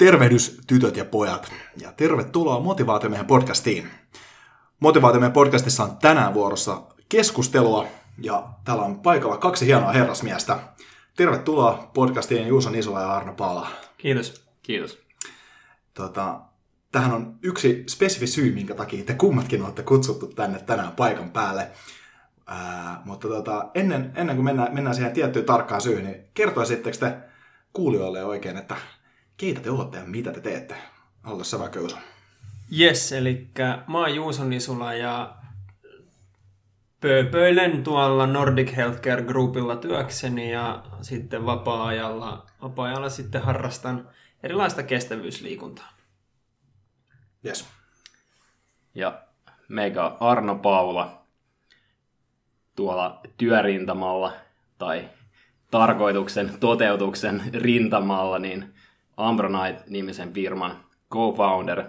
Tervehdys tytöt ja pojat ja tervetuloa Motivaatiomiehen podcastiin. Motivaatiomiehen podcastissa on tänään vuorossa keskustelua ja täällä on paikalla kaksi hienoa herrasmiestä. Tervetuloa podcastiin Juuso Nisola ja Arno Paala. Kiitos. Kiitos. Tota, tähän on yksi spesifi syy, minkä takia te kummatkin olette kutsuttu tänne tänään paikan päälle. Ää, mutta tota, ennen, ennen kuin mennään, mennään siihen tiettyyn tarkkaan syyhyn, niin kertoisitteko te kuulijoille oikein, että keitä te olette ja mitä te teette? Aloita sä vaikka Juuso. Yes, eli mä oon Juuso Nisula ja pööpöilen tuolla Nordic Healthcare Groupilla työkseni ja sitten vapaa-ajalla, vapaa-ajalla sitten harrastan erilaista kestävyysliikuntaa. Yes. Ja meikä Arno Paula tuolla työrintamalla tai tarkoituksen toteutuksen rintamalla, niin Ambronite-nimisen firman co-founder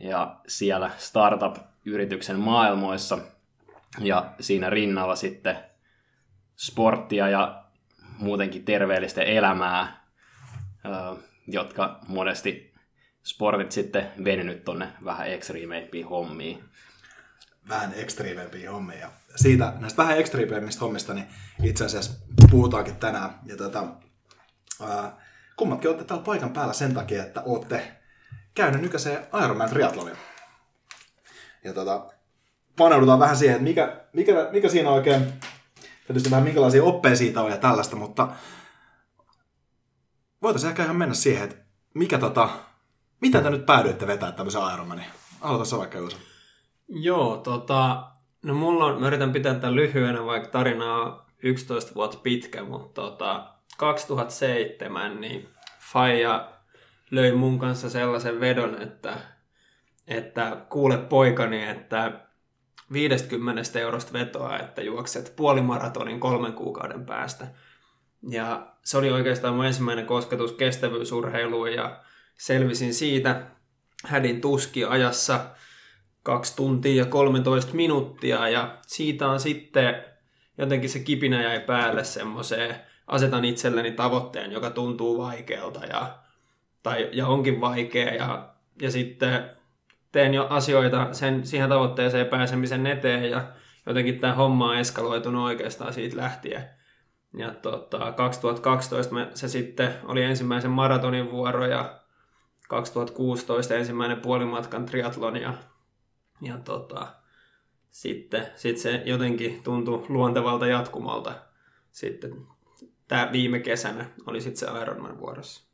ja siellä startup-yrityksen maailmoissa ja siinä rinnalla sitten sporttia ja muutenkin terveellistä elämää, jotka monesti sportit sitten venynyt tonne vähän ekstriimeimpiin hommiin. Vähän ekstriimeimpiin hommiin. Ja siitä, näistä vähän ekstriimeimmistä hommista, niin itse asiassa puhutaankin tänään. Ja tota, ää, kummatkin olette täällä paikan päällä sen takia, että olette käynyt nykäiseen Ironman triathlonin. Ja tota, paneudutaan vähän siihen, että mikä, mikä, mikä siinä oikein, tietysti vähän minkälaisia oppeja siitä on ja tällaista, mutta voitaisiin ehkä ihan mennä siihen, että mikä tota, mitä te nyt päädyitte vetää tämmöisen Ironmanin? Aloita sä vaikka Juuso. Joo, tota, no mulla on, mä yritän pitää tämän lyhyenä, vaikka tarina on 11 vuotta pitkä, mutta tota, 2007 niin Faija löi mun kanssa sellaisen vedon, että, että kuule poikani, että 50 eurosta vetoa, että juokset puolimaratonin kolmen kuukauden päästä. Ja se oli oikeastaan mun ensimmäinen kosketus kestävyysurheiluun ja selvisin siitä hädin tuski ajassa 2 tuntia ja 13 minuuttia ja siitä on sitten jotenkin se kipinä jäi päälle semmoiseen asetan itselleni tavoitteen, joka tuntuu vaikealta ja, tai, ja onkin vaikea ja, ja sitten teen jo asioita sen, siihen tavoitteeseen pääsemisen eteen ja jotenkin tämä homma on eskaloitunut oikeastaan siitä lähtien. Ja tota, 2012 me, se sitten oli ensimmäisen maratonin vuoro ja 2016 ensimmäinen puolimatkan triatlon ja, ja tota, sitten sit se jotenkin tuntui luontevalta jatkumalta sitten tämä viime kesänä oli sitten se Ironman vuorossa.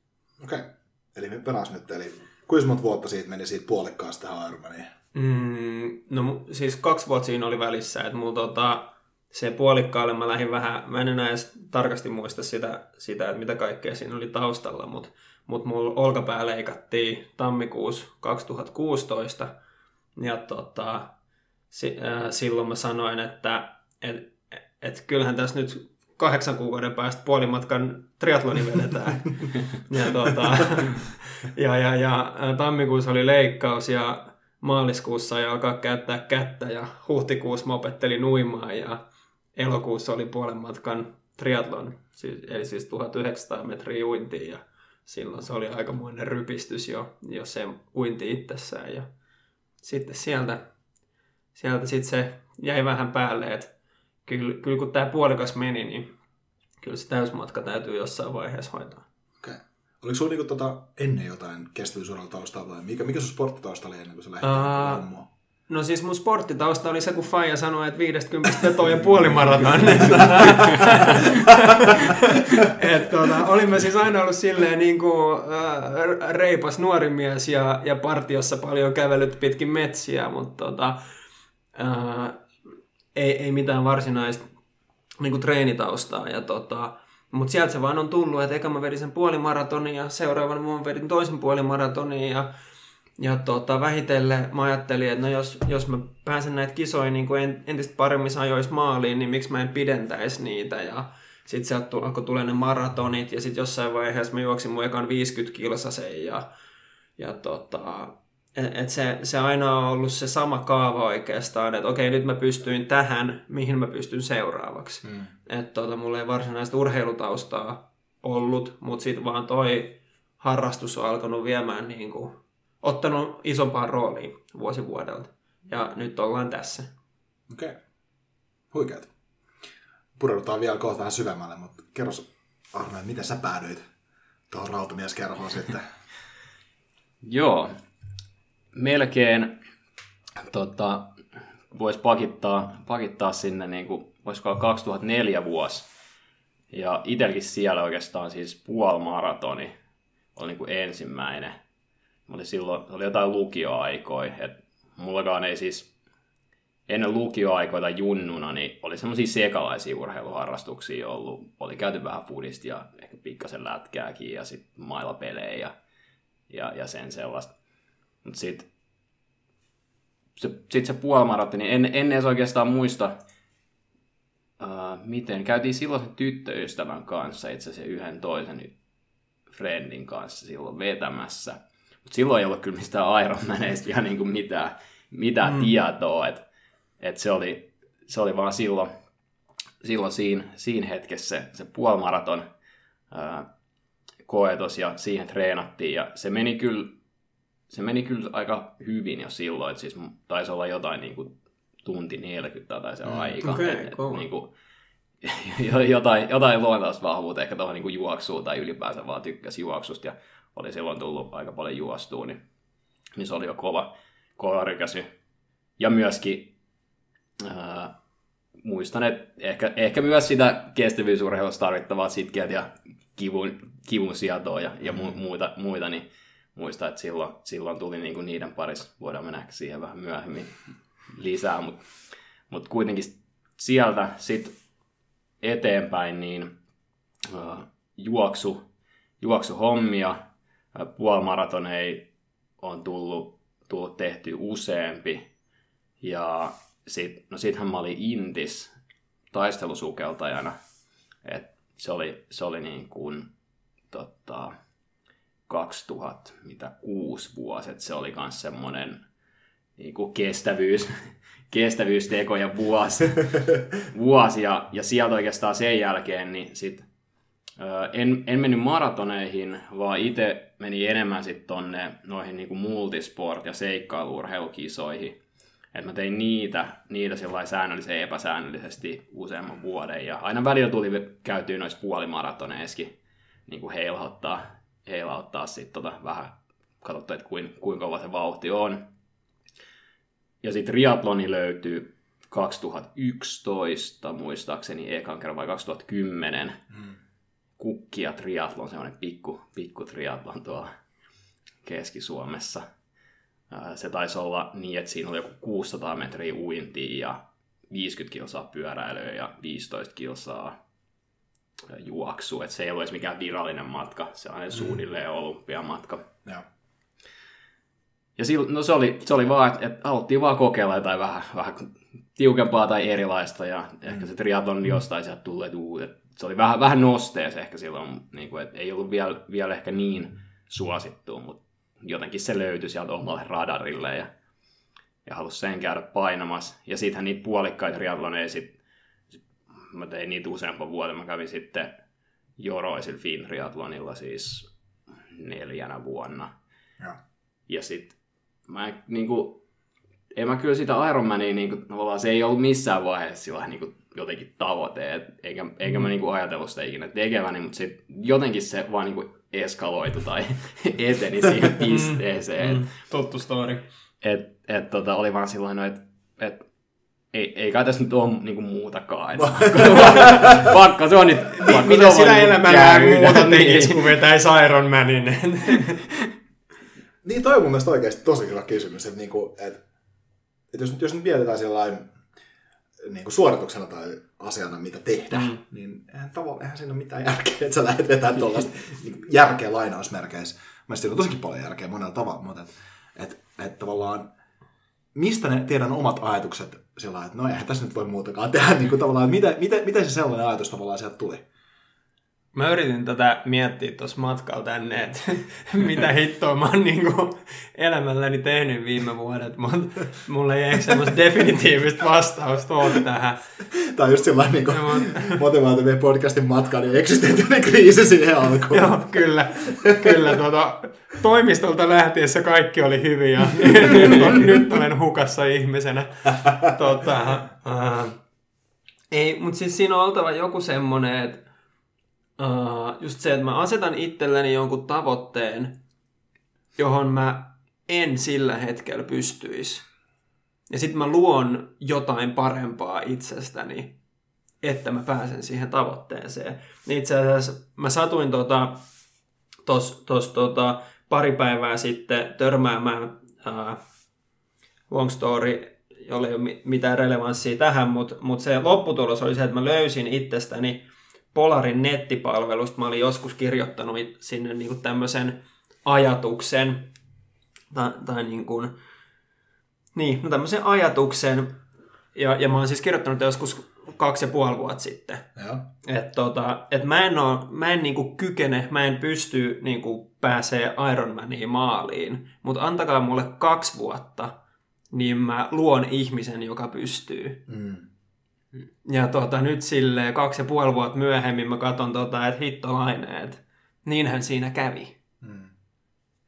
Okei, okay. eli me pelas nyt, eli kuinka monta vuotta siitä meni siitä puolikkaasta tähän Ironmaniin? Mm, no siis kaksi vuotta siinä oli välissä, että mulla tota, se puolikkaalle mä lähdin vähän, mä en enää edes tarkasti muista sitä, sitä että mitä kaikkea siinä oli taustalla, mutta mut mulla olkapää leikattiin tammikuussa 2016 ja tota, si, äh, silloin mä sanoin, että et, et kyllähän tässä nyt kahdeksan kuukauden päästä puolimatkan triatloni vedetään. ja, tuota, ja, ja, ja tammikuussa oli leikkaus ja maaliskuussa ja alkaa käyttää kättä ja huhtikuussa mä opettelin uimaan ja elokuussa oli puolen matkan triatlon, siis, eli siis 1900 metriä uintia ja silloin se oli aikamoinen rypistys jo, jo se uinti itsessään ja sitten sieltä, sieltä sitten se jäi vähän päälle, että kyllä, kyllä kun tämä puolikas meni, niin kyllä se täysmatka täytyy jossain vaiheessa hoitaa. Okei. Okay. Oliko sulla niinku tota ennen jotain kestävyysuralla taustaa vai mikä, mikä sun sporttitausta oli ennen kuin sä lähdit Aa, uh? No siis mun sporttitausta oli se, kun Faija sanoi, että 50 vetoa ja puolimaraton. Et, tota, olimme siis aina ollut silleen niin kuin, äh, reipas nuori mies ja, ja partiossa paljon kävellyt pitkin metsiä, mutta tota, äh, ei, ei mitään varsinaista niin kuin treenitaustaa. Ja tota, mutta sieltä se vaan on tullut, että eka mä vedin sen puolimaratonin ja seuraavana mä vedin toisen puolimaratonin ja ja tota, vähitellen mä ajattelin, että no jos, jos mä pääsen näitä kisoja niin kuin entistä paremmissa ajoissa maaliin, niin miksi mä en pidentäisi niitä. Ja sitten sieltä alkoi tulee ne maratonit ja sitten jossain vaiheessa mä juoksin mun ekan 50 kilsasen ja, ja tota, et, et se, se aina on ollut se sama kaava oikeastaan, että okei nyt mä pystyin tähän, mihin mä pystyn seuraavaksi. Mm. Että tota, mulla ei varsinaista urheilutaustaa ollut, mutta sitten vaan toi harrastus on alkanut viemään niin kuin ottanut isompaan rooliin vuosi vuodelta. Ja nyt ollaan tässä. Okei. Okay. Huikeat. Pureudutaan vielä kohta vähän syvemmälle, mutta kerro Arne, miten sä päädyit tuohon rautamieskerhoon sitten? Joo, melkein tota, voisi pakittaa, pakittaa sinne, niin kuin, voisiko 2004 vuosi. Ja itselläkin siellä oikeastaan siis puolimaratoni oli niin kuin ensimmäinen Mä olin silloin, oli jotain lukioaikoja, että mullakaan ei siis ennen lukioaikoita junnuna, niin oli semmoisia sekalaisia urheiluharrastuksia ollut. Oli käyty vähän foodista ja ehkä pikkasen lätkääkin ja sitten mailapelejä ja, ja, ja sen sellaista. Mutta sitten se, sit se puolimaratti, niin en, en edes oikeastaan muista, uh, miten. Käytiin silloin sen tyttöystävän kanssa, itse asiassa yhden toisen friendin kanssa silloin vetämässä – mutta silloin ei ollut kyllä mistään Ironmaneista ihan niin kuin mitään, mitään mm. tietoa, että et se, oli, se oli vaan silloin, silloin siinä, siinä hetkessä se, se puolimaraton ää, koetos ja siihen treenattiin ja se meni kyllä, se meni kyllä aika hyvin jo silloin, että siis taisi olla jotain niin kuin tunti 40 tai se mm. aika. Okay, et, cool. niin kuin, jotain, jotain luontaista vahvuutta ehkä tuohon niin juoksuun tai ylipäänsä vaan tykkäsi juoksusta ja oli silloin tullut aika paljon juostua, niin, niin se oli jo kova, kova rykäsy. Ja myöskin ää, muistan, että ehkä, ehkä myös sitä kestävyysurheilussa tarvittavaa sitkeät ja kivun, kivun sietoa ja, ja mu, muita, muita, niin muistan, että silloin, silloin tuli niinku niiden parissa. Voidaan mennä siihen vähän myöhemmin lisää, mutta mut kuitenkin sieltä sitten eteenpäin niin uh, juoksu, juoksuhommia, puolimaratoneja on tullut, tullut tehty useampi. Ja sit, no sittenhän mä olin Intis taistelusukeltajana. Et se oli, se oli niin kuin, tota, 2006 vuosi, että se oli myös semmoinen niin kuin kestävyys, kestävyysteko ja vuosi, vuosi ja, ja sieltä oikeastaan sen jälkeen niin sit en, en mennyt maratoneihin, vaan itse meni enemmän sitten tonne noihin niinku multisport- ja seikkailuurheilukisoihin. Et mä tein niitä, niitä säännöllisesti ja epäsäännöllisesti useamman vuoden. Ja aina välillä tuli käytyä noissa puolimaratoneissakin niin kuin heilauttaa sitten tota vähän katsottu, että kuin, kuinka kova se vauhti on. Ja sitten triatloni löytyy 2011 muistaakseni ekan kerran vai 2010. Hmm kukkia triatlon, semmoinen pikku, pikku triatlon tuolla Keski-Suomessa. Se taisi olla niin, että siinä oli joku 600 metriä uintia ja 50 kilsaa pyöräilyä ja 15 kilsaa juoksu. Että se ei ollut edes mikään virallinen matka, sellainen mm. suunnilleen olympiamatka. Ja, ja silloin, no se oli, se oli vaan, että, että haluttiin vaan kokeilla jotain vähän, vähän tiukempaa tai erilaista ja mm. ehkä se triatlon jostain sieltä tullut, että se oli vähän, vähän nosteessa ehkä silloin, niin kuin, että ei ollut vielä, vielä ehkä niin suosittu, mutta jotenkin se löytyi sieltä omalle radarille ja, ja halusi sen käydä painamassa. Ja sittenhän niitä puolikkaita triatloneja sit, sit mä tein niitä useampan vuoden. Mä kävin sitten Joroisilla Fintriathlonilla siis neljänä vuonna. Joo. Ja sitten mä en, niinku, en mä kyllä sitä Ironmania, niinku, tavallaan se ei ollut missään vaiheessa sillä niinku, jotenkin tavoite, et, eikä, eikä mä niinku ajatellut sitä ikinä tekeväni, mutta sit jotenkin se vaan niinku eskaloitu tai eteni siihen pisteeseen. Mm, tuttu story. Et, et, tota, oli vaan silloin, että et, ei, ei kai tässä nyt ole niinku muutakaan. Et, pakko se on nyt, pakko Mitä niinku elämällään käydä, muuta niin. tekisi, kun vetäisi Ironmanin? Niin toi on mun mielestä oikeasti tosi hyvä kysymys, että, niinku, että, että jos, jos nyt mietitään sellainen niin kuin suorituksena tai asiana, mitä tehdä, mm. niin eihän, tavallaan, eihän siinä ole mitään järkeä, että sä lähdet vetämään tuollaista niin järkeä lainausmerkeissä. Mä siinä on tosikin paljon järkeä monella tavalla, mutta että et, et tavallaan mistä ne teidän omat ajatukset sillä että no eihän tässä nyt voi muutakaan tehdä, niin kuin tavallaan, että miten, miten, miten se sellainen ajatus tavallaan sieltä tuli? Mä yritin tätä miettiä tuossa matkalla tänne, että mitä hittoa mä oon niinku elämälläni tehnyt viime vuodet, mutta mulla ei ehkä semmoista definitiivistä vastausta ole tähän. Tai just sellainen niin Joo, kuin, motivaativan podcastin matka, niin eksistentiaalinen kriisi siihen alkuun. Joo, kyllä. Kyllä, tuota, toimistolta lähtiessä kaikki oli hyvin ja nyt, on, nyt olen hukassa ihmisenä. Tota, äh, ei, mutta siis siinä on oltava joku semmoinen, että äh, just se, että mä asetan itselleni jonkun tavoitteen, johon mä en sillä hetkellä pystyisi. Ja sitten mä luon jotain parempaa itsestäni, että mä pääsen siihen tavoitteeseen. Niin itse asiassa mä satuin tota, tos, tos, tota, pari päivää sitten törmäämään ää, long story, jolla ei ole mi- mitään relevanssia tähän, mutta mut se lopputulos oli se, että mä löysin itsestäni Polarin nettipalvelusta. Mä olin joskus kirjoittanut it- sinne niinku tämmöisen ajatuksen, tai, tai niin kuin, niin, no tämmöisen ajatuksen, ja, ja mä oon siis kirjoittanut joskus kaksi ja puoli vuotta sitten. Että tota, et mä en, oo, mä en niinku kykene, mä en pysty niinku pääsee Ironmaniin maaliin, mutta antakaa mulle kaksi vuotta, niin mä luon ihmisen, joka pystyy. Mm. Ja tota, nyt silleen kaksi ja puoli vuotta myöhemmin mä katson, tota, että hittolainen, että niinhän siinä kävi. Mm.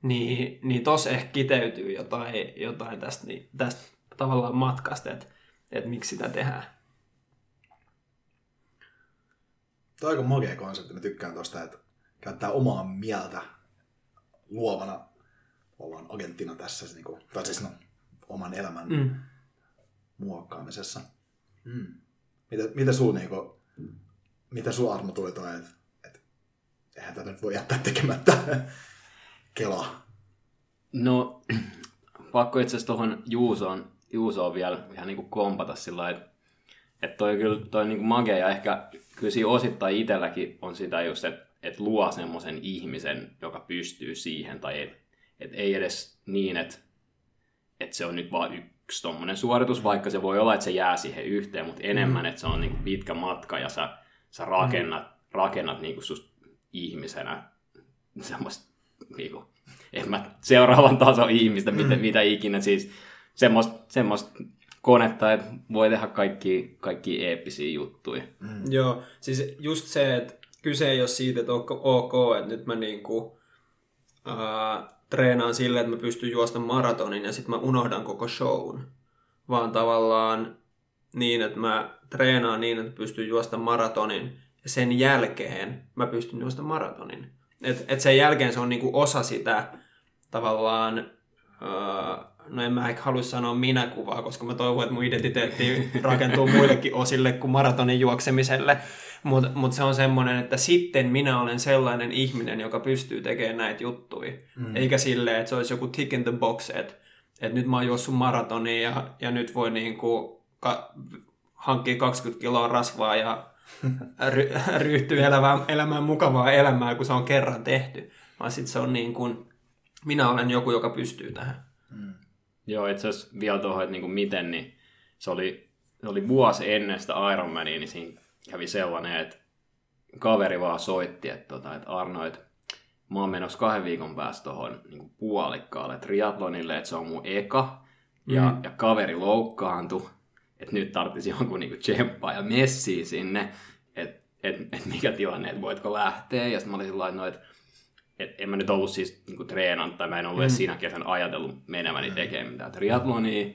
Niin, niin tos ehkä kiteytyy jotain, jotain tästä, niin, tästä tavallaan matkasta, että, että miksi sitä tehdään. Tämä on aika magea konsepti. Mä tykkään tosta, että käyttää omaa mieltä luovana ollaan agenttina tässä, niin kuin, tai siis no, oman elämän mm. Mm. muokkaamisessa. Mm. Mitä, mitä sul, niin kuin, mitä sul Armo tuli toi, että, että eihän tätä nyt voi jättää tekemättä kelaa. No, pakko itse asiassa tuohon Juusoon, Juusoon vielä ihan niin kuin kompata sillä että, toi kyllä toi niin kuin magea ja ehkä kyllä siinä osittain itselläkin on sitä just, että, että luo semmoisen ihmisen, joka pystyy siihen, tai et, et ei edes niin, että, että se on nyt vaan yksi tommonen suoritus, vaikka se voi olla, että se jää siihen yhteen, mutta enemmän, että se on niin kuin pitkä matka ja sä, sä rakennat, rakennat niin kuin susta ihmisenä semmoista niin kuin, en mä seuraavan tason ihmistä, mitä, mitä ikinä, siis semmoista, semmoista konetta, että voi tehdä kaikki, kaikki eeppisiä juttuja. Mm. Joo, siis just se, että kyse ei ole siitä, että onko ok, että nyt mä niinku, ää, treenaan sille, että mä pystyn juosta maratonin ja sitten mä unohdan koko shown. Vaan tavallaan niin, että mä treenaan niin, että pystyn juosta maratonin ja sen jälkeen mä pystyn juosta maratonin. Et, et sen jälkeen se on niinku osa sitä tavallaan, ää, no en mä ehkä halua sanoa minäkuvaa, koska mä toivon, että mun identiteetti rakentuu muillekin osille kuin maratonin juoksemiselle. Mutta mut se on semmoinen, että sitten minä olen sellainen ihminen, joka pystyy tekemään näitä juttuja. Mm. Eikä silleen, että se olisi joku tick in the box, että, että nyt mä oon juossut maratonia ja, ja nyt voi niinku ka- hankkia 20 kiloa rasvaa ja ry- ryhtyä elämään, elämään mukavaa elämää, kun se on kerran tehty. Vaan sitten se on niin kuin, minä olen joku, joka pystyy tähän. Joo, itse asiassa vielä tuohon, että niinku miten, niin se oli, se oli vuosi ennen sitä Ironmania, niin siinä kävi sellainen, että kaveri vaan soitti, että, tota, että Arno, että mä oon menossa kahden viikon päästä tuohon niin puolikkaalle triatlonille, että se on mun eka, ja, Mm. ja kaveri loukkaantui, että nyt tarvitsisi jonkun niin tsemppaa ja messiä sinne, että et, et mikä tilanne, että voitko lähteä. Ja sitten mä olin sillä no, että et en mä nyt ollut siis niin treenannut tai mä en ollut mm. edes siinä kesän ajatellut meneväni tekemään mitään triatlonia.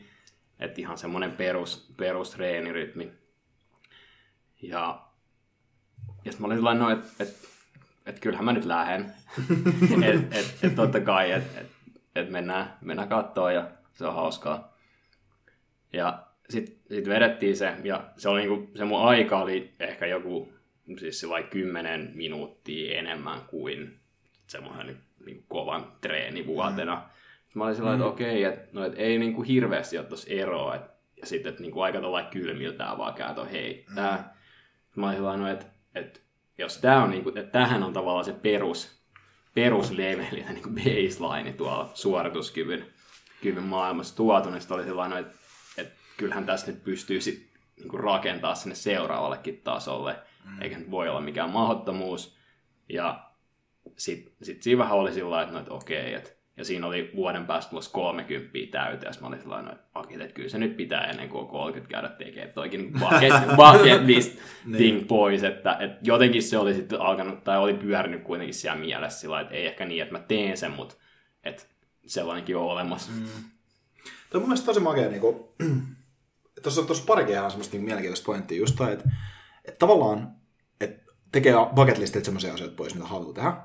Että ihan semmoinen perus, perustreenirytmi. Ja, ja sitten mä olin sellainen, no, että et, et kyllähän mä nyt lähden. että et, et totta kai, että et, et mennään, mennään kattoon ja se on hauskaa. Ja sitten sit vedettiin se, ja se, oli niinku, se mun aika oli ehkä joku siis se kymmenen minuuttia enemmän kuin semmoinen niinku kovan treenivuotena. Mm. Mä olin sellainen, mm. että okei, okay, että no, et ei niinku hirveästi ole tuossa eroa, et, ja sitten että niinku aika tuolla kylmiltään vaan käytö heittää. Mm. Mä olin no, että, että jos tämä on niinku, että tähän on tavallaan se perus, perusleveli, niin baseline tuolla suorituskyvyn kyvyn maailmassa tuotu, niin oli sellainen, että, että kyllähän tässä nyt pystyy sit, niin rakentaa sinne seuraavallekin tasolle, mm. eikä nyt voi olla mikään mahdottomuus. Ja sitten sit siinä vähän oli sillä että, no, että okei, että ja siinä oli vuoden päästä plus 30 täyteen, ja mä olin sellainen, että, okay, että kyllä se nyt pitää ennen kuin on 30 käydä tekemään toikin niin bucket, bucket list thing pois, että, että jotenkin se oli sitten alkanut, tai oli pyörinyt kuitenkin siellä mielessä sillä että ei ehkä niin, että mä teen sen, mutta että sellainenkin on olemassa. Mm. Tuo on mun mielestä tosi makea, niin kuin, tuossa, tuossa parikin ihan semmoista niin mielenkiintoista pointtia just toi, että, että tavallaan että tekee bucket listit semmoisia asioita pois, mitä haluaa tehdä,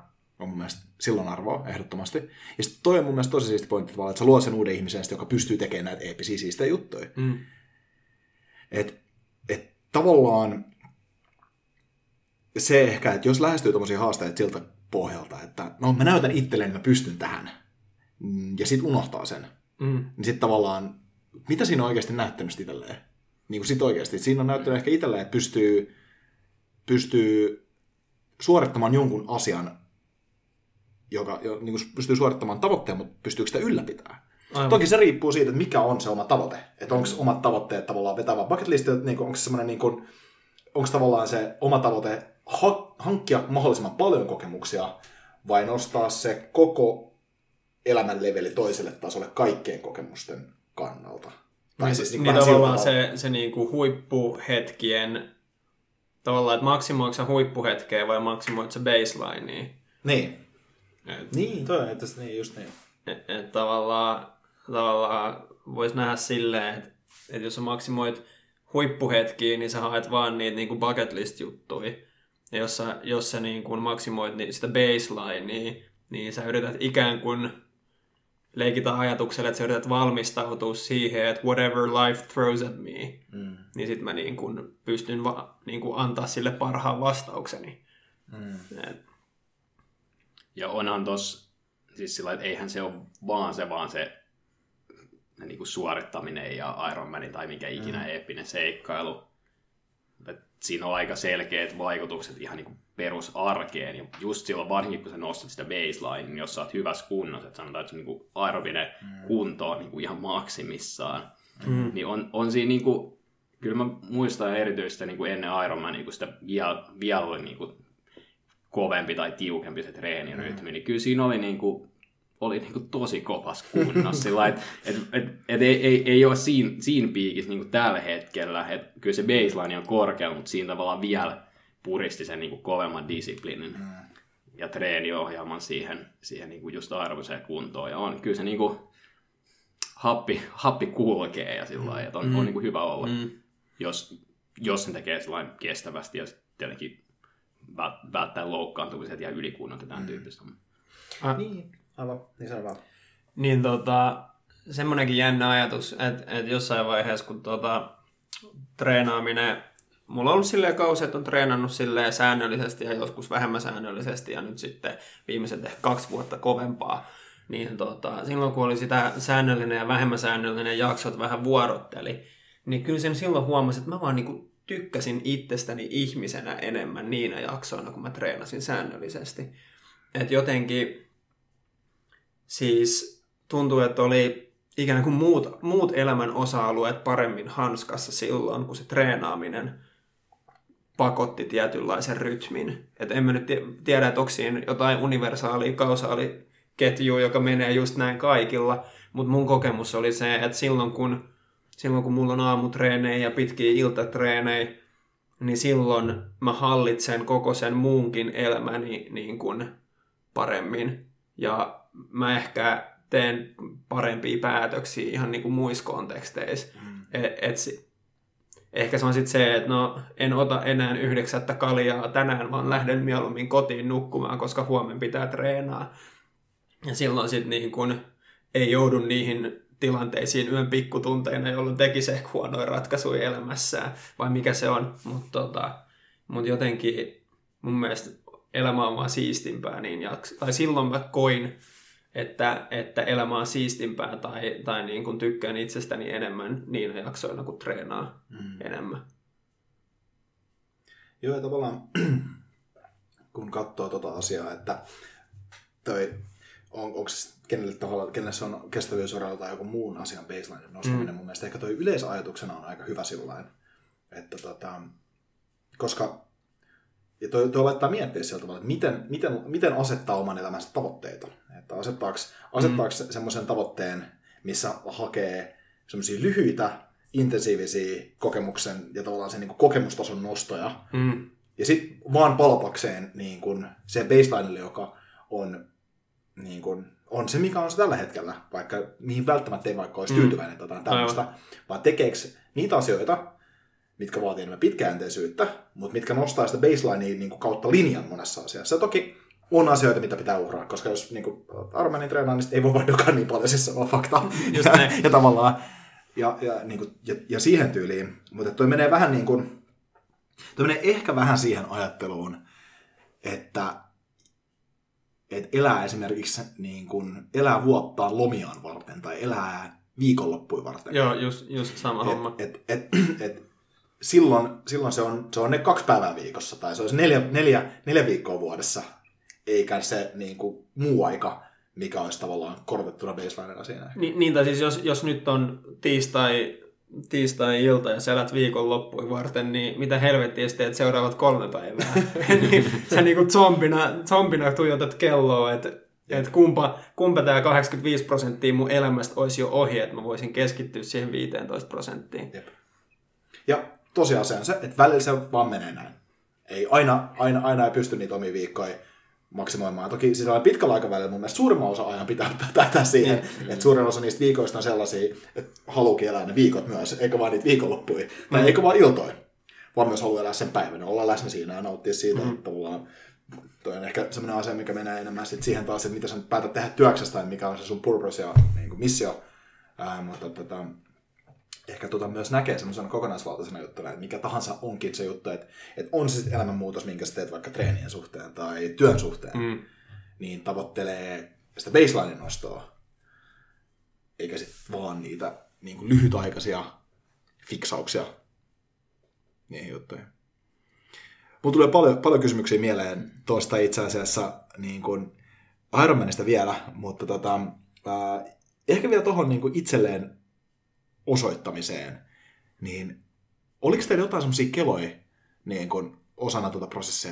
on mun mielestä silloin arvoa, ehdottomasti. Ja sitten toi on mun mielestä tosi siisti pointti, että sä luot sen uuden ihmisen, joka pystyy tekemään näitä eeppisiä siistejä juttuja. Mm. Et, et tavallaan se ehkä, että jos lähestyy tommosia haasteita siltä pohjalta, että no mä näytän itselleen, että mä pystyn tähän, mm, ja sitten unohtaa sen, mm. niin sitten tavallaan, mitä siinä on oikeasti näyttänyt itselleen? Niin kuin sit oikeasti. Siinä on näyttänyt ehkä itselleen, että pystyy, pystyy suorittamaan jonkun asian joka jo, niin kuin pystyy suorittamaan tavoitteen, mutta pystyykö sitä ylläpitämään. Aivan. Toki se riippuu siitä, että mikä on se oma tavoite. Että onko omat tavoitteet tavallaan vetävä bucket list, niin onko se semmoinen niin kuin, onko tavallaan se oma tavoite ha- hankkia mahdollisimman paljon kokemuksia vai nostaa se koko elämän leveli toiselle tasolle kaikkien kokemusten kannalta. Tai niin, siis niin, niin tavallaan se, se niin kuin huippuhetkien, tavallaan, että maksimoiko huippuhetkeä vai maksimoiko se baseline? Niin, niin. Et, niin, toi että niin, just niin. Et, et tavallaan, tavallaan voisi nähdä silleen, että et jos sä maksimoit huippuhetkiä, niin sä haet vaan niitä niinku bucket list juttuja. Ja jos sä, jos sä niinku maksimoit niin sitä baseline, niin, niin sä yrität ikään kuin leikitä ajatukselle, että sä yrität valmistautua siihen, että whatever life throws at me, mm. niin sit mä niin kuin pystyn va, niin kuin antaa sille parhaan vastaukseni. Mm. Et, ja onhan tos, siis sillä että eihän se ole vaan se, vaan se niin kuin suorittaminen ja Ironman tai mikä ikinä mm. eeppinen seikkailu. Et siinä on aika selkeät vaikutukset ihan niin kuin perusarkeen. Ja just silloin varsinkin, kun sä nostat sitä baseline, niin jos sä oot hyvässä kunnossa, että sanotaan, että se niin aerobinen mm. kunto on niin kuin ihan maksimissaan, mm. niin on, on siinä niin kuin, kyllä mä muistan erityisesti niin kuin ennen Ironman niin kuin sitä vielä, vielä niin kuin kovempi tai tiukempi se treenirytmi, mm. niin kyllä siinä oli niin kuin, oli niin kuin tosi kovas kunnossa. sillä et, et, et, et ei, ei, ei ole siinä, siinä piikissä niin kuin tällä hetkellä. Et kyllä se baseline on korkea, mutta siinä tavallaan vielä puristi sen niin kuin kovemman disiplinin mm. ja treeniohjelman siihen, siihen niin kuin just arvoiseen kuntoon. Ja on kyllä se niin kuin, happi, happi kulkee ja sillä mm. että on, mm. on niin kuin hyvä olla, mm. jos, jos sen tekee kestävästi ja tietenkin välttää loukkaantumiset ja ylikunnat ja tämän mm. tyyppistä. Ah. Niin, aivan, niin selvä. Niin tota, semmoinenkin jännä ajatus, että, että jossain vaiheessa, kun tota, treenaaminen, mulla on ollut silleen kausi, että on treenannut silleen säännöllisesti ja joskus vähemmän säännöllisesti ja nyt sitten viimeiset ehkä kaksi vuotta kovempaa, niin tota, silloin kun oli sitä säännöllinen ja vähemmän säännöllinen jaksot vähän vuorotteli, niin kyllä sen silloin huomasin, että mä vaan niinku tykkäsin itsestäni ihmisenä enemmän niinä jaksoina, kun mä treenasin säännöllisesti. Et jotenkin siis tuntuu, että oli ikään kuin muut, muut elämän osa-alueet paremmin hanskassa silloin, kun se treenaaminen pakotti tietynlaisen rytmin. Et en mä nyt tiedä, että onko siinä jotain universaalia, kausaaliketjua, joka menee just näin kaikilla, mutta mun kokemus oli se, että silloin kun silloin kun mulla on aamutreenejä ja pitkiä iltatreenejä, niin silloin mä hallitsen koko sen muunkin elämäni niin kuin paremmin. Ja mä ehkä teen parempia päätöksiä ihan niin kuin muissa konteksteissa. Mm. Et, et, ehkä se on sitten se, että no en ota enää yhdeksättä kaljaa tänään, vaan lähden mieluummin kotiin nukkumaan, koska huomenna pitää treenaa. Ja silloin sitten niin kun ei joudu niihin tilanteisiin yön pikkutunteina, jolloin tekisi ehkä huonoja ratkaisuja elämässään, vai mikä se on. Mutta tota, mut jotenkin mun mielestä elämä on vaan siistimpää, niin jaks- tai silloin mä koin, että, että elämä on siistimpää tai, tai niin kuin tykkään itsestäni enemmän niinä jaksoina, kun treenaa mm. enemmän. Joo, ja tavallaan kun katsoo tota asiaa, että toi, on, onko se kenelle, taholla, kenelle se on kestävyysuralla tai joku muun asian baseline nostaminen, mm. mun mielestä ehkä toi yleisajatuksena on aika hyvä sillain, että tota, koska ja toi, toi laittaa miettiä sieltä tavalla, että miten, miten, miten asettaa oman elämänsä tavoitteita. Että asettaako, asettaako mm. semmoisen tavoitteen, missä hakee semmoisia lyhyitä, intensiivisiä kokemuksen ja tavallaan sen niin kuin kokemustason nostoja. Mm. Ja sitten vaan palatakseen niin kuin sen baselinelle, joka on, niin kuin, on se, mikä on se tällä hetkellä, vaikka mihin välttämättä ei vaikka olisi mm. tyytyväinen mm. tai tämmöistä, vaan tekeekö niitä asioita, mitkä vaatii enemmän pitkäjänteisyyttä, mutta mitkä nostaa sitä baselinea niin kuin kautta linjan monessa asiassa. Ja toki on asioita, mitä pitää uhraa, koska jos niin kuin, treenaa, niin ei voi vaihdokaa niin paljon, siis se on fakta. Just ja, ja, tavallaan, ja, ja, niin kuin, ja, ja siihen tyyliin. Mutta toi menee vähän niin kuin, toi menee ehkä vähän siihen ajatteluun, että et elää esimerkiksi niin kuin, elää vuottaan lomiaan varten tai elää viikonloppuja varten. Joo, just, just sama et, homma. Et, et, et, silloin, silloin se, on, se on ne kaksi päivää viikossa tai se olisi neljä, neljä, neljä viikkoa vuodessa, eikä se niin kuin, muu aika, mikä olisi tavallaan korvettuna baselinena siinä. Niin, niin tai siis jos, jos nyt on tiistai, tiistai-ilta ja sä elät viikonloppuun varten, niin mitä helvettiä sä teet seuraavat kolme päivää? niin, sä niin kuin zombina, zombina tuijotat kelloa, että et kumpa, kumpa tämä 85 prosenttia mun elämästä olisi jo ohi, että mä voisin keskittyä siihen 15 prosenttiin. Jep. Ja tosiasia on se, että välillä se vaan menee näin. Ei, aina, aina, aina ei pysty niitä omia viikkoja maksimoimaan. Toki siis pitkällä aikavälillä mun mielestä suurimman osa ajan pitää päättää siihen, mm. että suurin osa niistä viikoista on sellaisia, että haluukin elää ne viikot myös, eikä vaan niitä viikonloppuja, mm. tai eikä vaan iltoja, vaan myös haluaa elää sen päivän, olla läsnä siinä ja nauttia siitä, mm. että tavallaan toi on ehkä semmoinen asia, mikä menee enemmän sit siihen taas, että mitä sä päätät tehdä työksestä tai mikä on se sun purpose ja niin kuin missio. Ää, mutta tota, ehkä tota myös näkee semmoisena kokonaisvaltaisena juttuna, että mikä tahansa onkin se juttu, että, että on se sitten elämänmuutos, minkä sä teet vaikka treenien suhteen tai työn suhteen, mm. niin tavoittelee sitä baseline nostoa, eikä sitten vaan niitä niin kuin lyhytaikaisia fiksauksia niihin juttuihin. Mulla tulee paljon, paljon kysymyksiä mieleen tuosta itse asiassa niin kuin Ironmanista vielä, mutta tota, äh, ehkä vielä tuohon niin itselleen osoittamiseen, niin oliko teillä jotain semmoisia keloja niin kun osana tuota prosessia,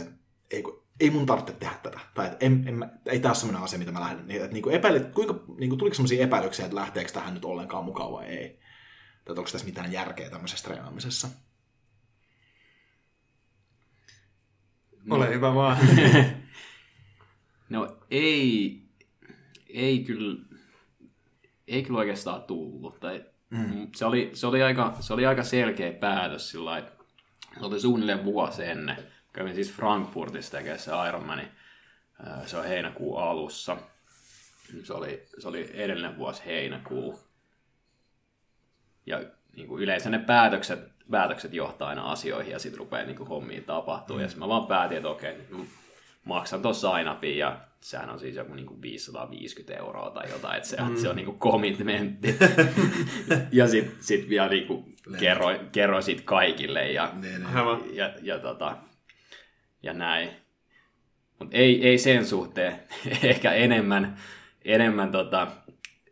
ei, ei mun tarvitse tehdä tätä, tai että en, en, ei tämä ole semmoinen asia, mitä mä lähden, niin, että niin kuin epäilit, kuinka, niin kuin, tuliko semmoisia epäilyksiä, että lähteekö tähän nyt ollenkaan mukaan vai ei, tai onko tässä mitään järkeä tämmöisessä treenaamisessa? Ole no. hyvä vaan. no ei, ei kyllä, ei kyllä oikeastaan tullut. Tai Mm. Se, oli, se, oli aika, se oli aika selkeä päätös sillä se oli suunnilleen vuosi ennen. Kävin siis Frankfurtissa tekemään se Ironmani. Se on heinäkuun alussa. Se oli, se oli edellinen vuosi heinäkuu. Ja niin kuin yleensä ne päätökset, päätökset johtaa aina asioihin ja sitten rupeaa niin kuin hommia tapahtuu. Mm. Ja mä vaan päätin, että okei, maksan tuossa aina ja sehän on siis joku niinku 550 euroa tai jotain, että se, mm. se on niinku commitmentti. ja sitten sit vielä niinku kerro, kerro sit kaikille ja, ne, ne. ja, ja, ja, tota, ja näin. Mutta ei, ei sen suhteen, ehkä enemmän, enemmän tota,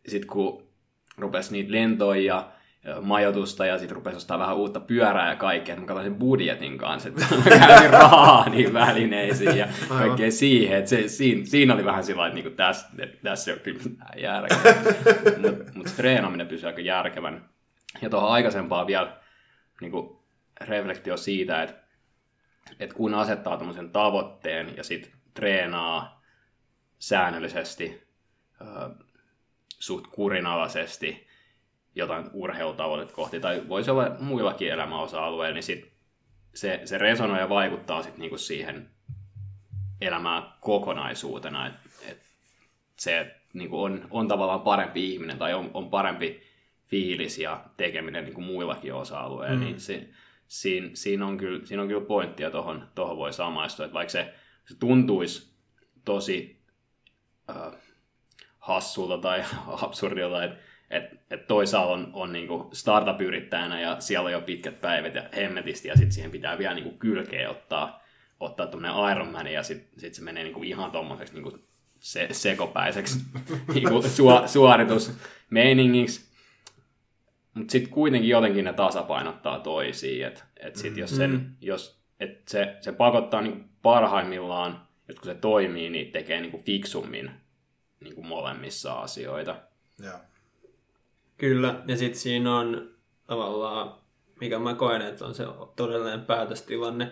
sit kun rupesi niitä lentoja ja majoitusta ja sitten rupesi ostaa vähän uutta pyörää ja kaikkea. Mä katsoin sen budjetin kanssa, että mä käytin rahaa niin välineisiin ja kaikkea siihen. Että se, siinä, siinä, oli vähän sillä että niinku tässä, tässä ei ole kyllä järkevää. Mutta mut treenaaminen pysyy aika järkevän. Ja tuohon aikaisempaan vielä niin kuin reflektio siitä, että, että kun asettaa tämmöisen tavoitteen ja sitten treenaa säännöllisesti, äh, suht kurinalaisesti jotain urheilutavoitetta kohti, tai voisi olla muillakin elämäosa-alueilla, niin sit se, se resonoi ja vaikuttaa sit niinku siihen elämään kokonaisuutena, että et se niinku on, on tavallaan parempi ihminen tai on, on parempi fiilis ja tekeminen niinku muillakin osa-alueilla, mm. niin se, siinä, siinä, on kyllä, siinä on kyllä pointtia tuohon tohon voi samaistua, että vaikka se, se tuntuisi tosi äh, hassulta tai absurdilta, että et, et toisaalla on, on niinku startup-yrittäjänä ja siellä on jo pitkät päivät ja hemmetisti ja sitten siihen pitää vielä niinku kylkeä ottaa, ottaa tuommoinen Ironman ja sitten sit se menee niinku ihan tuommoiseksi niinku se, sekopäiseksi niinku su, suoritusmeiningiksi. Mutta sitten kuitenkin jotenkin ne tasapainottaa toisiin, että et sit jos, sen, mm. jos et se, se pakottaa niinku parhaimmillaan, että kun se toimii, niin tekee niinku fiksummin niinku molemmissa asioita. Joo. Kyllä, ja sitten siinä on tavallaan, mikä mä koen, että on se todellinen päätöstilanne,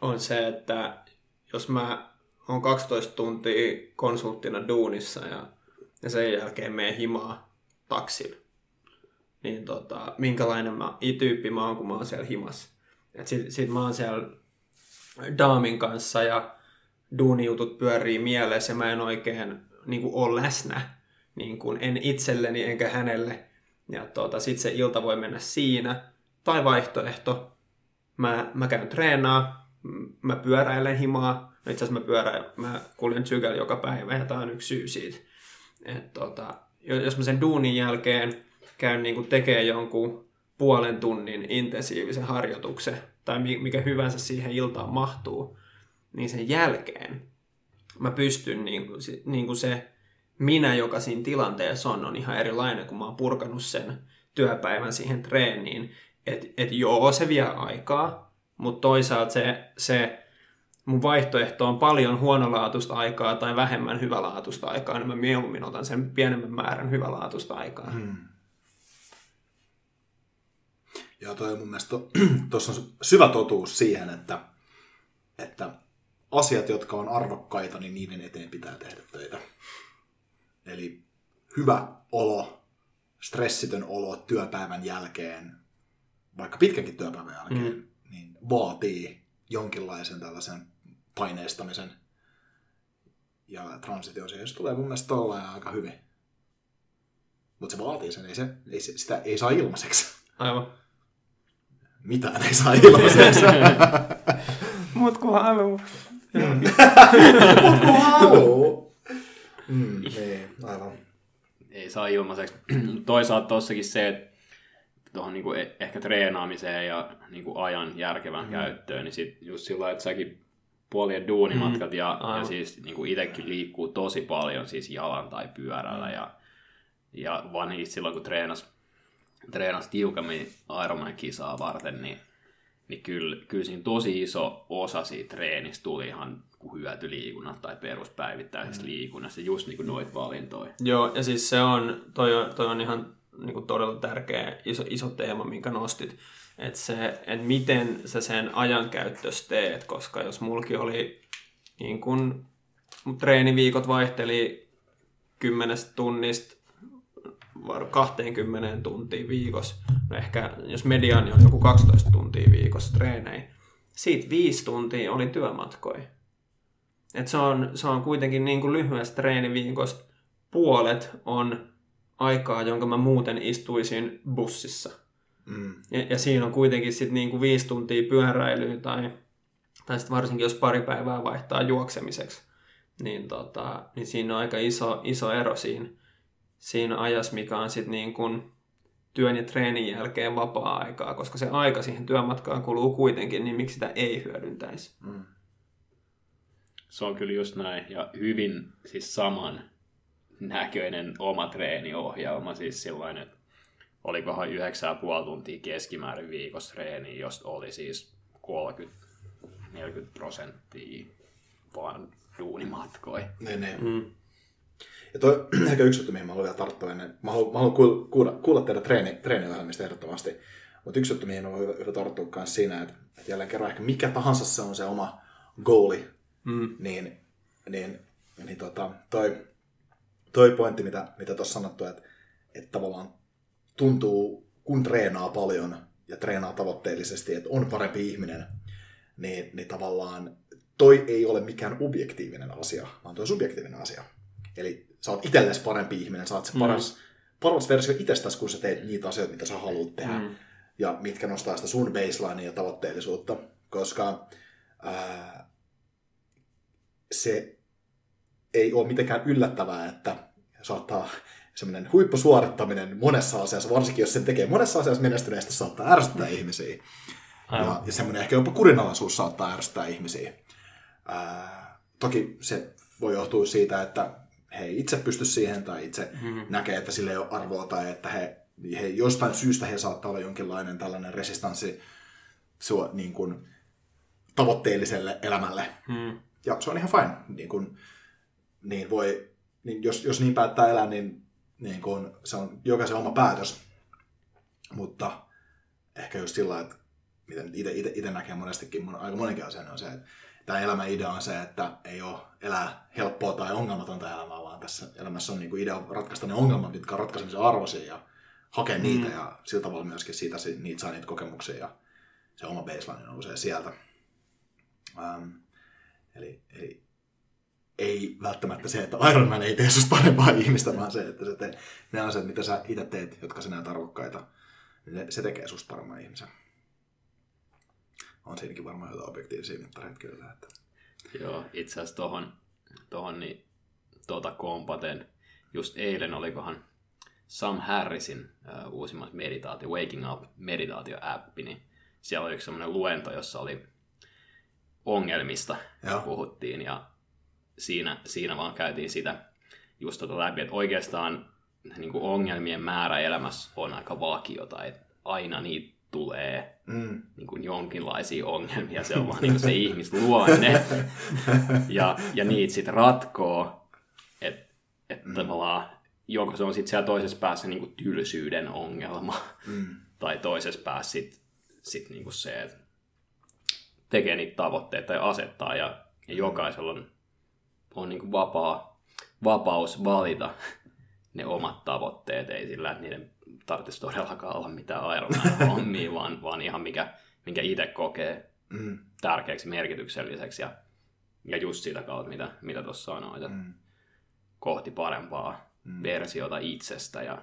on se, että jos mä oon 12 tuntia konsulttina duunissa ja, ja sen jälkeen menen himaa taksilla, niin tota, minkälainen mä, tyyppi mä oon, kun mä oon siellä himassa. Et sit, sit mä oon siellä daamin kanssa ja duunijutut pyörii mielessä ja mä en oikein niin kuin, ole läsnä, niin kuin, en itselleni enkä hänelle. Ja tuota, sitten se ilta voi mennä siinä. Tai vaihtoehto, mä, mä käyn treenaa, mä pyöräilen himaa. No itse asiassa mä pyöräilen, mä kuljen sykellä joka päivä ja tämä on yksi syy siitä. Et tuota, jos mä sen duunin jälkeen käyn niin tekee jonkun puolen tunnin intensiivisen harjoituksen, tai mikä hyvänsä siihen iltaan mahtuu, niin sen jälkeen mä pystyn niin kuin, niin kuin se minä, joka siinä tilanteessa on, on ihan erilainen, kun mä oon purkanut sen työpäivän siihen treeniin. Että et joo, se vie aikaa, mutta toisaalta se, se mun vaihtoehto on paljon huonolaatuista aikaa tai vähemmän hyvälaatuista aikaa, niin mä mieluummin otan sen pienemmän määrän hyvälaatuista aikaa. Hmm. Joo, toi on mun mielestä, tuossa on syvä totuus siihen, että, että asiat, jotka on arvokkaita, niin niiden eteen pitää tehdä töitä. Eli hyvä olo, stressitön olo työpäivän jälkeen, vaikka pitkänkin työpäivän jälkeen, mm. niin vaatii jonkinlaisen tällaisen paineistamisen. Ja transitio siihen se tulee mun mielestä tollaan aika hyvin. Mutta se vaatii sen, ei se, ei se, sitä ei saa ilmaiseksi. Aivan. Mitään ei saa ilmaiseksi. Mut kun haluu. Mut kun haluu. Mm, ei, aivan. Ei saa ilmaiseksi. Toisaalta tossakin se, että tuohon niinku e- ehkä treenaamiseen ja niinku ajan järkevän mm. käyttöön, niin sit just sillä että säkin puolien duunimatkat mm. ja, ja siis niinku itsekin liikkuu tosi paljon siis jalan tai pyörällä ja, ja vanhin silloin kun treenas, treenas tiukemmin Ironman-kisaa varten, niin, niin kyllä, kyllä siinä tosi iso osa siitä treenistä tuli ihan hyötyliikunnasta tai peruspäivittäisestä mm. liikunnasta, just niin kuin noit valintoja. Joo, ja siis se on, toi on, toi on ihan niin kuin todella tärkeä iso, iso teema, minkä nostit. Että se, että miten sä sen ajankäyttössä teet, koska jos mulki oli niin kun, treeniviikot vaihteli kymmenestä tunnista 20 tuntia viikossa, no ehkä jos mediaani on joku 12 tuntia viikossa treenei, siitä viisi tuntia oli työmatkoja. Et se, on, se on kuitenkin niin kuin lyhyestä treeniviikosta puolet on aikaa, jonka mä muuten istuisin bussissa. Mm. Ja, ja siinä on kuitenkin sitten niin kuin viisi tuntia pyöräilyä tai, tai sitten varsinkin jos pari päivää vaihtaa juoksemiseksi, niin, tota, niin siinä on aika iso, iso ero siinä, siinä ajassa, mikä on sitten niin kuin työn ja treenin jälkeen vapaa-aikaa, koska se aika siihen työmatkaan kuluu kuitenkin, niin miksi sitä ei hyödyntäisi. Mm. Se on kyllä just näin. Ja hyvin siis saman näköinen oma treeniohjelma. Siis sellainen, että olikohan 9,5 tuntia keskimäärin viikossa treeni, josta oli siis 30-40 prosenttia vaan duunimatkoja. Ne, ne. Mm. Ja toi ehkä yksi juttu, mihin mä haluan vielä tarttua ennen. Mä haluan, mä haluan kuulla, kuulla, kuulla teidän treeni, treeniohjelmista ehdottomasti. Mutta yksi juttu, mihin on hyvä, hyvä tarttua myös siinä, että, että jälleen kerran ehkä mikä tahansa se on se oma goali, Mm. niin, niin, niin tota, toi, toi pointti, mitä, mitä tuossa sanottu, että, että tavallaan tuntuu, kun treenaa paljon ja treenaa tavoitteellisesti, että on parempi ihminen, niin, niin tavallaan toi ei ole mikään objektiivinen asia, vaan toi on subjektiivinen asia. Eli sä oot itsellesi parempi ihminen, sä oot se paras, mm. paras versio itsestäsi, kun sä teet niitä asioita, mitä sä haluat tehdä, mm. ja mitkä nostaa sitä sun baselinea ja tavoitteellisuutta, koska ää, se ei ole mitenkään yllättävää, että saattaa semmoinen huippusuorittaminen monessa asiassa, varsinkin jos sen tekee monessa asiassa menestyneestä, saattaa ärsyttää ihmisiä. Ja, ja semmoinen ehkä jopa kurinalaisuus saattaa ärsyttää ihmisiä. Ää, toki se voi johtua siitä, että he itse pysty siihen tai itse mm-hmm. näkee, että sille ei ole arvoa tai että he, he jostain syystä he saattaa olla jonkinlainen tällainen resistanssi sua, niin kuin, tavoitteelliselle elämälle. Mm. Ja se on ihan fine. Niin, kuin, niin voi, niin jos, jos niin päättää elää, niin, niin kuin, se on jokaisen oma päätös. Mutta ehkä just sillä että miten itse näkee monestikin, mon, aika monenkin asian on se, että tämä elämän idea on se, että ei ole elää helppoa tai ongelmatonta elämää, vaan tässä elämässä on niin kuin idea ratkaista ne ongelmat, mitkä on ratkaisemisen arvoisia ja hakea mm. niitä ja sillä tavalla myöskin siitä niitä saa niitä kokemuksia ja se oma baseline nousee sieltä. Um, eli, eli ei välttämättä se, että Iron Man ei tee susta parempaa ihmistä, vaan se, että se te, ne asiat, mitä sä itse teet, jotka sä näet arvokkaita, niin se tekee susta paremman ihmisen. On siinäkin varmaan jotain objektiivisia mittareita kyllä. Että... Joo, itse asiassa tohon, tohon niin, tuota kompaten, just eilen olikohan Sam Harrisin uh, uusimmat meditaatio, Waking Up meditaatio-appi, niin siellä oli yksi semmoinen luento, jossa oli ongelmista Joo. puhuttiin ja siinä, siinä vaan käytiin sitä just tota läpi, että oikeastaan niin kuin ongelmien määrä elämässä on aika vakiota, että aina niitä tulee Mm. niin kuin jonkinlaisia ongelmia, se on vaan niin kuin se ihmisluonne ja, ja niitä sitten ratkoo, että et mm. tavallaan joko se on sitten siellä toisessa päässä niin kuin tylsyyden ongelma Mm. tai toisessa päässä sitten sit niin kuin se, että tekee niitä tavoitteita ja asettaa ja, ja jokaisella on, on niin kuin vapaa, vapaus valita ne omat tavoitteet, ei sillä, että niiden tarvitsisi todellakaan olla mitään Iron hommia, vaan, vaan ihan mikä, minkä itse kokee Mm. tärkeäksi, merkitykselliseksi ja, ja just sitä kautta, mitä, mitä tuossa sanoit, että Mm. kohti parempaa mm. versiota itsestä ja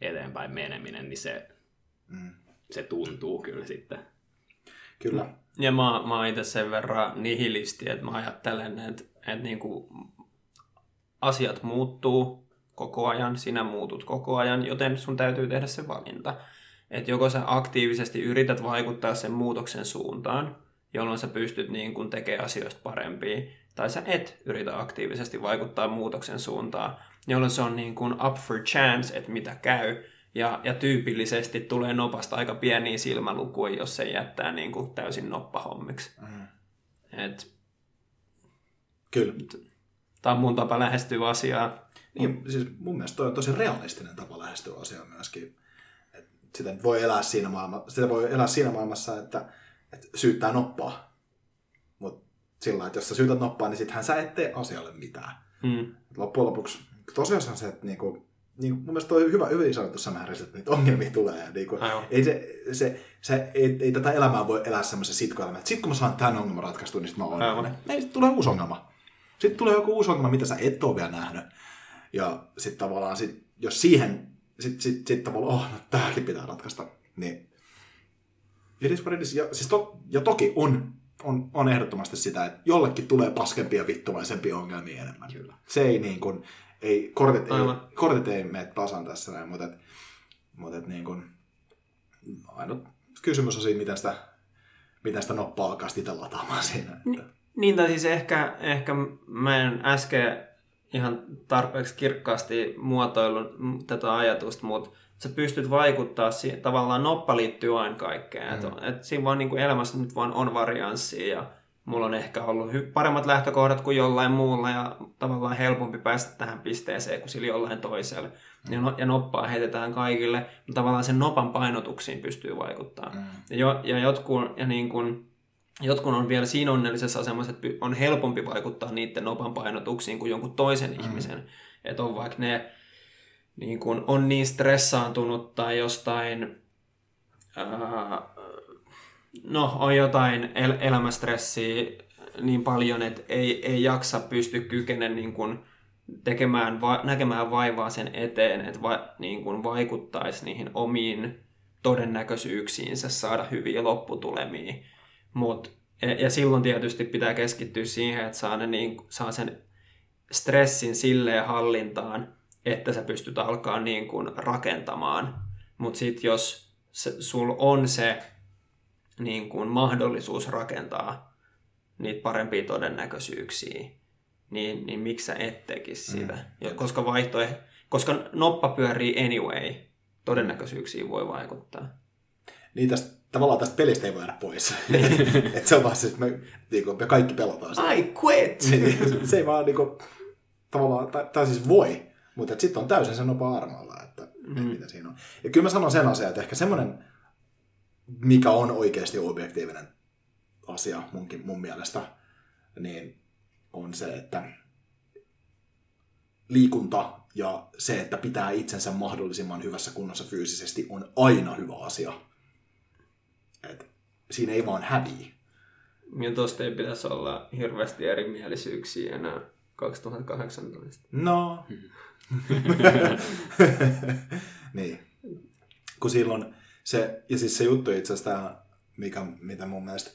eteenpäin meneminen, niin se, Mm. se tuntuu kyllä sitten. Kyllä. Ja mä, mä oon itse sen verran nihilisti, että mä ajattelen, että, että niinku asiat muuttuu koko ajan, sinä muutut koko ajan, joten sun täytyy tehdä se valinta. Että joko sä aktiivisesti yrität vaikuttaa sen muutoksen suuntaan, jolloin sä pystyt niin kun tekemään asioista parempia, tai sä et yritä aktiivisesti vaikuttaa muutoksen suuntaan, jolloin se on niin kuin up for chance, että mitä käy, ja, ja tyypillisesti tulee nopasta aika pieniä silmälukuja, jos se jättää niin kuin täysin noppahommiksi. Mm. Et, Kyllä. tämä on mun tapa lähestyä asiaa. Niin, siis mun mielestä toi on tosi realistinen tapa lähestyä asiaa myöskin. Et sitä voi elää siinä maailmassa, sitä voi elää siinä maailmassa, että, että syyttää noppaa. Mutta sillä että jos sä syytät noppaa, niin sittenhän sä et tee asialle mitään. Mm. Loppujen lopuksi tosiaan on se, että niinku, niin mun mielestä toi hyvä, hyvin sanottu määrässä, että niitä ongelmia tulee. Ja niinku, ei, se, se, se, ei, ei, tätä elämää voi elää semmoisessa sitkoelämää, että sit kun mä saan tämän ongelman ratkaistua, niin sit mä oon onnellinen. Ei, sit tulee uusi ongelma. Sitten tulee joku uusi ongelma, mitä sä et ole vielä nähnyt. Ja sitten tavallaan, sit, jos siihen, sitten sit, sit tavallaan, oh, no tämäkin pitää ratkaista, niin it is what it is. Ja, siis to, ja toki on, on, on ehdottomasti sitä, että jollekin tulee paskempia vittumaisempia ongelmia enemmän. Kyllä. Se ei niin kuin, ei, kortit, ei, kortit ei mene tasan tässä näin, mutta, et, mutta et niin kuin, ainut kysymys on siinä, miten sitä, miten sitä noppaa alkaa sitten lataamaan siinä. Että, Niin, tai siis ehkä, ehkä mä en äsken ihan tarpeeksi kirkkaasti muotoillut tätä ajatusta, mutta sä pystyt vaikuttaa siihen, tavallaan noppa liittyy aina kaikkeen. Mm. Et, et siinä vaan niin kuin elämässä nyt vaan on varianssia ja mulla on ehkä ollut hy- paremmat lähtökohdat kuin jollain muulla ja tavallaan helpompi päästä tähän pisteeseen kuin sillä jollain toisella. Ja, no, ja noppaa heitetään kaikille, mutta tavallaan sen nopan painotuksiin pystyy vaikuttaa. Mm. Ja, jo, ja, jotkun, ja niin kun, jotkun on vielä siinä onnellisessa asemassa, että on helpompi vaikuttaa niiden nopan painotuksiin kuin jonkun toisen mm. ihmisen. Että on vaikka ne niin kun on niin stressaantunut tai jostain ää, no, on jotain el- elämästressiä niin paljon, että ei, ei jaksa pysty kykenen niin kuin tekemään, va- näkemään vaivaa sen eteen, että va- niin kuin vaikuttaisi niihin omiin todennäköisyyksiinsä saada hyviä lopputulemia. Mut, ja, ja silloin tietysti pitää keskittyä siihen, että saa, ne niin, saa sen stressin silleen hallintaan, että sä pystyt alkaa niin kuin rakentamaan. Mutta sitten jos se, sul on se niin kuin mahdollisuus rakentaa niitä parempia todennäköisyyksiä, niin, niin miksi sä et tekisi sitä? Mm. Ja koska vaihtoehto, koska noppa pyörii anyway, todennäköisyyksiin voi vaikuttaa. Niin tästä, tavallaan tästä pelistä ei voi jäädä pois. Et se on vaan se, että me, niin kuin, me kaikki pelataan sitä. I quit! Niin, se ei vaan niin kuin, tavallaan, tai, tai siis voi, mutta sitten on täysin se nopa armoilla, että mm. mitä siinä on. Ja kyllä mä sanon sen asian, että ehkä semmoinen mikä on oikeasti objektiivinen asia munkin, mun mielestä, niin on se, että liikunta ja se, että pitää itsensä mahdollisimman hyvässä kunnossa fyysisesti, on aina hyvä asia. Et siinä ei vaan häviä. Ja tosta ei pitäisi olla hirveästi erimielisyyksiä enää 2018. No. niin. Kun silloin se, ja siis se juttu itse asiassa, mikä, mitä mun mielestä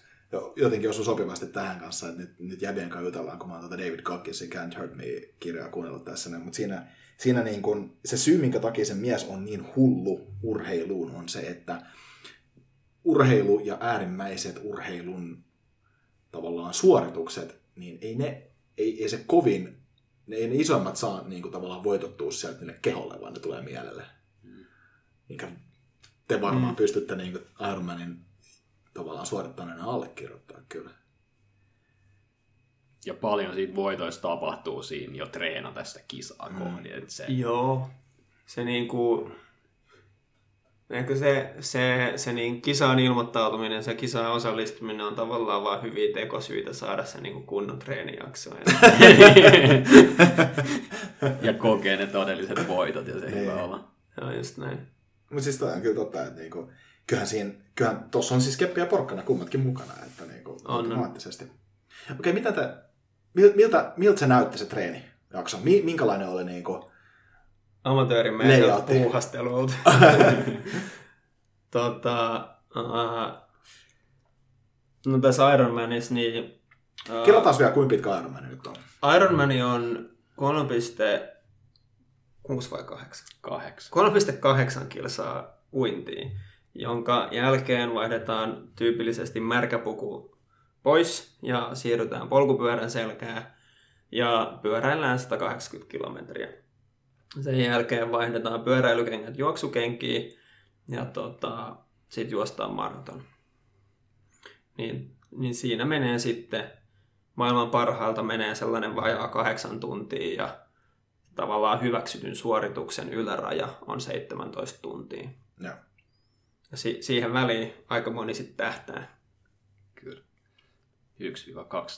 jotenkin osui sopivasti tähän kanssa, että nyt, nyt jäbien kanssa jutellaan, kun mä oon tuota David Gockisin Can't Hurt Me-kirjaa kuunnellut tässä, mutta siinä, siinä niin kun, se syy, minkä takia se mies on niin hullu urheiluun, on se, että urheilu ja äärimmäiset urheilun tavallaan suoritukset, niin ei ne, ei, ei se kovin, ne, ei ne isoimmat saa niin kuin, tavallaan voitottua sieltä niille keholle, vaan ne tulee mielelle. Mm. Minkä te varmaan mm. pystytte niin kuin Ironmanin tavallaan suorittaneena allekirjoittaa kyllä. Ja paljon siitä voitoista tapahtuu siinä jo treena tästä kisaa mm. kohdin. Että se... Joo. Se niinku... Ehkä se, se, se niin kisaan ilmoittautuminen, se kisaan osallistuminen on tavallaan vain hyviä tekosyitä saada se niin kunnon treenijakso. ja kokee ne todelliset voitot ja se niin. hyvä olla. Joo, just näin. Mutta siis toi on kyllä totta, että niinku, kyllähän siinä, kyllähän tuossa on siis keppi ja porkkana kummatkin mukana, että niinku, on, automaattisesti. Okei, okay, mitä te, miltä, miltä se näytti se treeni jakso? Minkälainen oli niinku, Amatöörimäiseltä puuhastelulta. tota, uh, no tässä Ironmanissa niin... Uh, Kerrotaan vielä, kuinka pitkä Ironman nyt on. Ironman on 6 vai 8? 8. 3,8 kilsaa uintiin, jonka jälkeen vaihdetaan tyypillisesti märkäpuku pois ja siirrytään polkupyörän selkää ja pyöräillään 180 kilometriä. Sen jälkeen vaihdetaan pyöräilykengät juoksukenkiin ja tota, sitten juostaan maraton. Niin, niin siinä menee sitten, maailman parhaalta menee sellainen vajaa kahdeksan tuntia ja tavallaan hyväksytyn suorituksen yläraja on 17 tuntia. Ja, ja si- siihen väliin aika moni sitten tähtää. Kyllä. 1-2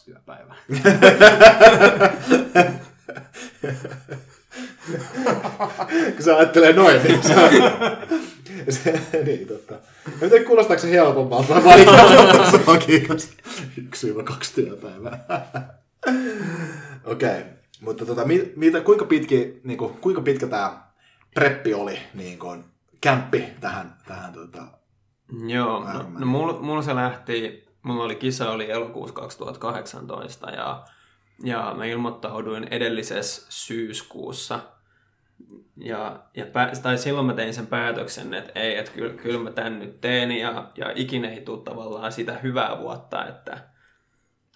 työpäivää. Kun se ajattelee noin, niin se on... se, niin, totta. En tiedä, kuulostaako se helpommalta vai vaikeammalta Yksi 2 työpäivää. Okei. Okay. Mutta tota, mitä, kuinka, pitki, niin kuin, kuinka pitkä tämä preppi oli, niin kuin, kämppi tähän, tähän tota, Joo, no, no mulla, mulla se lähti, mulla oli kisa oli elokuussa 2018 ja, ja mä ilmoittauduin edellisessä syyskuussa. Ja, ja pä, tai silloin mä tein sen päätöksen, että ei, että kyllä, kyllä mä tän nyt teen ja, ja ikinä ei tule tavallaan sitä hyvää vuotta, että,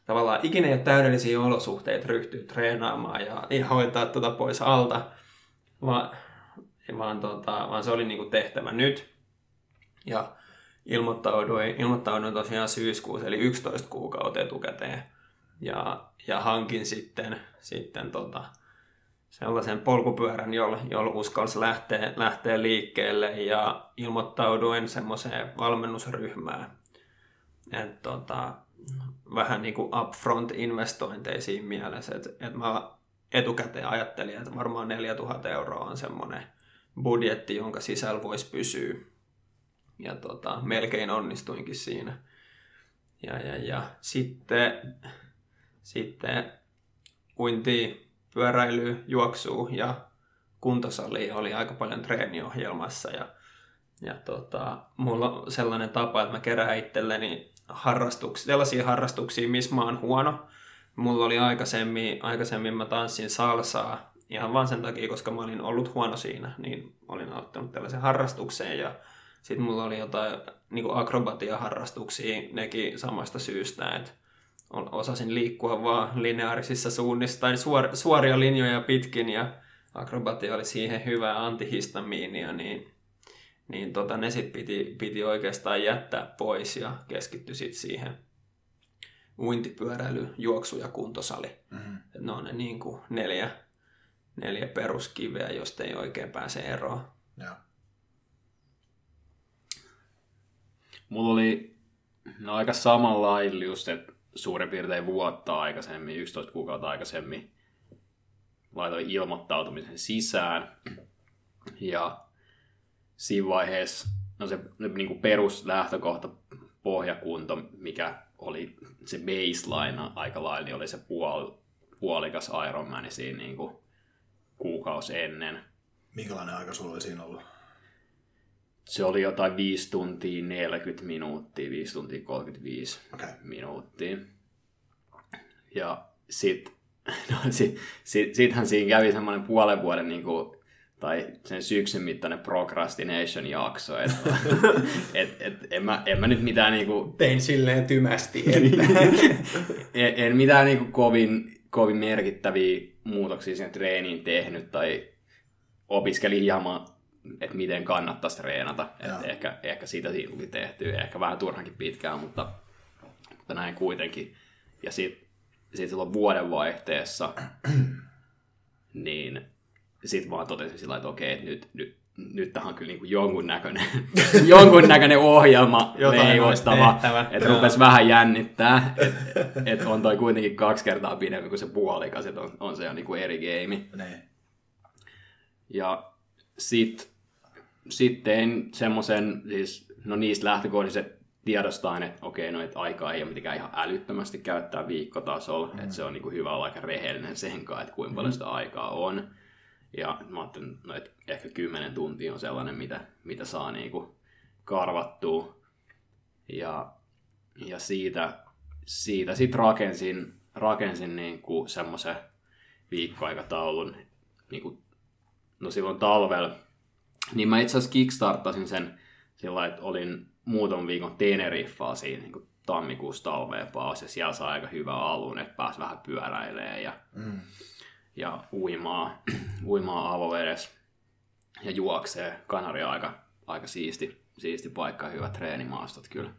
tavallaan ikinä ei ole täydellisiä olosuhteita ryhtyä treenaamaan ja, ja hoitaa tuota pois alta, vaan, vaan, tota, vaan se oli niinku tehtävä nyt. Ja, ilmoittauduin, ilmoittauduin tosiaan syyskuussa, eli 11 kuukautta etukäteen. Ja, ja hankin sitten, sitten tota, sellaisen polkupyörän, jolla, jolla uskalsi lähteä, lähteä liikkeelle ja ilmoittauduin semmoiseen valmennusryhmään. Et, tota, vähän niin kuin upfront investointeisiin mielessä, että et mä etukäteen ajattelin, että varmaan 4000 euroa on semmoinen budjetti, jonka sisällä voisi pysyä. Ja tota, melkein onnistuinkin siinä. Ja, ja, ja sitten, sitten uinti, pyöräily, juoksu ja kuntosali oli aika paljon treeniohjelmassa. Ja, ja tota, mulla on sellainen tapa, että mä kerään itselleni harrastuksia, sellaisia harrastuksia, missä mä oon huono. Mulla oli aikaisemmin, aikaisemmin mä tanssin salsaa ihan vaan sen takia, koska mä olin ollut huono siinä, niin olin aloittanut tällaisen harrastukseen ja sitten mulla oli jotain niin akrobatia-harrastuksia nekin samasta syystä, että osasin liikkua vaan lineaarisissa suunnissa tai suor, suoria linjoja pitkin ja akrobatia oli siihen hyvää antihistamiinia, niin, niin tota, ne sitten piti, piti oikeastaan jättää pois ja keskitty sitten siihen uintipyöräily, juoksu ja kuntosali. Mm-hmm. ne on ne niin kuin neljä, neljä peruskiveä, josta ei oikein pääse eroon. Joo. Mulla oli no, aika samanlailla just, että suurin piirtein vuotta aikaisemmin, 11 kuukautta aikaisemmin, laitoin ilmoittautumisen sisään. Ja siinä vaiheessa no se niin kuin peruslähtökohta, pohjakunto, mikä oli se baseline aika lailla, niin oli se puol, puolikas Ironman siinä niin kuin kuukausi ennen. Minkälainen aika sulla oli siinä ollut? Se oli jotain 5 tuntia 40 minuuttia, 5 tuntia 35 okay. minuuttia. Ja sit, no, sit, sit, sittenhän siinä kävi semmoinen puolen vuoden niin kuin, tai sen syksyn mittainen procrastination-jakso. Et, et, et, en, mä, en mä nyt mitään niinku... Tein silleen tymästi. Että... en, en mitään niinku kovin, kovin merkittäviä muutoksia siihen treeniin tehnyt tai opiskelin hieman, että miten kannattaisi treenata. Et ehkä, ehkä siitä tuli tehty, ehkä vähän turhankin pitkään, mutta, mutta näin kuitenkin. Ja sitten sit silloin vuodenvaihteessa, niin sitten vaan totesin sillä että okei, että nyt, nyt, nyt tähän on kyllä niin jonkunnäköinen, jonkunnäköinen ohjelma leivostava, että rupesi vähän jännittää, että et on toi kuitenkin kaksi kertaa pidempi kuin se puolikas, että on, on se jo niin kuin eri game. Ne. Ja sitten sit tein semmoisen, siis no niistä lähtökohdista tiedostain, että okei, no, että aikaa ei ole mitenkään ihan älyttömästi käyttää viikkotasolla, mm. että se on niin kuin hyvä olla aika rehellinen sen kanssa, että kuinka paljon sitä aikaa on. Ja mä ajattelin, no, että ehkä 10 tuntia on sellainen, mitä, mitä saa niinku karvattua. Ja, ja siitä, siitä sitten rakensin, rakensin niinku semmoisen viikkoaikataulun. Niinku, no silloin talvella, niin mä itse asiassa kickstarttasin sen sillä että olin muutaman viikon Teneriffaa siinä niin tammikuussa talveen paas, ja siellä saa aika hyvä alun, että pääsi vähän pyöräilemään ja mm ja uimaa, uimaa avovedessä ja juoksee. Kanaria aika, aika siisti, siisti paikka, hyvä treenimaastot kyllä.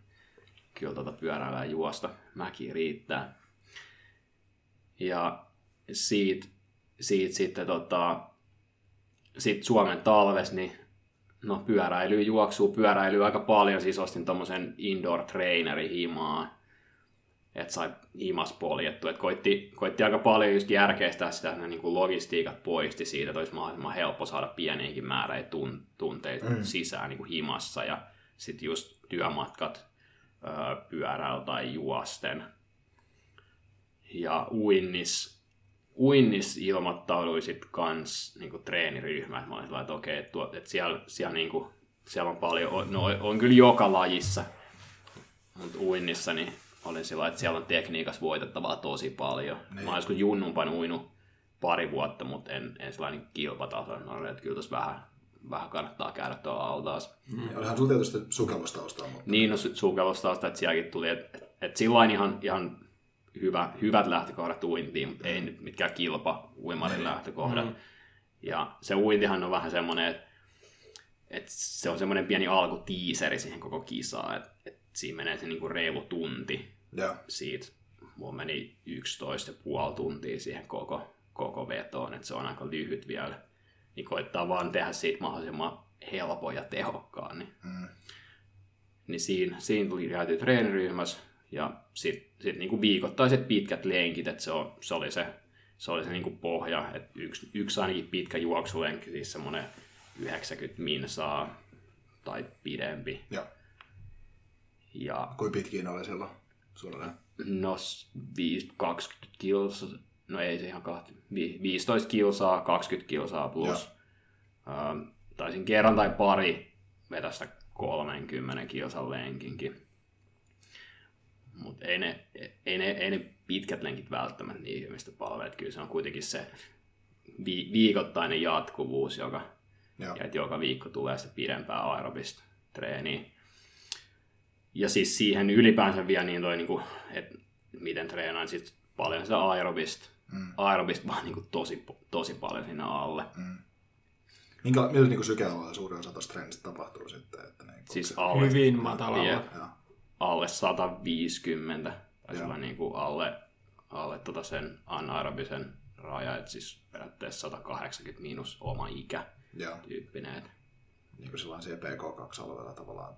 Kyllä tuota pyöräillä ja juosta. Mäki riittää. Ja siitä, siitä sitten tota, sit Suomen talves, niin no pyöräilyy, juoksuu, pyöräilyy aika paljon. Siis ostin tommosen indoor traineri himaa että sai himas poljettu. Että koitti, koitti aika paljon just järkeistää sitä, että ne niin kuin logistiikat poisti siitä, että olisi mahdollisimman helppo saada pieniinkin määrä tun, tunteita mm. sisään niin kuin himassa ja sitten just työmatkat pyörällä tai juosten. Ja uinnis, uinnis ilmoittaudui sitten kans niinku treeniryhmä. Mä olin sellainen, että okei, että, tuo, että siellä, siellä, niinku, siellä on paljon, no on kyllä joka lajissa, mutta uinnissa niin olin sillä että siellä on tekniikassa voitettavaa tosi paljon. Niin. Mä olisin junnumpan uinut pari vuotta, mutta en, en sellainen kilpataso. No, että kyllä tässä vähän, vähän kannattaa käydä tuolla altaas. Mm. Olihan sinulla tietysti sukellustaustaa. Mutta... Niin, no sukellustaustaa, että sielläkin tuli, että et, et sillä ihan, ihan hyvä, hyvät lähtökohdat uintiin, mutta ei nyt mitkään kilpa uimarin niin. lähtökohdat. Mm. Ja se uintihan on vähän semmoinen, että et se on semmoinen pieni alkutiiseri siihen koko kisaan, että et siinä menee se niinku reilu tunti Joo. siitä. Mulla meni 11 puoli tuntia siihen koko, koko vetoon, että se on aika lyhyt vielä. Niin koittaa vaan tehdä siitä mahdollisimman helpon ja tehokkaan. Niin, Mm. niin siinä, siinä tuli käyty treeniryhmässä ja sitten sit niinku viikoittaiset pitkät lenkit, että se, on, se oli se, se, oli se niinku pohja. Et yksi, yksi ainakin pitkä juoksulenkki, siis semmoinen 90 minsaa tai pidempi. Joo. Ja Kuinka pitkiä ne oli silloin suunnilleen? No, s- viis- 20 kilsaa, no ei se ihan kahti, vi- 15 kilsaa, 20 kilsaa plus. Ähm, taisin kerran tai pari vetästä 30 kilsan lenkinkin. Mutta ei ne, ei, ne, ei ne pitkät lenkit välttämättä niin ihmistä palvele. että Kyllä se on kuitenkin se vi- viikoittainen jatkuvuus, joka, Joo. ja että joka viikko tulee sitä pidempää aerobista treeniä. Ja siis siihen ylipäänsä vielä niin toi, niinku, että miten treenaan sit paljon sitä aerobista, Mm. aerobista vaan niinku tosi, tosi paljon siinä alle. Minkä, millä niin sykealueella suurin osa tuosta treenistä tapahtuu sitten? Että niin, Siis alle, Hyvin matalalla. Alle 150, tai sillä niinku alle, alle tota sen anaerobisen raja, että siis periaatteessa 180 miinus oma ikä Joo. tyyppinen. Niin kuin siellä PK2-alueella tavallaan.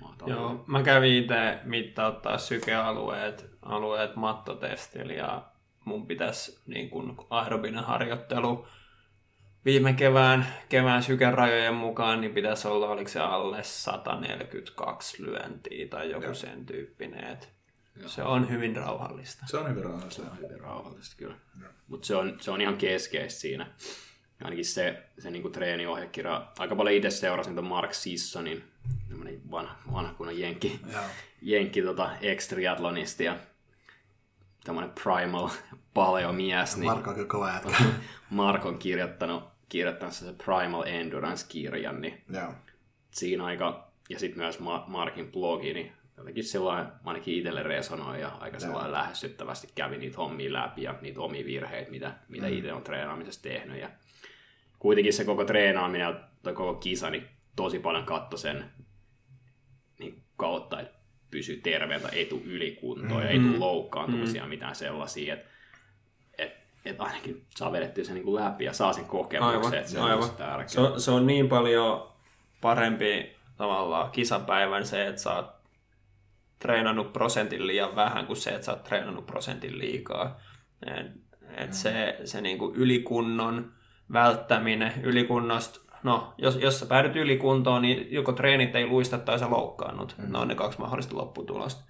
mahtavaa. Joo, mä kävin itse mittauttaa sykealueet alueet mattotestillä ja mun pitäisi niin kun aerobinen harjoittelu viime kevään, kevään sykerajojen mukaan, niin pitäisi olla, oliko se alle 142 lyöntiä tai joku Joo. sen tyyppinen. Et se on hyvin rauhallista. Se on hyvin rauhallista. hyvin rauhallista kyllä. Mutta se on, se on ihan keskeistä siinä. Ainakin se, se niinku treeniohjekirja. Aika paljon itse seurasin ton Mark Sissonin, vanha, vanha kunnon jenkki, Joo. jenkki tota, ex-triatlonisti ja tämmönen primal paleo-mies. Niin Marko on kyllä kova jätkä. Mark on kirjoittanut, kirjoittanut se Primal Endurance-kirjan, niin Joo. siinä aika, ja sitten myös Ma- Markin blogi, niin jotenkin sellainen, ainakin itselle resonoi ja aika sellainen lähestyttävästi kävi niitä hommia läpi ja niitä omia virheitä, mitä, mitä mm. itse on treenaamisessa tehnyt. Ja kuitenkin se koko treenaaminen ja toi koko kisa, niin tosi paljon katto sen niin kautta, että pysyy terveeltä, ei tule ylikuntoa ja ei tule loukkaantumisia, mitään sellaisia, että et, et ainakin saa vedettyä sen niin kuin läpi ja saa sen kokemuksen, Aivan, että se on aivan. tosi tärkeää. Se on, se on niin paljon parempi tavallaan kisapäivän se, että sä oot treenannut prosentin liian vähän kuin se, että sä oot treenannut prosentin liikaa. Et, et se, se niinku ylikunnon välttäminen, ylikunnosta, no jos, jos sä päädyt ylikuntoon, niin joko treenit ei luista tai sä loukkaannut. Mm. Ne on ne kaksi mahdollista lopputulosta.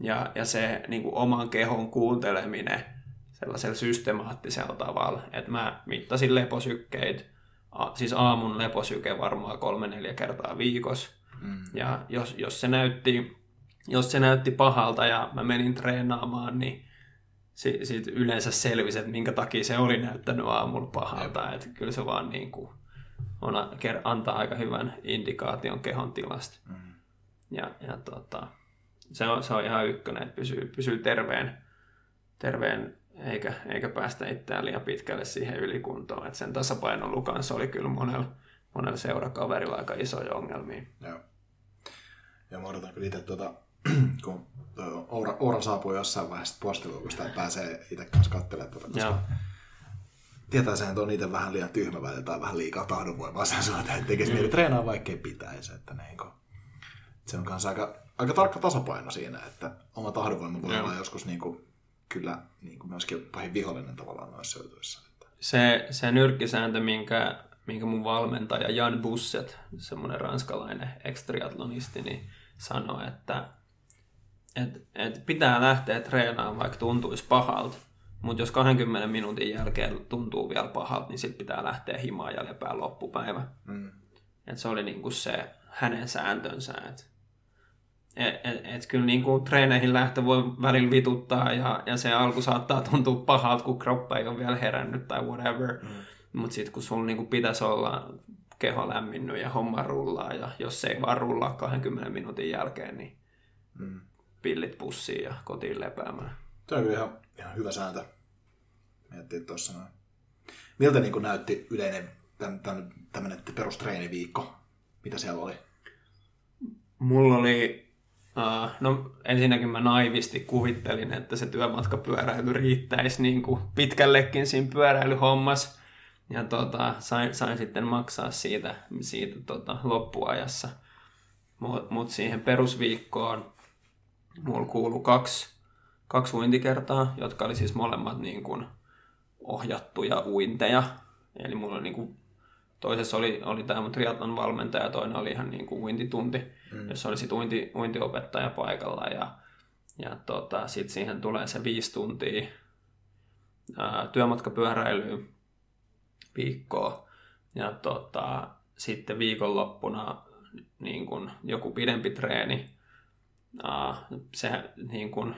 Ja, ja se niinku oman kehon kuunteleminen sellaisella systemaattisella tavalla, että mä mittasin leposykkeitä, a, siis aamun leposyke varmaan kolme-neljä kertaa viikossa. Mm. Ja jos, jos, se näytti, jos se näytti pahalta ja mä menin treenaamaan, niin si, siitä yleensä selvisi, että minkä takia se oli näyttänyt aamulla pahalta. Että kyllä se vaan niin kuin on, antaa aika hyvän indikaation kehon tilasta. Mm. Ja, ja tota, se, on, se on ihan ykkönen, että pysyy, pysyy terveen, terveen eikä, eikä päästä itseään liian pitkälle siihen ylikuntoon. Et sen tasapainolun kanssa oli kyllä monella, monella seurakaverilla aika isoja ongelmia. Joo. Ja mä odotan kyllä itse tuota, kun Oura, Oura saapuu jossain vaiheessa postiluukusta ja pääsee itse kanssa katselemaan tuota, koska Joo. tietää sen, että on itse vähän liian tyhmä välillä tai vähän liikaa tahdonvoimaa sen suhteen, että tekisi mieli treenaa vaikkei pitäisi. Että niin kuin, se on kanssa aika, aika tarkka tasapaino siinä, että oma tahdonvoima voi Joo. olla joskus niin kuin, kyllä niin kuin myöskin pahin vihollinen tavallaan noissa jutuissa. Että, Se, se nyrkkisääntö, minkä, minkä mun valmentaja Jan Busset, semmoinen ranskalainen ekstriatlonisti, niin sanoi, että et, et pitää lähteä treenaamaan, vaikka tuntuisi pahalta. Mutta jos 20 minuutin jälkeen tuntuu vielä pahalta, niin sitten pitää lähteä himaan ja lepää loppupäivä. mm, Et se oli niinku se hänen sääntönsä. Et, et, et, et kyllä niinku treeneihin lähtö voi välillä vituttaa ja, ja se alku saattaa tuntua pahalta, kun kroppa ei ole vielä herännyt tai whatever. Mm. Mutta sitten kun sulla niinku pitäisi olla keho lämminnyt ja homma rullaa ja jos se ei vaan rullaa 20 minuutin jälkeen, niin mm. pillit pussiin ja kotiin lepäämään. Se on kyllä ihan, ihan hyvä sääntö. Miettii tuossa noin. Miltä niin kuin näytti yleinen täm, täm, tämmöinen perustreeniviikko mitä siellä oli? Mulla oli, uh, no ensinnäkin mä naivisti kuvittelin, että se työmatkapyöräily riittäisi niin kuin pitkällekin siinä pyöräilyhommassa. Ja tota, sain, sain sitten maksaa siitä, siitä tota, loppuajassa. Mutta mut siihen perusviikkoon mulla kuului kaksi, kaksi uintikertaa, jotka oli siis molemmat niin kuin ohjattuja uinteja. Eli mulla oli niin kuin, toisessa oli, oli tämä mun triatlon valmentaja ja toinen oli ihan niin kuin uintitunti, mm. jossa oli sit uinti, uintiopettaja paikalla. Ja, ja tota, sitten siihen tulee se viisi tuntia ää, työmatkapyöräilyä viikkoa. Ja tota, sitten viikonloppuna niin kun joku pidempi treeni. Uh, se niin kun,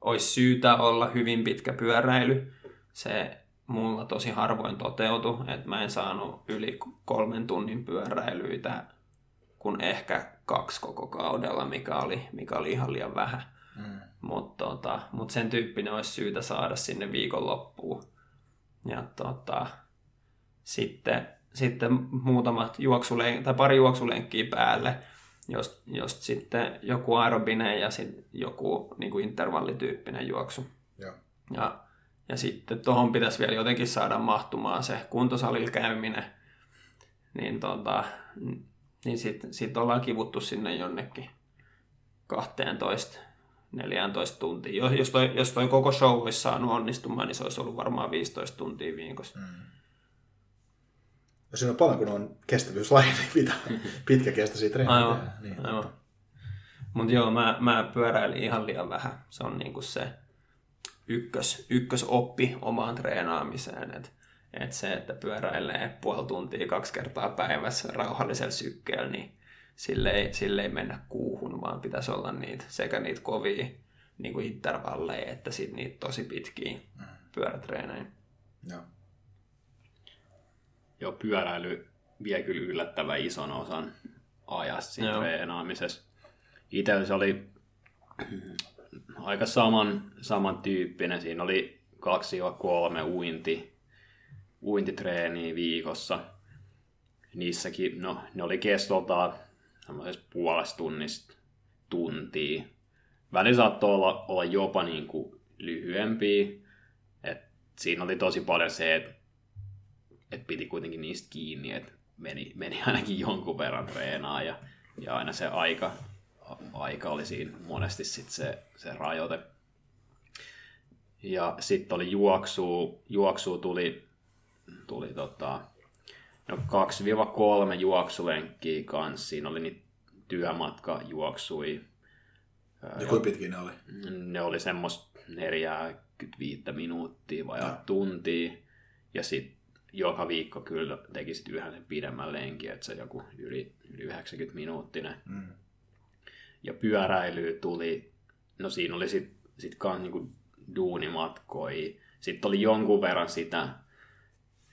olisi syytä olla hyvin pitkä pyöräily. Se mulla tosi harvoin toteutui, että mä en saanut yli kolmen tunnin pyöräilyitä kun ehkä kaksi koko kaudella, mikä oli, mikä oli ihan liian vähän. Mm. Mutta tota, mut sen tyyppinen olisi syytä saada sinne viikonloppuun. Ja tota, sitten, sitten muutamat juoksulen, tai pari juoksulenkkiä päälle, jos, jos sitten joku aerobinen ja sitten joku niin kuin intervallityyppinen juoksu. Joo. Ja, ja sitten tuohon pitäisi vielä jotenkin saada mahtumaan se kuntosalilla käyminen. Niin, tota, niin sitten sit ollaan kivuttu sinne jonnekin 12 14 tuntia. Jos toi, jos toi koko show olisi saanut onnistumaan, niin se olisi ollut varmaan 15 tuntia viikossa. Mm. Ja siinä on paljon, kun on kestävyyslaji, niin pitää pitkäkestoisia treenejä. Aivan, niin, aivan. Mutta joo, mä, mä pyöräilin ihan liian vähän. Se on niinku se ykkös, ykkösoppi omaan treenaamiseen. Et, et se, että pyöräilee puoli tuntia kaksi kertaa päivässä rauhallisella sykkeellä, niin sille ei, sille ei mennä kuuhun, vaan pitäisi olla niitä, sekä niitä kovia niin kuin intervalleja, että sit niitä tosi pitkiä mm. pyörätreenejä. Joo. Joo, pyöräily vie kyllä yllättävän ison osan ajasta siinä treenaamisessa. Itse se oli aika saman, samantyyppinen. Siinä oli 2-3 uinti, uintitreeniä viikossa. Niissäkin, no ne oli kestoltaan semmoisessa puolesta tunnista tuntia. Välillä saattoi olla, olla jopa niin kuin lyhyempiä. Et siinä oli tosi paljon se, että et piti kuitenkin niistä kiinni, että meni, meni ainakin jonkun verran treenaa ja, ja aina se aika, aika oli siinä monesti sit se, se rajoite. Ja sitten oli juoksu, juoksu tuli, tuli tota, no 2-3 juoksulenkkiä kanssa. Siinä oli niitä työmatkajuoksui. Ja kuinka pitkiä ne oli? Ne oli semmoista 45 minuuttia vai tuntia. Ja sitten joka viikko kyllä tekisit yhden sen pidemmän lenkin, että se joku yli, yli 90 minuuttinen. Mm. Ja pyöräily tuli, no siinä oli sitten sit kans niinku duunimatkoi. Sitten oli jonkun verran sitä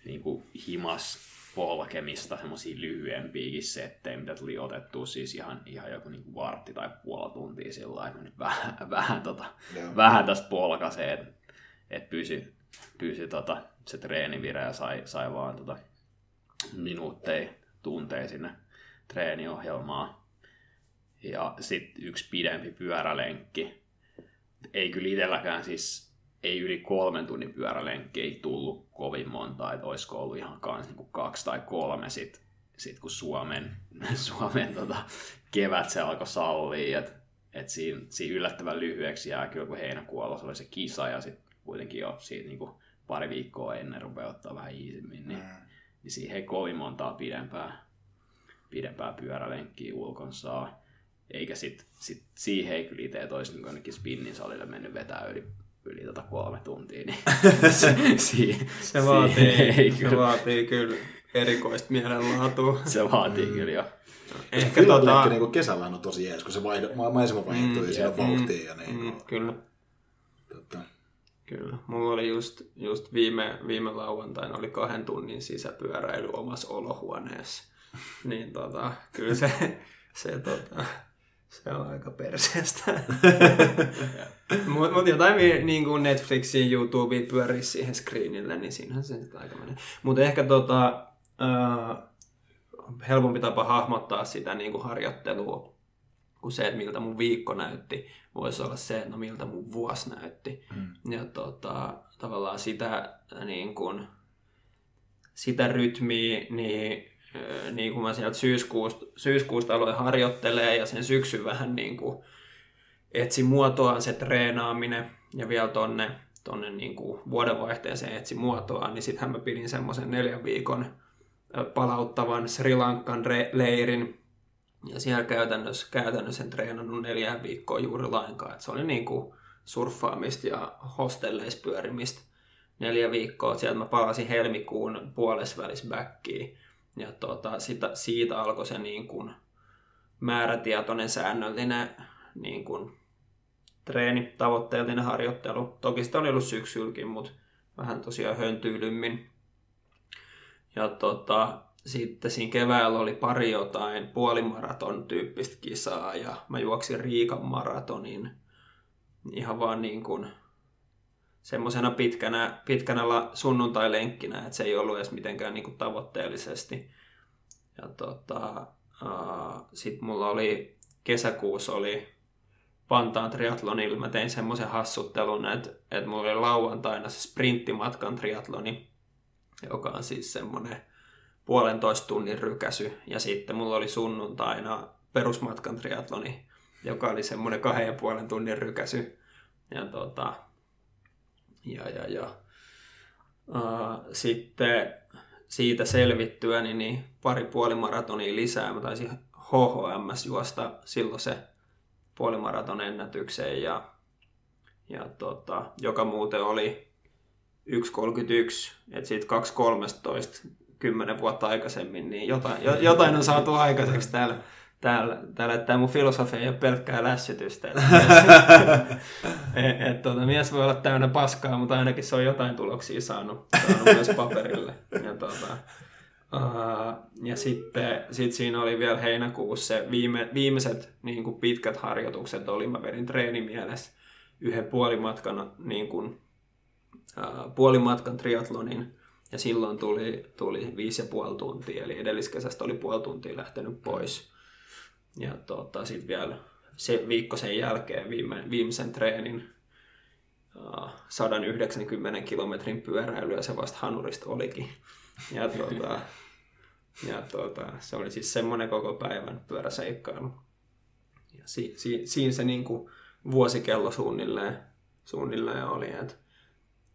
niinku himas polkemista, semmoisia lyhyempiäkin settejä, mitä tuli otettua siis ihan, ihan joku niinku vartti tai puoli tuntia sillä että nyt vähän, vähän, tota, vähän tästä polkasee, että et pysy, pysy tota, se treenivire ja sai, sai vaan tota minuutteja, tunteja sinne treeniohjelmaan. Ja sitten yksi pidempi pyörälenkki. Ei kyllä itselläkään siis, ei yli kolmen tunnin pyörälenkki ei tullut kovin monta, että olisiko ollut ihan kans niin kuin kaksi tai kolme sit, sit kun Suomen, Suomen tota, kevät se alkoi sallia, että et siinä, siinä yllättävän lyhyeksi jää kyllä, kun heinäkuulla se oli se kisa ja sitten kuitenkin jo siitä niin kuin pari viikkoa ennen rupeaa ottaa vähän iisimmin, niin, mm. niin siihen ei kovin montaa pidempää, pidempää pyörälenkkiä ulkon saa. Eikä sit, sit siihen ei kyllä itse olisi niin jonnekin spinnin salille mennyt vetää yli, yli tota kolme tuntia. Niin se, si, se, vaatii, ei se kyllä. vaatii kyllä erikoista mielenlaatua. se vaatii mm. kyllä jo. Ehkä tota... niin kesällä on tosi jees, kun se maisema vaihtuu mm, ja siinä on vauhtia. Mm, ja niin mm, kyllä. Totta. Kyllä. Mulla oli just, just viime, viime lauantaina oli kahden tunnin sisäpyöräily omassa olohuoneessa. niin tota, kyllä se, se, tota, se on aika perseestä. Mutta mut jotain niin kuin Netflixin, YouTubeen pyörii siihen screenille, niin siinähän se sitten aika menee. Mutta ehkä tota, äh, helpompi tapa hahmottaa sitä niin kuin harjoittelua kuin se, että miltä mun viikko näytti. Voisi olla se, että no miltä mun vuosi näytti. Mm. Ja tota, tavallaan sitä, niin kuin, sitä rytmiä, niin, niin kuin mä sieltä syyskuusta, syyskuusta aloin harjoittelee ja sen syksyn vähän niin kuin etsi muotoaan se treenaaminen ja vielä tonne, tonne niin kuin vuodenvaihteeseen etsi muotoaan, niin sittenhän mä pidin semmoisen neljän viikon palauttavan Sri Lankan leirin, ja siellä käytännössä, käytännössä en treenannut neljä viikkoa juuri lainkaan. Et se oli niin kuin surffaamista ja hostelleissa pyörimistä neljä viikkoa. Sieltä mä palasin helmikuun puolesvälis backiin. Ja tota, siitä, siitä alkoi se niin kuin määrätietoinen säännöllinen niin kuin treeni, tavoitteellinen harjoittelu. Toki sitä oli ollut syksylläkin, mutta vähän tosiaan höntyilymmin. Ja tota, sitten siinä keväällä oli pari jotain puolimaraton tyyppistä kisaa ja mä juoksin Riikan maratonin ihan vaan niin kuin semmoisena pitkänä, pitkänä sunnuntai-lenkkinä, että se ei ollut edes mitenkään niin kuin tavoitteellisesti. Ja tota, sitten mulla oli kesäkuussa oli Pantaan triathlonilla. Mä tein semmoisen hassuttelun, että, että mulla oli lauantaina se sprinttimatkan triathloni, joka on siis semmoinen puolentoista tunnin rykäsy. Ja sitten mulla oli sunnuntaina perusmatkan triatloni, joka oli semmoinen kahden ja puolen tunnin rykäsy. Ja, tota, ja, ja, ja. Uh, sitten siitä selvittyä niin, niin pari puolimaratonia lisää. Mä taisin HHMS juosta silloin se puolimaraton ennätykseen ja, ja tota, joka muuten oli 1.31, että siitä 2.13 kymmenen vuotta aikaisemmin, niin jotain, jotain on saatu aikaiseksi täällä. Täällä, täällä tämä mun filosofia ei ole pelkkää lässytystä. et, et, tuota, mies voi olla täynnä paskaa, mutta ainakin se on jotain tuloksia saanut, saanut myös paperille. Ja, tuota, uh, ja sitten sit siinä oli vielä heinäkuussa se viime, viimeiset niin kuin pitkät harjoitukset oli, mä vedin treenimielessä yhden puolimatkan, niin kuin, uh, puolimatkan triatlonin ja silloin tuli, tuli viisi ja puoli tuntia, eli edelliskesästä oli puoli tuntia lähtenyt pois. Ja tota, sitten vielä se viikko sen jälkeen viime, viimeisen treenin uh, 190 kilometrin pyöräily ja se vasta hanurista olikin. Ja, tota, ja tota, se oli siis semmoinen koko päivän pyöräseikkailu. Ja si, si, siinä se niin kuin vuosikello suunnilleen, suunnilleen oli, että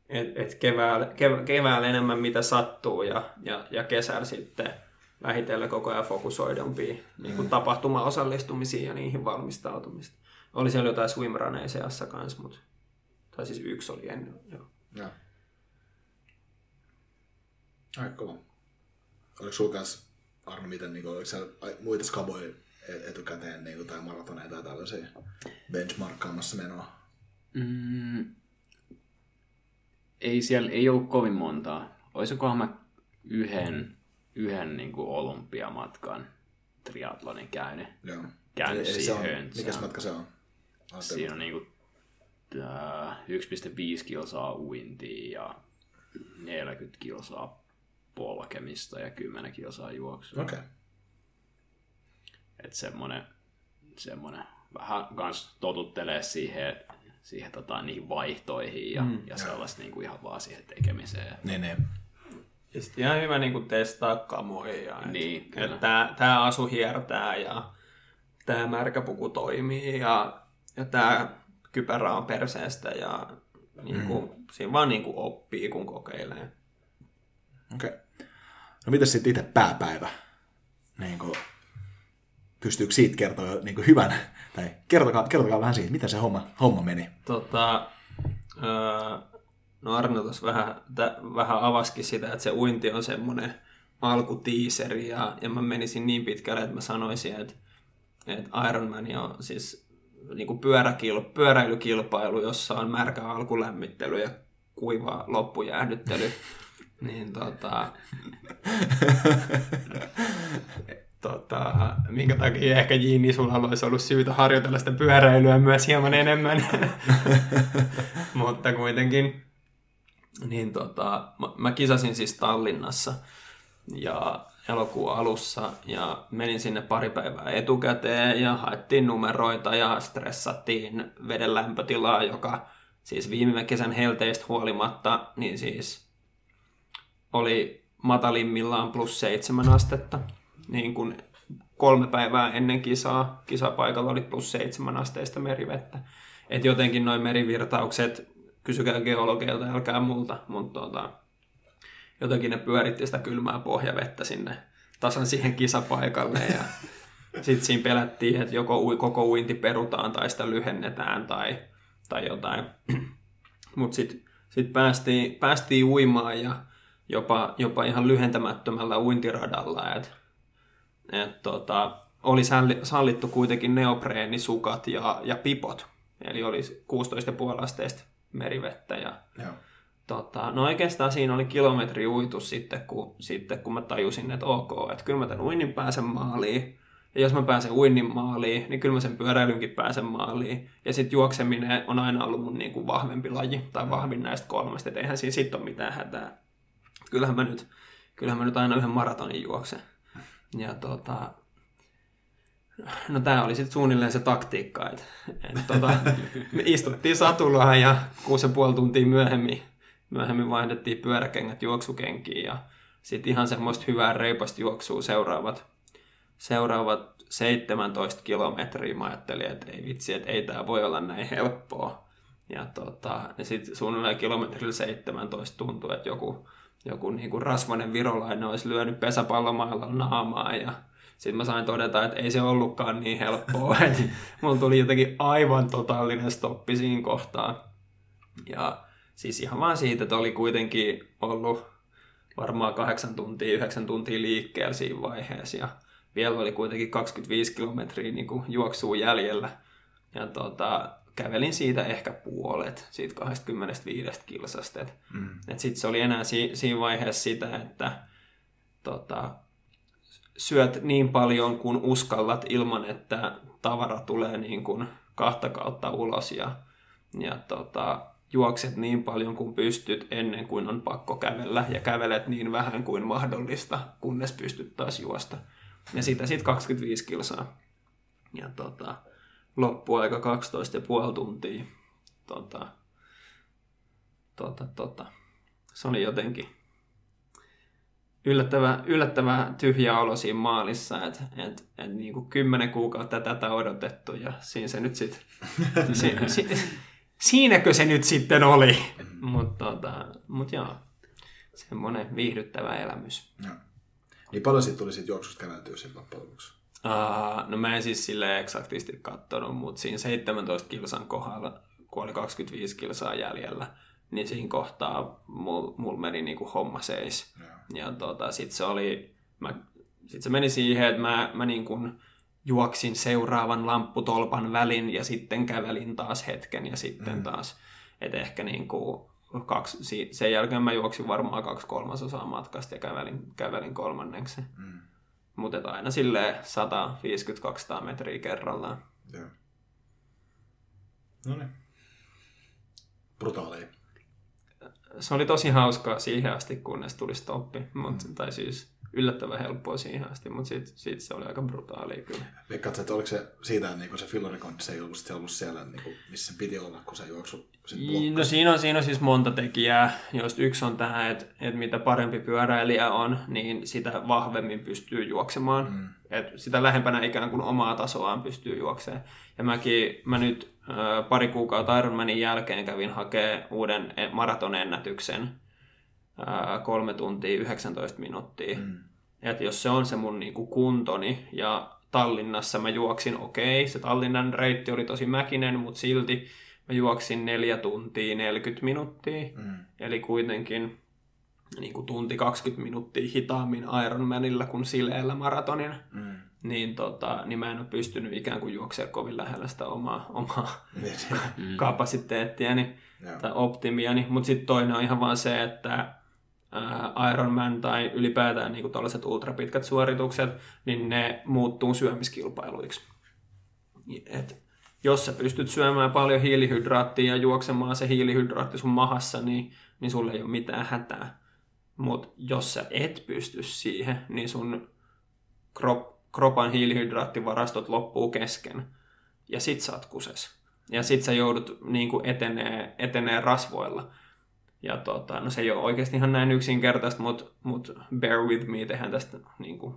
et, et keväällä, kev, keväällä enemmän mitä sattuu ja, ja, ja kesällä sitten vähitellen koko ajan fokusoidumpiin niin kuin mm. tapahtuma-osallistumisiin ja niihin valmistautumista. Oli siellä jotain swimruneja seassa kanssa, mutta tai siis yksi oli ennen. Joo. Ja. Aika kova. Oliko sulla kanssa, Arno, miten, niin kuin, oliko siellä muita skaboja e-, etukäteen niin kuin, tai maratoneita tai tällaisia benchmarkkaamassa menoa? Mm, ei siellä ei ollut kovin montaa. Olisikohan mä yhden, yhden niin kuin olympiamatkan triatlonin käynyt. Joo. Käynyt eli, siihen se on, Mikäs matka se on? Ajattelin. Siinä on niin kuin, 1,5 kilsaa uintia ja 40 kilsaa polkemista ja 10 kilsaa juoksua. Okei. Okay. Että semmonen, semmonen vähän kans totuttelee siihen, siihen tota, niihin vaihtoihin ja, mm, ja sellaista niin kuin ihan vaan siihen tekemiseen. Ne, ne. Ja sitten ihan hyvä niin kuin testaa kamoja. Ja niin, että, tämä asu hiertää ja tämä märkäpuku toimii ja, ja tämä kypärä on perseestä ja niin kuin, mm. siinä vaan niin kuin oppii, kun kokeilee. Okei. Okay. No mitäs sitten itse pääpäivä? Niin kuin, pystyykö siitä kertoa niin kuin hyvän, tai kertokaa, kertokaa vähän siitä, miten se homma, homma meni. Tota, öö, no Arno tuossa vähän, tä, vähän avaskin sitä, että se uinti on semmoinen alkutiiseri, ja, ja mä menisin niin pitkälle, että mä sanoisin, että, että Ironman on siis niin kuin pyöräkil, pyöräilykilpailu, jossa on märkä alkulämmittely ja kuiva loppujäähdyttely. niin tota, tota, minkä takia ehkä Jini sulla olisi ollut syytä harjoitella sitä pyöräilyä myös hieman enemmän. Mutta kuitenkin, niin tota, mä, mä kisasin siis Tallinnassa ja elokuun alussa ja menin sinne pari päivää etukäteen ja haettiin numeroita ja stressattiin veden lämpötilaa, joka siis viime kesän helteistä huolimatta, niin siis oli matalimmillaan plus seitsemän astetta. Niin kuin kolme päivää ennen kisaa, kisapaikalla oli plus seitsemän asteista merivettä. Et jotenkin noin merivirtaukset, kysykää geologeilta, älkää multa, mutta tota, jotenkin ne pyöritti sitä kylmää pohjavettä sinne tasan siihen kisapaikalle ja sitten siinä pelättiin, että joko koko uinti perutaan tai sitä lyhennetään tai, tai jotain. Mutta sitten sit päästiin, päästiin uimaan ja jopa, jopa ihan lyhentämättömällä uintiradalla. Et, et tota, oli sallittu kuitenkin neopreenisukat ja, ja pipot. Eli oli 16,5 asteista merivettä. Ja, Joo. tota, no oikeastaan siinä oli kilometri uitu sitten, kun, sitten, kun mä tajusin, että ok, että kyllä mä tämän uinnin pääsen maaliin. Ja jos mä pääsen uinnin maaliin, niin kyllä mä sen pyöräilynkin pääsen maaliin. Ja sitten juokseminen on aina ollut mun niin kuin vahvempi laji, tai vahvin näistä kolmesta, että eihän siinä sitten ole mitään hätää. Kyllähän mä nyt, kyllähän mä nyt aina yhden maratonin juoksen. Ja tota, No tämä oli sitten suunnilleen se taktiikka, että et, tota, me istuttiin satulaan ja kuusi ja puoli tuntia myöhemmin, myöhemmin vaihdettiin pyöräkengät juoksukenkiin ja sitten ihan semmoista hyvää reipasta juoksua seuraavat, seuraavat 17 kilometriä. Mä ajattelin, että ei vitsi, että ei tämä voi olla näin helppoa. Ja, tota, ja sitten suunnilleen kilometrillä 17 tuntui, että joku, joku niinku rasvainen virolainen olisi lyönyt pesäpallomailla naamaa ja sitten mä sain todeta, että ei se ollutkaan niin helppoa. että mulla tuli jotenkin aivan totaalinen stoppi siinä kohtaa. Ja siis ihan vaan siitä, että oli kuitenkin ollut varmaan kahdeksan tuntia, yhdeksän tuntia liikkeellä siinä vaiheessa. Ja vielä oli kuitenkin 25 kilometriä niin kuin juoksua jäljellä. Ja tota, kävelin siitä ehkä puolet, siitä 25 kilsasta. Mm. Sitten se oli enää si- siinä vaiheessa sitä, että tota, syöt niin paljon kuin uskallat ilman, että tavara tulee niin kuin kahta kautta ulos ja, ja tota, juokset niin paljon kuin pystyt ennen kuin on pakko kävellä ja kävelet niin vähän kuin mahdollista, kunnes pystyt taas juosta. Ja siitä sitten 25 kilsaa. Ja tota, loppuaika 12,5 tuntia. Tota, tota, tota. Se oli jotenkin yllättävä, yllättävä tyhjä olo siinä maalissa, että et, et niin kuin kymmenen kuukautta tätä odotettu ja siinä se nyt sitten, si, si, siinäkö se nyt sitten oli, mutta tota, mut joo, semmoinen viihdyttävä elämys. Joo. Niin paljon siitä tuli siitä juoksusta käveltyä sen loppujen lopuksi? Uh, no mä en siis sille eksaktisti katsonut, mutta siinä 17 kilsan kohdalla, kun oli 25 kilsaa jäljellä, niin siinä kohtaa mulla mul meni niinku homma seis. Ja tota, sit se oli, mä, sit se meni siihen, että mä, mä niin kuin juoksin seuraavan lampputolpan välin ja sitten kävelin taas hetken ja sitten mm. taas, että ehkä niin kuin kaksi, sen jälkeen mä juoksin varmaan kaksi kolmasosaa matkasta ja kävelin, kävelin kolmanneksi. Mm. Mutta aina silleen 150-200 metriä kerrallaan. Joo. No niin. Brutaaleja se oli tosi hauskaa siihen asti, kunnes tuli stoppi. Mut, mm. Tai siis yllättävän helppoa siihen asti, mutta sitten sit se oli aika brutaalia kyllä. Veikkaatko, että oliko se siitä, että niinku se fillarikontti ei ollut, se ollut siellä, niinku, missä se piti olla, kun se juoksu No siinä on, siinä on siis monta tekijää, joista yksi on tämä, että, että mitä parempi pyöräilijä on, niin sitä vahvemmin pystyy juoksemaan. Mm. Et sitä lähempänä ikään kuin omaa tasoaan pystyy juoksemaan. Ja mäkin, mä nyt pari kuukautta Ironmanin jälkeen kävin hakea uuden e- kolme tuntia 19 minuuttia. Mm. Et jos se on se mun niinku kuntoni ja Tallinnassa mä juoksin, okei, okay, se Tallinnan reitti oli tosi mäkinen, mutta silti mä juoksin neljä tuntia 40 minuuttia. Mm. Eli kuitenkin niin kuin tunti 20 minuuttia hitaammin Ironmanilla kuin sileellä maratonin. Mm niin, tota, niin mä en ole pystynyt ikään kuin juoksemaan kovin lähellä sitä omaa, omaa mm. kapasiteettiani tai optimiani. Mutta sitten toinen on ihan vaan se, että Ironman tai ylipäätään niin tällaiset ultrapitkät suoritukset, niin ne muuttuu syömiskilpailuiksi. Et jos sä pystyt syömään paljon hiilihydraattia ja juoksemaan se hiilihydraatti sun mahassa, niin, niin sulle ei ole mitään hätää. mutta jos sä et pysty siihen, niin sun krop, kropan hiilihydraattivarastot loppuu kesken. Ja sit sä oot kuses. Ja sit sä joudut niin etenee, etenee rasvoilla. Ja tota, no se ei ole oikeasti ihan näin yksinkertaista, mutta mut bear with me, tehdään tästä niin kuin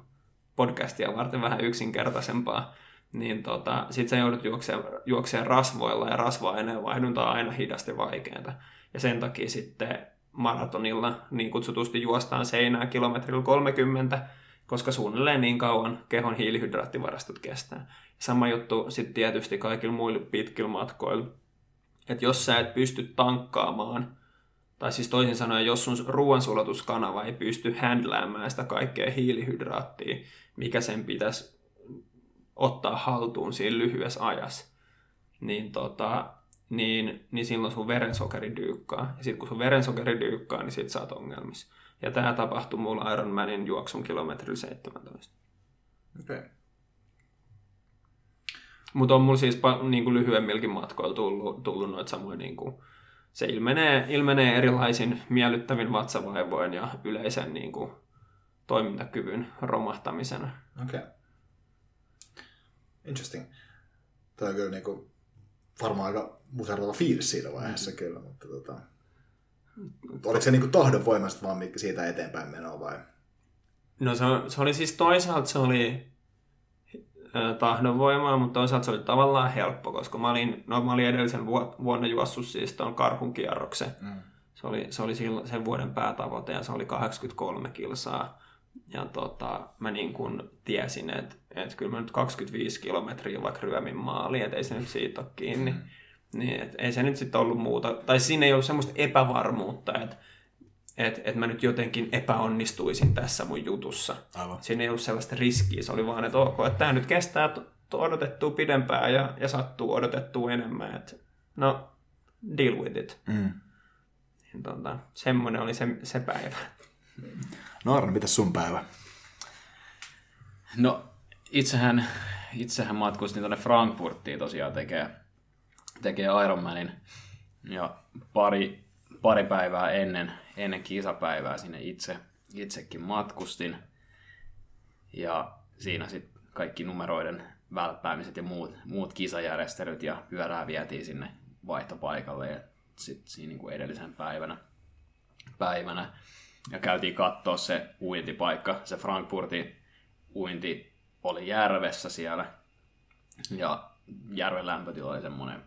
podcastia varten vähän yksinkertaisempaa. Niin tota, sit sä joudut juoksemaan, juoksemaan rasvoilla ja rasva-aineen vaihdunta on aina hidasti vaikeaa. Ja sen takia sitten maratonilla niin kutsutusti juostaan seinää kilometrillä 30, koska suunnilleen niin kauan kehon hiilihydraattivarastot kestää. Sama juttu sitten tietysti kaikilla muilla pitkillä matkoilla. Että jos sä et pysty tankkaamaan, tai siis toisin sanoen, jos sun ruoansulatuskanava ei pysty händläämään sitä kaikkea hiilihydraattia, mikä sen pitäisi ottaa haltuun siinä lyhyessä ajassa, niin, tota, niin, niin silloin sun verensokeri dyykkaa. Ja sitten kun sun verensokeri dyykkaa, niin sit sä oot ongelmissa. Ja tämä tapahtui mulla Ironmanin juoksun kilometrillä 17. Okei. Okay. Mutta on mulla siis niin kuin lyhyemmilläkin matkoilla tullut, tullut noita samoja, niin kuin, se ilmenee, ilmenee erilaisin miellyttävin vatsavaivoin ja yleisen niin kuin, toimintakyvyn romahtamisena. Okei. Okay. Interesting. Tämä on kyllä niin kuin, varmaan aika musertava fiilis siinä vaiheessa mm. kyllä, mutta tota, oliko se niin kuin tahdonvoimasta vaan siitä eteenpäin menoa vai? No se, se oli siis toisaalta se oli tahdonvoimaa, mutta toisaalta se oli tavallaan helppo, koska mä olin, no, mä olin edellisen vuonna juossut siis tuon karhun kierroksen. Mm. Se oli, se oli silloin sen vuoden päätavoite ja se oli 83 kilsaa. Ja tota, mä niin kun tiesin, että, että kyllä mä nyt 25 kilometriä vaikka ryömin maaliin, että ei se nyt siitä ole kiinni. Mm. Niin, että ei se nyt sitten ollut muuta, tai siinä ei ollut semmoista epävarmuutta, että että et mä nyt jotenkin epäonnistuisin tässä mun jutussa. Aivan. Siinä ei ollut sellaista riskiä, se oli vaan, että ok, että tämä nyt kestää odotettua pidempään ja, ja sattuu odotettua enemmän, että no, deal with it. Mm. Niin, tota, semmoinen oli se, se päivä. No Arne, mitäs sun päivä? No, itsehän, itsehän matkustin tuonne Frankfurtiin tosiaan tekee, tekee Ironmanin ja pari, pari päivää ennen, ennen kisapäivää sinne itse, itsekin matkustin. Ja siinä sitten kaikki numeroiden välppäämiset ja muut, muut kisajärjestelyt ja pyörää vietiin sinne vaihtopaikalle ja sitten siinä niin kuin edellisen päivänä, päivänä ja käytiin katsoa se uintipaikka. Se Frankfurtin uinti oli järvessä siellä ja järven lämpötila oli semmoinen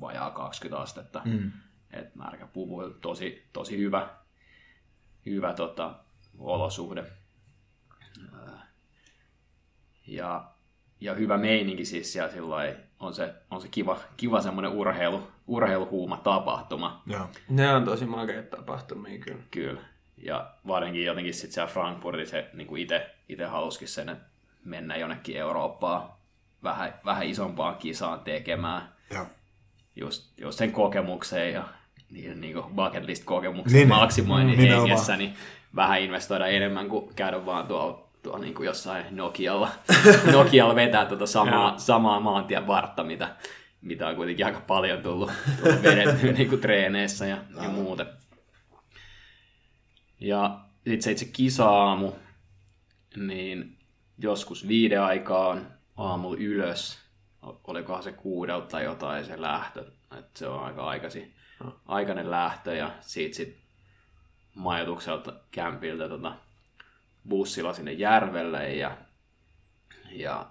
vajaa 20 astetta. Mm. Et märkä puvu tosi, tosi hyvä, hyvä tota, olosuhde. Ja, ja hyvä meininki siis siellä sillai, on se, on se kiva, kiva semmoinen urheilu, urheiluhuuma tapahtuma. Joo. Ne on tosi makeita tapahtumia kyllä. Kyllä. Ja varsinkin jotenkin sitten siellä Frankfurtissa se niin itse halusikin sen, että mennä jonnekin Eurooppaan vähän, vähän isompaan kisaan tekemään. Joo. Just, just sen kokemukseen ja niin, niin kuin bucket list kokemuksen niin, maksimoinnin niin, hengessä, niin vähän investoida enemmän kuin käydä vaan tuolla tuo niin kuin jossain Nokialla, Nokialla vetää tuota samaa, samaa maantien vartta, mitä, mitä on kuitenkin aika paljon tullut, tullut vedettyä niin kuin treeneissä ja, ja muuten. Ja sitten se itse kisa-aamu, niin joskus viiden aikaan aamulla ylös, olikohan se kuudelta tai jotain se lähtö, että se on aika aikaisin, aikainen lähtö ja siitä sitten majoitukselta kämpiltä tota, bussilla sinne järvelle ja, ja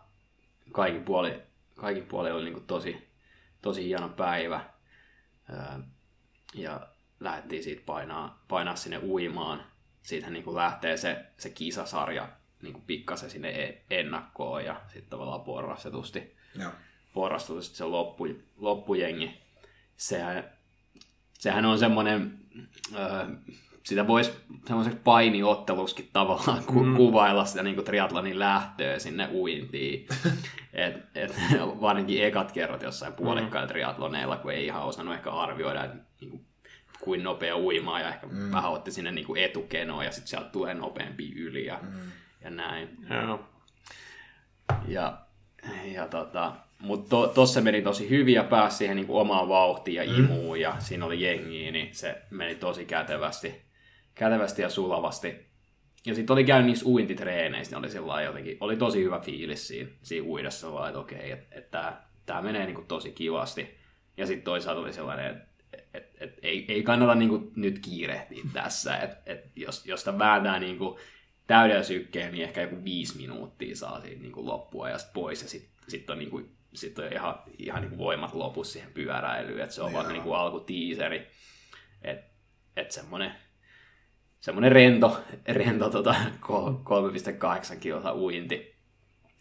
kaikki puoli, kaikki puoli oli niinku tosi, tosi hieno päivä. Ja lähdettiin siitä painaa, painaa sinne uimaan. Siitähän niin kuin lähtee se, se kisasarja niin kuin pikkasen sinne e-, ennakkoon ja sitten tavallaan porrastetusti, Joo. porrastetusti se loppu, loppujengi. Sehän, sehän on semmoinen, äh, sitä voisi semmoiseksi painiotteluskin tavallaan ku, mm. kuvailla sitä niin triatlonin lähtöä sinne uintiin. et, et, varsinkin ekat kerrat jossain puolikkailla mm. triatloneilla, kun ei ihan osannut ehkä arvioida, että niin kuin kuin nopea uimaa ja ehkä mm. vähän otti sinne niin kuin etukenoa ja sitten sieltä tulee nopeampi yli ja, mm. ja näin. Yeah. Ja, ja tota, mutta to, meni tosi hyvin ja pääsi siihen niin kuin omaan vauhtiin ja mm. imuun ja siinä oli jengiä, niin se meni tosi kätevästi, kätevästi ja sulavasti. Ja sitten oli käynyt niissä uintitreeneissä, niin oli sillä jotenkin, oli tosi hyvä fiilis siinä, siinä uidessa, vaan että okei, että et, tämä tää menee niinku tosi kivasti. Ja sitten toisaalta oli sellainen, että et, et, ei, ei kannata niinku nyt kiirehtiä tässä, että et jos, jos sitä vääntää niinku täydellä sykkeen, niin ehkä joku viisi minuuttia saa siitä niinku loppuajasta pois, ja sitten sit on, niinku, sit on ihan, ihan niinku voimat lopussa siihen pyöräilyyn, että se on vaan niinku alkutiiseri, että et semmoinen semmoinen rento, rento tota, 3,8 kilsa uinti.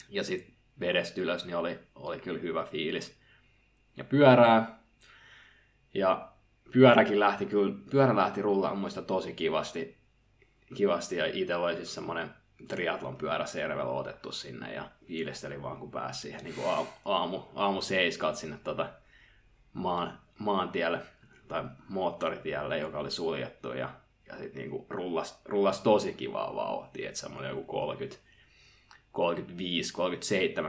Ja sitten vedestä ylös, niin oli, oli kyllä hyvä fiilis. Ja pyörää. Ja pyöräkin lähti kyllä, pyörä lähti rullaan muista tosi kivasti. kivasti ja itsellä oli siis semmoinen triatlon pyörä otettu sinne ja fiilisteli vaan kun pääsi siihen niin kuin aamu, aamu seiskat sinne tota maan, maantielle tai moottoritielle, joka oli suljettu ja ja sitten niinku rullas, rullas tosi kivaa vauhtia, että semmoinen joku 30,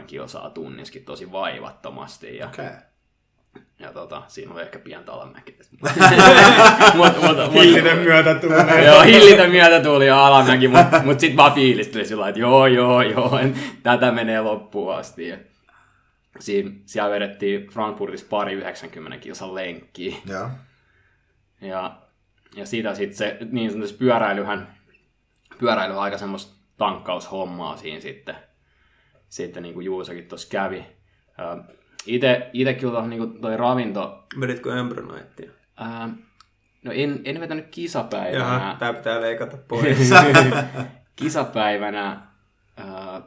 35-37 kilsaa tunniskin tosi vaivattomasti. Ja, Okei. Ja tota, siinä oli ehkä pientä alamäkeä. Hillinen myötä tulee. joo, hillitön myötä tuli ja alamäki, mutta mut sitten vaan fiilisteli sillä että joo, joo, joo, en, tätä menee loppuun asti. Ja siinä, siellä vedettiin Frankfurtissa pari 90 kilsan lenkkiä. Joo. Ja, ja siitä sitten se niin sanotusti pyöräilyhän, pyöräily on aika semmoista tankkaushommaa siinä sitten, sitten niin kuin Juusakin tuossa kävi. Ite, ite kyllä niin kuin toi ravinto, Veditkö Embronoittia? ää, no en, en vetänyt Jaha, kisapäivänä, tää pitää leikata pois. kisapäivänä ää,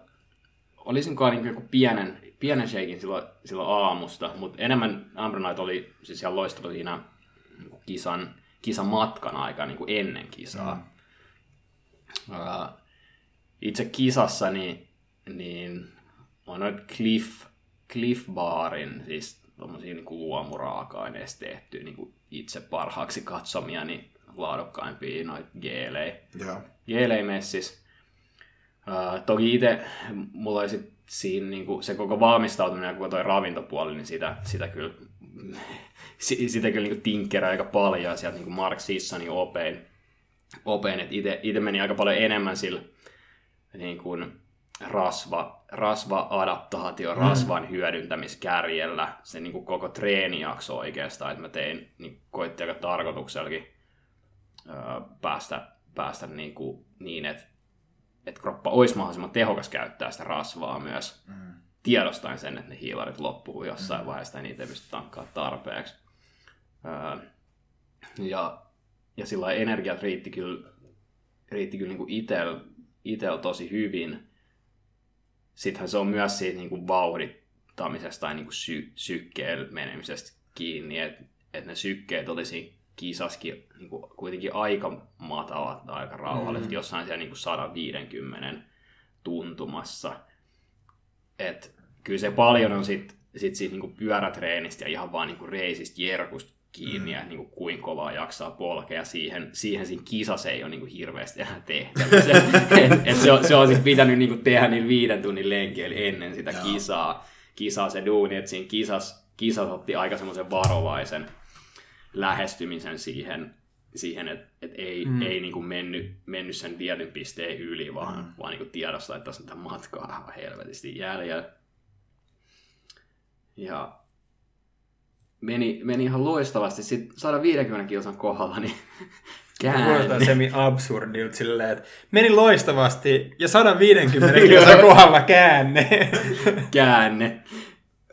olisinkohan niin joku pienen, pienen shakein silloin, silloin aamusta, mutta enemmän Ambronite oli siis ihan loistava siinä niin kisan, kisan matkan aikaa niin kuin ennen kisaa. Mm. Uh, itse kisassa niin, niin on noit Cliff, Cliff Barin, siis tommosia niin luomuraaka-aineista tehty niin kuin itse parhaaksi katsomia niin laadukkaimpia noita geelejä. Joo. Geelejä messis. Uh, toki itse mulla oli sit siinä niinku, se koko valmistautuminen ja koko toi ravintopuoli, niin sitä, sitä kyllä si- sitä kyllä niin tinkkerää aika paljon sieltä niin Mark Sissonin opein, opein että itse meni aika paljon enemmän sillä niin kuin rasva, rasva-adaptaatio, mm. rasvan hyödyntämiskärjellä se niin kuin koko treenijakso oikeastaan, että mä tein, niin koitti aika tarkoituksellakin öö, päästä, päästä niin, kuin niin että, että kroppa olisi mahdollisimman tehokas käyttää sitä rasvaa myös. Mm tiedostaen sen, että ne hiilarit loppuu jossain mm. vaiheessa ja niitä ei pysty tankkaamaan tarpeeksi. Öö, ja, ja sillä energiat riitti kyllä, riitti kyllä niin itel, itel tosi hyvin. Sittenhän se on myös siitä niin kuin vauhdittamisesta tai niin kuin sy, sykkeen menemisestä kiinni, että et ne sykkeet olisi kisaskin niin kuin kuitenkin aika matalat tai aika rauhalliset, mm. jossain siellä niin kuin 150 tuntumassa – että kyllä se paljon on sit, sit siitä niinku pyörätreenistä ja ihan vaan niinku reisistä jerkusta kiinni mm. ja niinku kuin kovaa jaksaa polkea. Siihen, siihen siinä kisassa ei ole niinku hirveästi enää tehtävissä. et, et se, on, se on sit pitänyt niinku tehdä niin viiden tunnin lenki, eli ennen sitä Joo. kisaa, kisaa se duuni, että siinä kisas, kisas otti aika semmoisen varovaisen lähestymisen siihen, siihen että et ei, mm. ei niinku mennyt, mennyt sen tietyn pisteen yli, vaan, mm. vaan niinku tiedostaa, että tässä on matkaa helvetisti jäljellä. Ja meni, meni ihan loistavasti. Sitten 150 kilsan kohdalla, niin Kuulostaa semi absurdilta silleen, että meni loistavasti ja 150 kilsan kohdalla käänne. käänne.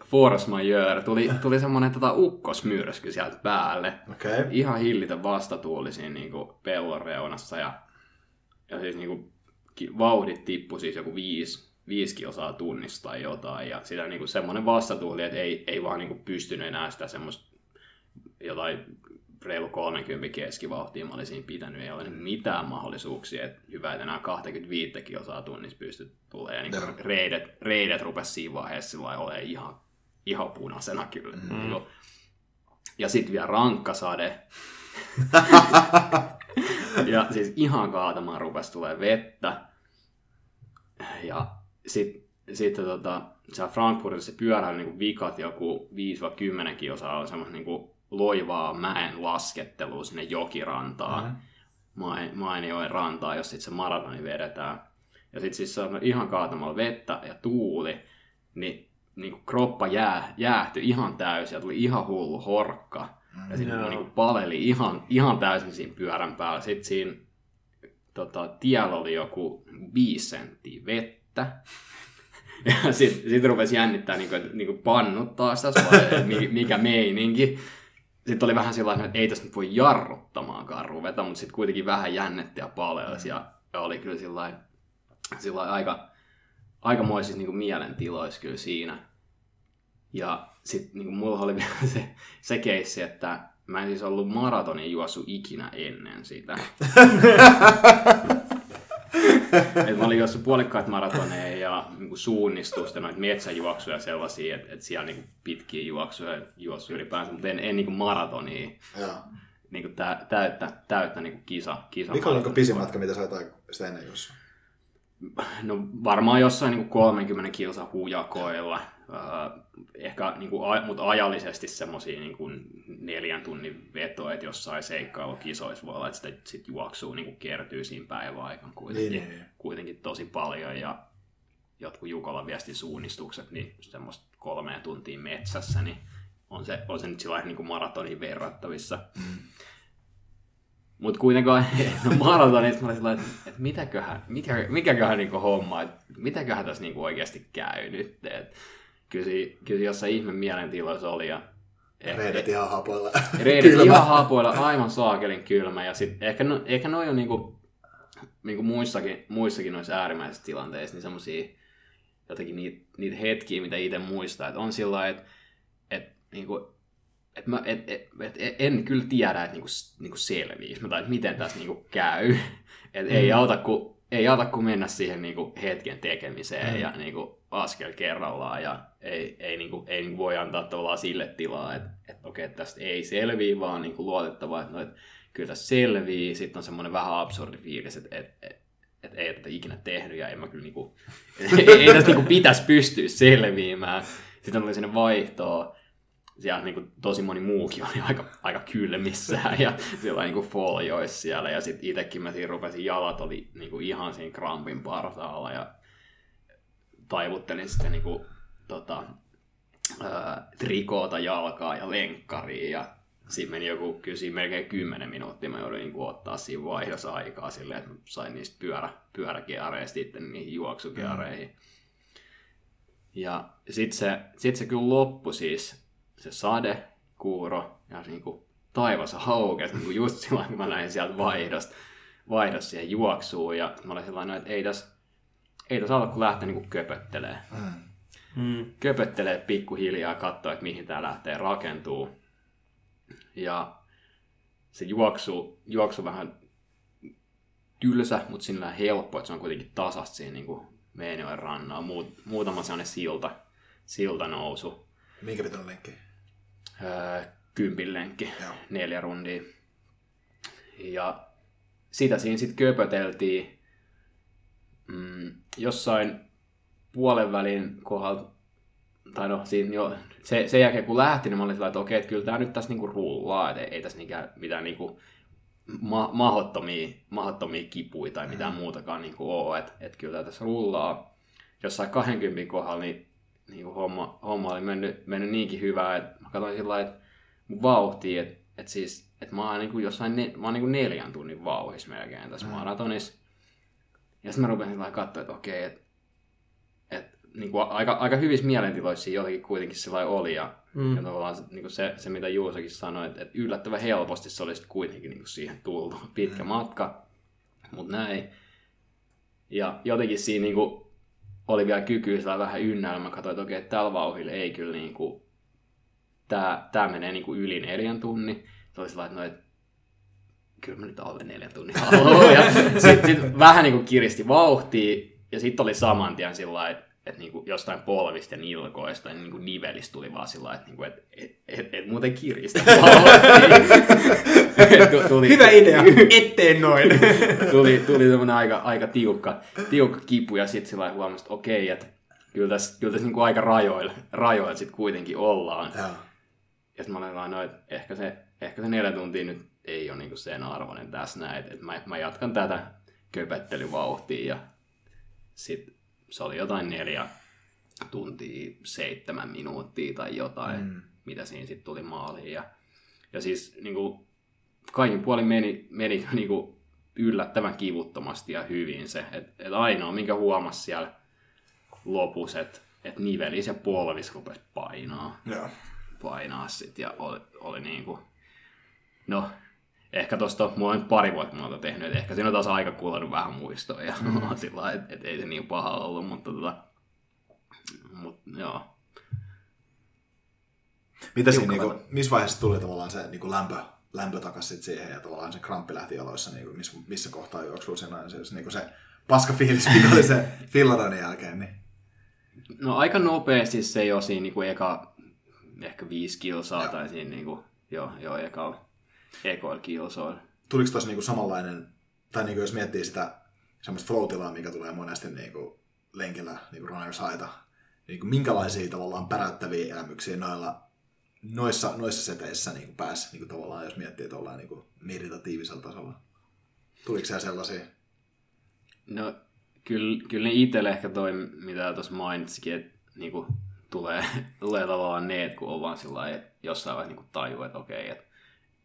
Force majeure. Tuli, tuli semmoinen tota ukkosmyrsky sieltä päälle. Okay. Ihan hillitön vastatuuli siinä niinku pellon reunassa. Ja, ja siis niinku, vauhdit tippui siis joku viisi, viisi kilsaa tunnista tai jotain. Ja sitä niinku semmoinen vastatuuli, että ei, ei vaan niinku pystynyt enää sitä semmoista jotain reilu 30 keskivauhtia mä olisin pitänyt, ei ole mitään mahdollisuuksia, että hyvä, että enää 25 kilsaa tunnissa pystyt tulemaan. Ja niin reidet, reidet rupesi siinä vaiheessa olemaan ihan ihan punaisena kyllä. Mm. Ja sitten vielä rankkasade. ja siis ihan kaatamaan rupesi tulee vettä. Ja sitten sit, tota, siellä Frankfurtissa se pyöräily niin vikat joku 5-10 kilsaa oli semmoista niin loivaa mäen laskettelua sinne jokirantaan. Mm. Mai- Mainioen rantaa, jos sitten se maratoni vedetään. Ja sitten siis se on ihan kaatamalla vettä ja tuuli, niin, niin kuin kroppa jää, jäähtyi ihan täysin ja tuli ihan hullu horkka. Ja sitten Joo. niin paleli ihan, ihan täysin siinä pyörän päällä. Sitten siinä tota, tiellä oli joku viisi senttiä vettä. Ja sitten sit rupesi jännittää, niin kuin, että niin kuin pannut taas tässä vai, että mi- mikä meininki. Sitten oli vähän sellainen, että ei tässä nyt voi jarruttamaankaan ruveta, mutta sitten kuitenkin vähän jännetti ja palelsi. Ja, oli kyllä sillä sillä aika, aikamoisissa niin kuin mielentiloissa kyllä siinä. Ja sitten niin mulla oli vielä se, se keissi, että mä en siis ollut maratonin juossut ikinä ennen sitä. Et mä olin juossut puolikkaat maratoneja ja niin suunnistusta, noita metsäjuoksuja sellaisia, että et siellä niin pitkiä juoksuja juossut ylipäänsä, mutta en, en niin maratonia, Joo. niin tä, täyttä, täyttä niin kisa, kisa Mikä oli niin pisin matka, mitä sä olet sitä ennen juossut? No varmaan jossain niin 30 kilsa hujakoilla. Äh, ehkä, niin kuin, mutta ajallisesti semmoisia niin kuin neljän tunnin vetoja, että jossain seikkailukisoissa voi olla, että sitä sit juoksua niin kuin kertyy siinä päivän aikana kuitenkin, Niin, niin. kuitenkin tosi paljon. Ja jotkut Jukolan viestin suunnistukset, niin semmoista kolmea tuntia metsässä, niin on se, on se nyt sillä niin kuin maratonin verrattavissa. Mutta kuitenkaan no maratonissa mä olin sillä, että, että mitäköhän, mikä, mikäköhän niinku homma, että mitäköhän tässä niinku oikeasti käy nyt. Et, kyllä, kyllä jossain ihme mielentiloissa oli ja ehkä- Reidet ihan hapoilla. Reidet Kylmä. ihan haapoilla, aivan saakelin kylmä. Ja sit ehkä, no, ehkä noi on niinku, niinku muissakin, muissakin noissa äärimmäisissä tilanteissa, niin semmosia jotenkin niitä, niitä hetkiä, mitä itse muistaa. Että on sillä lailla, että et, niinku, et mä, et, et, et, et, en kyllä tiedä, että niinku, niinku selviisi, tai että miten tässä niinku käy. Et mm. ei, auta kuin, ei auta kuin mennä siihen niinku hetken tekemiseen mm. ja niinku askel kerrallaan ja ei, ei, niinku, ei niinku voi antaa tavallaan sille tilaa, että et, okei, että tästä ei selviä, vaan niinku luotettava, että no, et, kyllä tästä selvii. Sitten on semmoinen vähän absurdi fiilis, että et, et, et ei tätä ikinä tehnyt ja en mä kyllä niinku, ei, ei tästä niinku pitäisi pystyä selviämään. Sitten oli sinne vaihtoa. Siellä niinku tosi moni muukin oli aika, aika kylmissään ja siellä niinku folioissa siellä. Ja sitten itsekin mä siinä rupesin, jalat oli niinku ihan siinä krampin partaalla ja taivuttelin sitten niinku, tota, ää, trikoota jalkaa ja lenkkaria ja siinä meni joku, kyllä siinä melkein 10 minuuttia mä joudun niin ottaa siinä vaihdossa aikaa silleen, että mä sain niistä pyörä, pyöräkeareista sitten niihin juoksukeareihin. Ja sitten se, sit se kyllä loppui siis, se sade, kuuro ja niin kuin taivas haukesi niin kuin just silloin, kun mä lähdin sieltä vaihdosta, vaihdosta siihen juoksuun. Ja mä olin sellainen, että ei tässä, ei tässä kun lähteä niin kuin köpöttelee. Mm. Köpöttelee pikkuhiljaa, katsoa, että mihin tämä lähtee rakentuu. Ja se juoksu, juoksu vähän tylsä, mutta sillä helppo, että se on kuitenkin tasasta siinä niin kuin Meinioen rannalla. Muut, muutama sellainen silta, silta nousu. Minkä pituinen lenkki? Öö, kympin lenkki, Joo. neljä rundia. Ja sitä siinä sitten köpöteltiin mm, jossain puolen välin kohdalla, tai no siinä jo, se, sen jälkeen kun lähti, niin mä olin sillä, että okei, että kyllä tämä nyt tässä niinku rullaa, että ei, ei tässä mikään, mitään niinku ma- mahottomia, mahottomia kipuja tai mitään muutakaan niinku ole, että, että kyllä tämä tässä rullaa. Jossain 20 kohdalla niin, niinku homma, homma oli mennyt, mennyt niinkin hyvää, että mä katsoin sillä lailla, että mun vauhtia, että, että siis, että mä oon niinku jossain, ne, mä oon niinku neljän tunnin vauhissa melkein tässä mm. maratonissa. Ja sitten mä rupesin sillä katsoa, että okei, että, että niin kuin aika, aika hyvissä mielentiloissa jotenkin kuitenkin sillä oli. Ja, mm. ja tavallaan se, niin kuin se, se, mitä Juusakin sanoi, että, että yllättävän helposti se olisi kuitenkin niin kuin siihen tultu. Pitkä mm. matka, mutta näin. Ja jotenkin siinä niin kuin, oli vielä kyky sillä vähän ynnäillä. Mä katsoin, että okei, että tällä vauhilla ei kyllä niin kuin, tää, tää menee niin kuin yli neljän tunnin. Se oli sellainen, että no, et, kyllä mä nyt alle neljän tunnin haluan. Ja sitten sit vähän niin kuin kiristi vauhtia, ja sitten oli saman tien sillä lailla, että et niinku jostain polvista ja nilkoista niin niinku nivelistä tuli vaan sillä lailla, että niinku, et, et, et, et muuten kiristä tuli, Hyvä idea, ettei noin. tuli, tuli semmoinen aika, aika tiukka, tiukka kipu ja sitten sillä lailla huomasi, että okei, että kyllä tässä, kyllä tässä niinku aika rajoilla, rajoilla sitten kuitenkin ollaan. Joo. Ja sitten mä olin vaan, no, että ehkä se, ehkä se neljä tuntia nyt ei ole niin kuin sen arvoinen tässä näin. Et, mä, mä jatkan tätä köpettelyvauhtia ja sitten se oli jotain neljä tuntia, seitsemän minuuttia tai jotain, mm. mitä siinä sitten tuli maaliin. Ja, ja siis niin kuin, kaikin puolin meni, meni niin kuin, yllättävän kivuttomasti ja hyvin se. Että et ainoa, minkä huomasi siellä lopussa, että et nivelis ja polvis rupesi painaa. Joo. Painaa sit ja oli, oli niin kuin, no ehkä tuosta, mulla on nyt pari vuotta muuta tehnyt, että ehkä siinä on taas aika kuulannut vähän muistoa ja mm. sillä että et ei se niin paha ollut, mutta tota, mut, joo. Mitä siinä, niinku, missä vaiheessa tuli tavallaan se niinku lämpö, lämpö takaisin siihen ja tavallaan se kramppi lähti jaloissa, niinku, missä, missä kohtaa juoksuu siinä se, niinku se paska fiilis, mikä oli se fillaroinnin jälkeen, niin No aika nopeasti se jo siinä niinku eka ehkä viisi kilsaa joo. tai siinä niinku, joo, joo eka ekoilla kilsoilla. Tuliko tuossa niinku samanlainen, tai niinku jos miettii sitä semmoista flow mikä tulee monesti niinku lenkillä, niinku runners haita, niinku minkälaisia tavallaan päräyttäviä elämyksiä noilla, noissa, noissa seteissä niinku pääsi niinku tavallaan, jos miettii tuolla niinku meditatiivisella tasolla? Tuliko siellä sellaisia? No kyllä, kyllä ne itselle ehkä toi, mitä tuossa mainitsikin, että niinku, tulee, tulee tavallaan ne, että kun on vaan sillä että jossain vaiheessa niinku tajuu, että okei, että,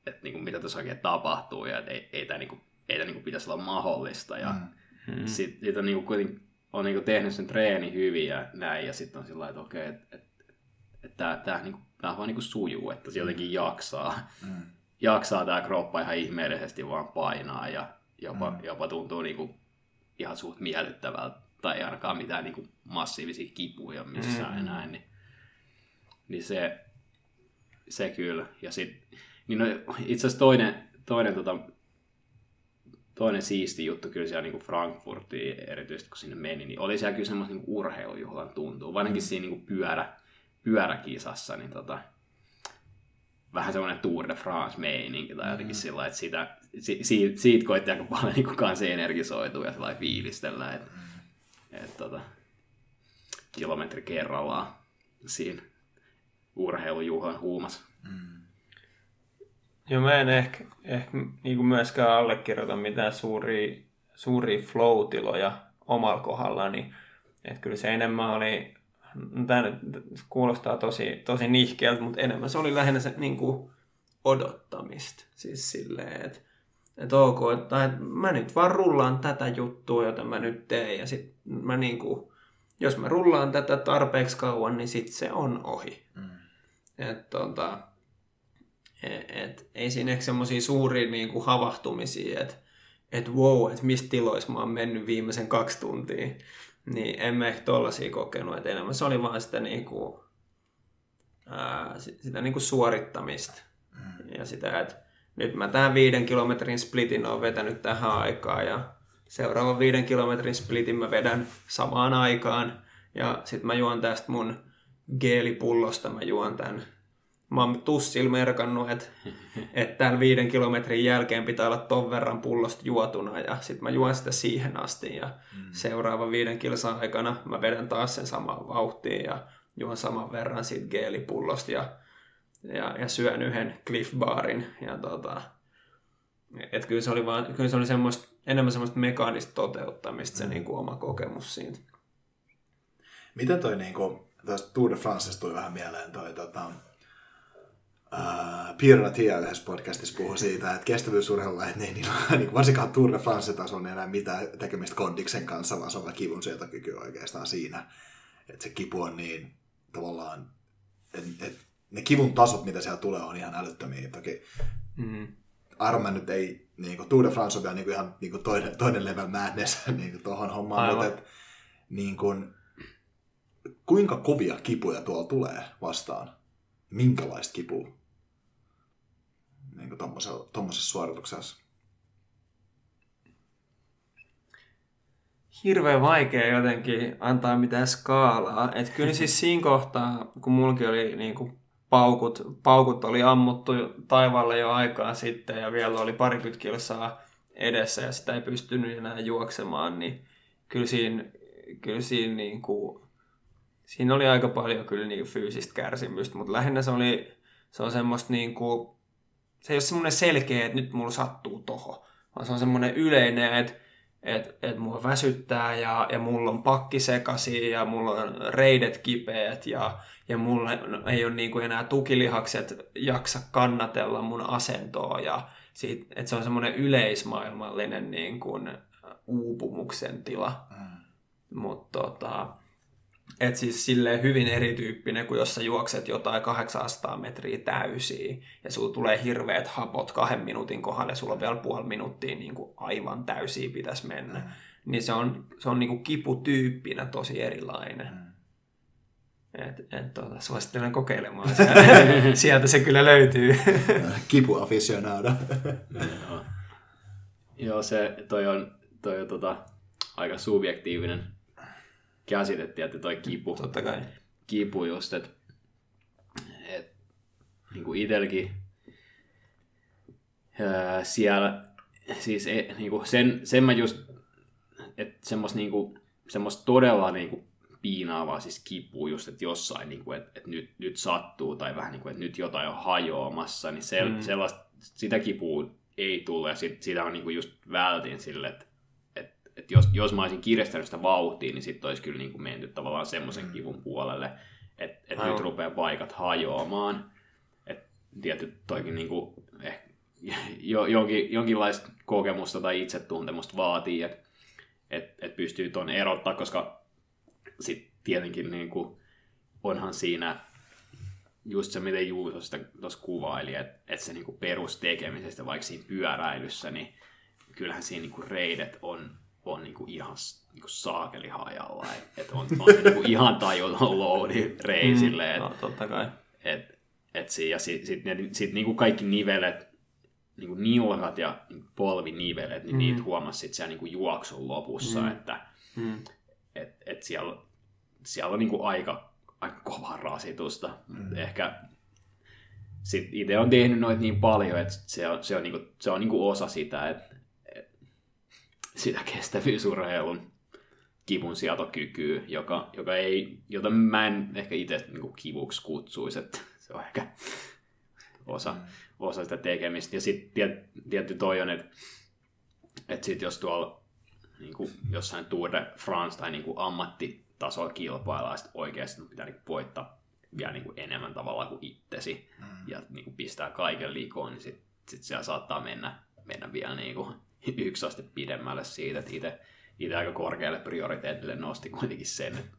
että niinku, mitä tässä oikein tapahtuu ja että ei, ei tämä niinku, ei tämä niinku pitäisi olla mahdollista. Ja mm. sitten sit on niinku, kuitenkin on niinku tehnyt sen treeni hyvin ja näin, ja sitten on sillä että okei, että, että, tämä, tämä, niinku, tämä vaan niinku sujuu, että se jotenkin jaksaa. Mm. Jaksaa tämä kroppa ihan ihmeellisesti vaan painaa ja jopa, mm. jopa tuntuu niinku ihan suht miellyttävältä, tai ainakaan mitään niin kuin massiivisia kipuja missään mm. enää, niin, niin se, se kyllä. Ja sit, niin no, itse asiassa toinen, toinen, tota, toinen siisti juttu kyllä siellä niin Frankfurtiin, erityisesti kun sinne meni, niin oli siellä kyllä semmoista niin urheilujuhlan tuntuu, varsinkin mm. siinä niin pyörä, pyöräkisassa, niin tota, vähän semmoinen Tour de France-meininki tai jotenkin mm. sillä että sitä, si, siitä, siitä koitti aika paljon niin kanssa energisoitua ja sellainen fiilistellä, että mm. et, tota, kilometri kerrallaan siinä urheilujuhlan huumassa. Mm. Joo, mä en ehkä, ehkä niin kuin myöskään allekirjoita mitään suuria, suuria flow-tiloja omalla kohdallani. Että kyllä se enemmän oli tämä nyt kuulostaa tosi, tosi nihkeältä, mutta enemmän se oli lähinnä se niin kuin odottamista. Siis silleen, että että ok, että, että mä nyt vaan rullaan tätä juttua, jota mä nyt teen, ja sit mä niin kuin, jos mä rullaan tätä tarpeeksi kauan, niin sit se on ohi. Mm. Et, tota, et, ei siinä ehkä semmoisia suuria niin kuin havahtumisia, että et wow, että mistä tiloissa mä oon mennyt viimeisen kaksi tuntia. Niin en mä ehkä tollasia kokenut, että enemmän se oli vaan sitä niinku, ää, sitä niinku suorittamista. Mm. Ja sitä, että nyt mä tähän viiden kilometrin splitin on vetänyt tähän aikaan ja seuraavan viiden kilometrin splitin mä vedän samaan aikaan. Ja sitten mä juon tästä mun geelipullosta, mä juon tämän mä oon tussilla merkannut, että, että täällä viiden kilometrin jälkeen pitää olla ton verran pullosta juotuna ja sit mä juon sitä siihen asti ja mm. seuraavan viiden kilsan aikana mä vedän taas sen saman vauhtiin ja juon saman verran siitä geelipullosta ja, ja, ja syön yhden Cliff Barin ja tota, et kyllä se oli, vaan, kyllä se oli semmoista, enemmän semmoista mekaanista toteuttamista se mm. niin kuin oma kokemus siitä. Miten toi niin kuin, Tour de France tuli vähän mieleen toi tota, Uh, Pierre Ratia yhdessä podcastissa puhui siitä, että kestävyysurheilulla ei niin, niin, varsinkaan Tour de France-tasolla enää mitään tekemistä kondiksen kanssa, vaan se on kivun sietokyky oikeastaan siinä. Että se kipu on niin tavallaan, että et, ne kivun tasot, mitä siellä tulee, on ihan älyttömiä. Toki mm. Ironman nyt ei, niin kuin Tour de France on vielä niin kuin ihan niin kuin toinen, toinen level madness niin tuohon hommaan, mutta et, niin kuin, kuinka kovia kipuja tuolla tulee vastaan? Minkälaista kipua? Niin tuommoisessa suorituksessa? Hirveän vaikea jotenkin antaa mitään skaalaa. Et kyllä siis siinä kohtaa, kun mullakin oli niin kuin paukut, paukut oli ammuttu taivaalle jo aikaa sitten ja vielä oli parikymmentä kilsaa edessä ja sitä ei pystynyt enää juoksemaan, niin kyllä siinä, kyllä siinä, niin kuin, siinä oli aika paljon kyllä niin fyysistä kärsimystä, mutta lähinnä se oli se on semmoista niin kuin se ei ole semmoinen selkeä, että nyt mulla sattuu toho, vaan se on semmoinen yleinen, että että et mua väsyttää ja, ja mulla on pakki sekasi ja mulla on reidet kipeät ja, ja mulla ei ole niinku enää tukilihakset jaksa kannatella mun asentoa ja siitä, että se on semmoinen yleismaailmallinen niin kuin uupumuksen tila. Mm. Mutta tota, et siis silleen hyvin erityyppinen kuin jos sä juokset jotain 800 metriä täysiä ja sulla tulee hirveät hapot kahden minuutin kohdalla ja sulla on vielä puoli minuuttia niin kuin aivan täysiä pitäisi mennä. Mm. Niin se on, se on niin kuin kiputyyppinä tosi erilainen. Mm. Et, et, tota, suosittelen kokeilemaan. Sieltä se kyllä löytyy. Kipu aficionado. Joo. Joo, se toi on, toi on tota, aika subjektiivinen käsite, että toi kipu. Totta kai. Kipu just, että et, niin kuin itselläkin ää, siellä, siis e, niin kuin sen, sen mä just, että semmoista niin kuin, semmoista todella niin kuin piinaavaa siis kipua just, että jossain, niin kuin, että, että nyt, nyt sattuu tai vähän niin kuin, että nyt jotain on hajoamassa, niin se, mm. sellaista, sitä kipua ei tule ja sit, sitä on niin kuin just vältin sille, että, että, jos, jos mä olisin kiristänyt sitä vauhtia, niin sitten olisi kyllä niin kuin menty tavallaan semmoisen mm. kivun puolelle, että, että nyt rupeaa paikat hajoamaan. Että tietysti toikin niin kuin, ehkä, jo, jonkin, jonkinlaista kokemusta tai itsetuntemusta vaatii, että että et pystyy tuon erottaa, koska sitten tietenkin niin kuin, onhan siinä just se, miten Juuso sitä tuossa kuvaili, että, että se niin kuin perustekemisestä, vaikka siinä pyöräilyssä, niin kyllähän siinä niin kuin reidet on, on niin kuin ihan niin kuin saakeli hajalla. Että et on, on se niin kuin ihan tajuton loadi reisille. Mm, no, totta kai. Et, et siinä, ja sitten sit, sit, sit niin kuin kaikki nivelet, niin kuin nilkat ja niin polvinivelet, niin mm. niitä huomasi sitten siellä niin kuin juoksun lopussa, mm. että mm. et, et siellä siellä on niin kuin aika, aika kovaa rasitusta. Mm. Ehkä sit itse on tehnyt noita niin paljon, että se on, se on, niin kuin, se on niin kuin osa sitä, että sitä kestävyysurheilun kivun sietokykyä, joka, joka ei, jota mä en ehkä itse niin kuin kivuksi kutsuisi, että se on ehkä osa, mm. osa sitä tekemistä. Ja sitten tiet, tietty toi on, että, että sit jos tuolla niin kuin jossain Tour de France tai niin kuin ammatti tasoa kilpailla ja sitten oikeasti pitää niin voittaa vielä niin kuin enemmän tavallaan kuin itsesi mm. ja niin kuin pistää kaiken likoon, niin sitten sit siellä saattaa mennä, mennä vielä niin kuin yksi aste pidemmälle siitä, että itse, itse aika korkealle prioriteetille nosti kuitenkin sen, että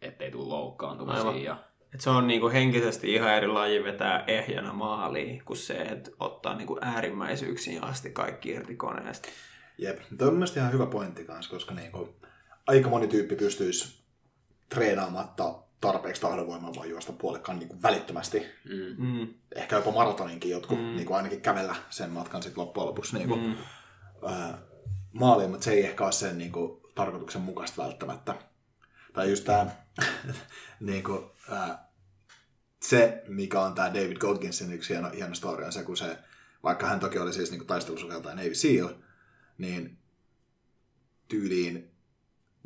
ettei tule loukkaantumisia. Ja... Et se on niinku henkisesti ihan eri laji vetää ehjänä maaliin, kuin se, että ottaa niinku äärimmäisyyksiin asti kaikki irti koneesta. Jep, tämä on mielestäni ihan hyvä pointti kanssa, koska niinku, aika moni tyyppi pystyisi treenaamatta tarpeeksi tahdonvoimaa voi juosta puolikkaan niin kuin välittömästi. Mm. mm. Ehkä jopa maratoninkin jotkut mm. niin kuin ainakin kävellä sen matkan sitten loppujen lopuksi niin kuin, mm. Maaliin, mutta se ei ehkä ole sen niin kuin, tarkoituksen mukaista välttämättä. Tai just tämä niin kuin, ää, se, mikä on tämä David Gogginsin yksi hieno, hieno story, on se, kun se, vaikka hän toki oli siis niin taistelusukeltaja Navy SEAL, niin tyyliin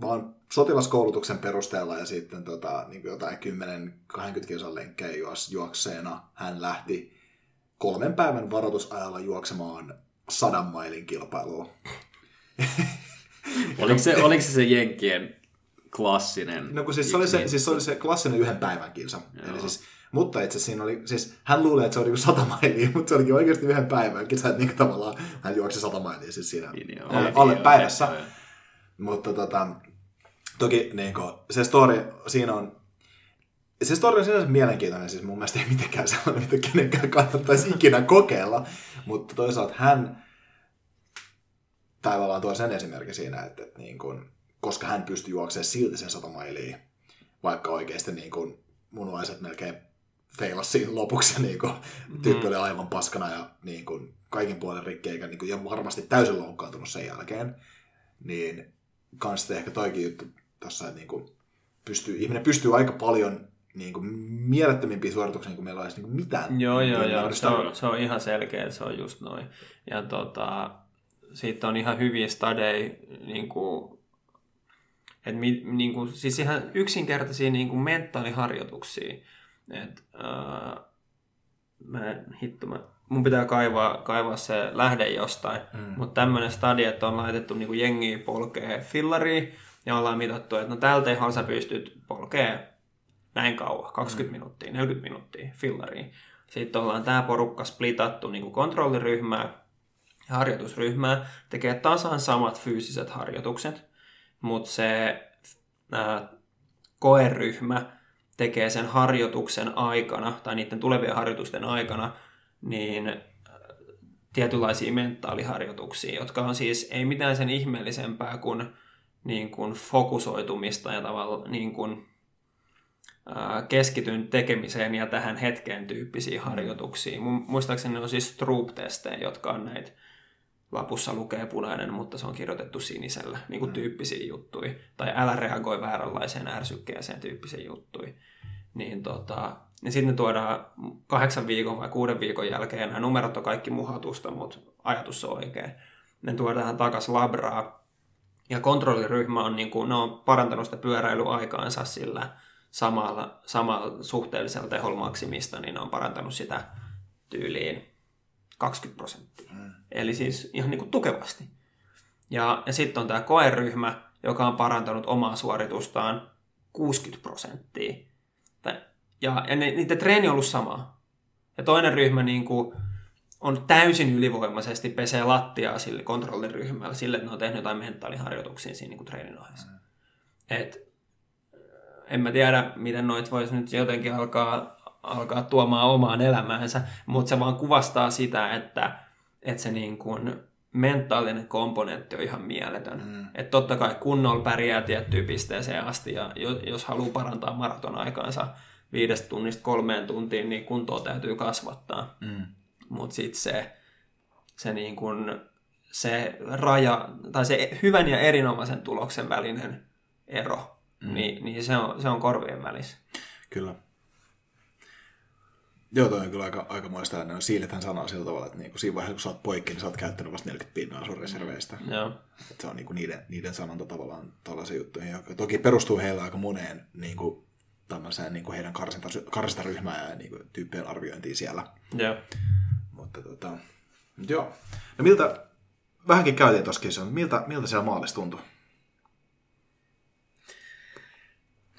vaan sotilaskoulutuksen perusteella ja sitten tota, niin jotain 10-20 kilsan lenkkejä juokseena hän lähti kolmen päivän varoitusajalla juoksemaan sadan mailin kilpailuun. oliko, se, oliko se se Jenkkien klassinen? No kun siis se oli se, siis se, oli se klassinen yhden päivän kilsa. Eli siis, mutta itse siinä oli, siis hän luulee, että se oli niin sata mailia, mutta se olikin oikeasti yhden päivän kisa, että niin tavallaan hän juoksi sata mailia siis siinä niin, alle, alle päivässä. Mutta tota, Toki niin kuin, se story siinä on, se story on sinänsä mielenkiintoinen, siis mun mielestä ei mitenkään sellainen, mitä kenenkään kannattaisi ikinä kokeilla, mutta toisaalta hän tavallaan tuo sen esimerkki siinä, että, että niin kuin, koska hän pystyi juoksemaan silti sen sata mailia, vaikka oikeasti niin kuin, munuaiset melkein feilas siinä lopuksi niin kuin, mm. tyyppi oli aivan paskana ja niin kuin, kaikin puolen rikki, eikä niin kuin, ja varmasti täysin loukkaantunut sen jälkeen, niin kanssa ehkä toikin juttu tässä, että niin kuin pystyy, ihminen pystyy aika paljon niin kuin mielettömimpiä suorituksia, niin kuin meillä olisi niin kuin mitään. Joo, joo, joo. Se on, se on ihan selkeä, että se on just noin. Ja tota, siitä on ihan hyviä stadeja, niin kuin, että mi, niin kuin, siis ihan yksinkertaisia niin kuin mentaaliharjoituksia. Et, äh, mä en, hitto, mä mun pitää kaivaa, kaivaa se lähde jostain, mm. mutta tämmöinen stadi, että on laitettu niin jengiä polkee fillariin ja ollaan mitattu, että no tällä teholla sä pystyt polkee näin kauan, 20 mm. minuuttia, 40 minuuttia fillariin. Sitten ollaan tämä porukka splitattu niin kuin kontrolliryhmää ja harjoitusryhmää, tekee tasan samat fyysiset harjoitukset, mutta se ää, koeryhmä tekee sen harjoituksen aikana, tai niiden tulevien harjoitusten aikana, niin tietynlaisia mentaaliharjoituksia, jotka on siis ei mitään sen ihmeellisempää kuin, niin kuin fokusoitumista ja tavallaan niin kuin, keskityn tekemiseen ja tähän hetkeen tyyppisiä harjoituksia. Muistaakseni ne on siis Stroop-testejä, jotka on näitä lapussa lukee punainen, mutta se on kirjoitettu sinisellä, niin kuin mm. tyyppisiä juttuja. Tai älä reagoi vääränlaiseen ärsykkeeseen tyyppisiä juttuja. Niin, tota, niin sitten tuodaan kahdeksan viikon vai kuuden viikon jälkeen. Nämä numerot on kaikki muhatusta, mutta ajatus on oikein. Ne tuodaan takaisin labraa. Ja kontrolliryhmä on, niin kuin, ne on parantanut sitä pyöräilyaikaansa sillä samalla, samalla suhteellisella teholla maksimista, niin ne on parantanut sitä tyyliin 20 prosenttia. Mm. Eli siis ihan niin kuin tukevasti. Ja, ja sitten on tämä koeryhmä, joka on parantanut omaa suoritustaan 60 prosenttia. Ja, ja ne, niiden treeni on ollut sama. Ja toinen ryhmä niin kuin, on täysin ylivoimaisesti pesee lattiaa sille kontrolliryhmällä, sille, että ne on tehnyt jotain mentaaliharjoituksia siinä niin kuin treenin ohessa. Mm. Et, en mä tiedä, miten noit voisi nyt jotenkin alkaa, alkaa tuomaan omaan elämäänsä, mutta se vaan kuvastaa sitä, että, että se niin kuin mentaalinen komponentti on ihan mieletön. Mm. Että totta kai kunnolla pärjää tiettyyn pisteeseen asti, ja jos haluaa parantaa maraton aikaansa, viidestä tunnista kolmeen tuntiin, niin kuntoa täytyy kasvattaa. Mm. Mutta sitten se, se, niin kun, se raja, tai se hyvän ja erinomaisen tuloksen välinen ero, mm. niin, niin se, on, se on korvien välissä. Kyllä. Joo, toi on kyllä aika, aika muista. Ne on siilethän sanoo sillä tavalla, että niinku siinä vaiheessa, kun sä oot poikki, niin sä oot käyttänyt vasta 40 pinnaa sun reserveistä. Mm. Joo. Et se on niinku niiden, niiden sanonta tavallaan tällaisia juttuja, joka toki perustuu heillä aika moneen niinku, tämmöiseen niin kuin heidän karsinta, karsintaryhmään ja niin kuin, tyyppien arviointiin siellä. Joo. Mutta tota, joo. No miltä, vähänkin käytiin tuossa kisassa, miltä, miltä siellä maalissa tuntui?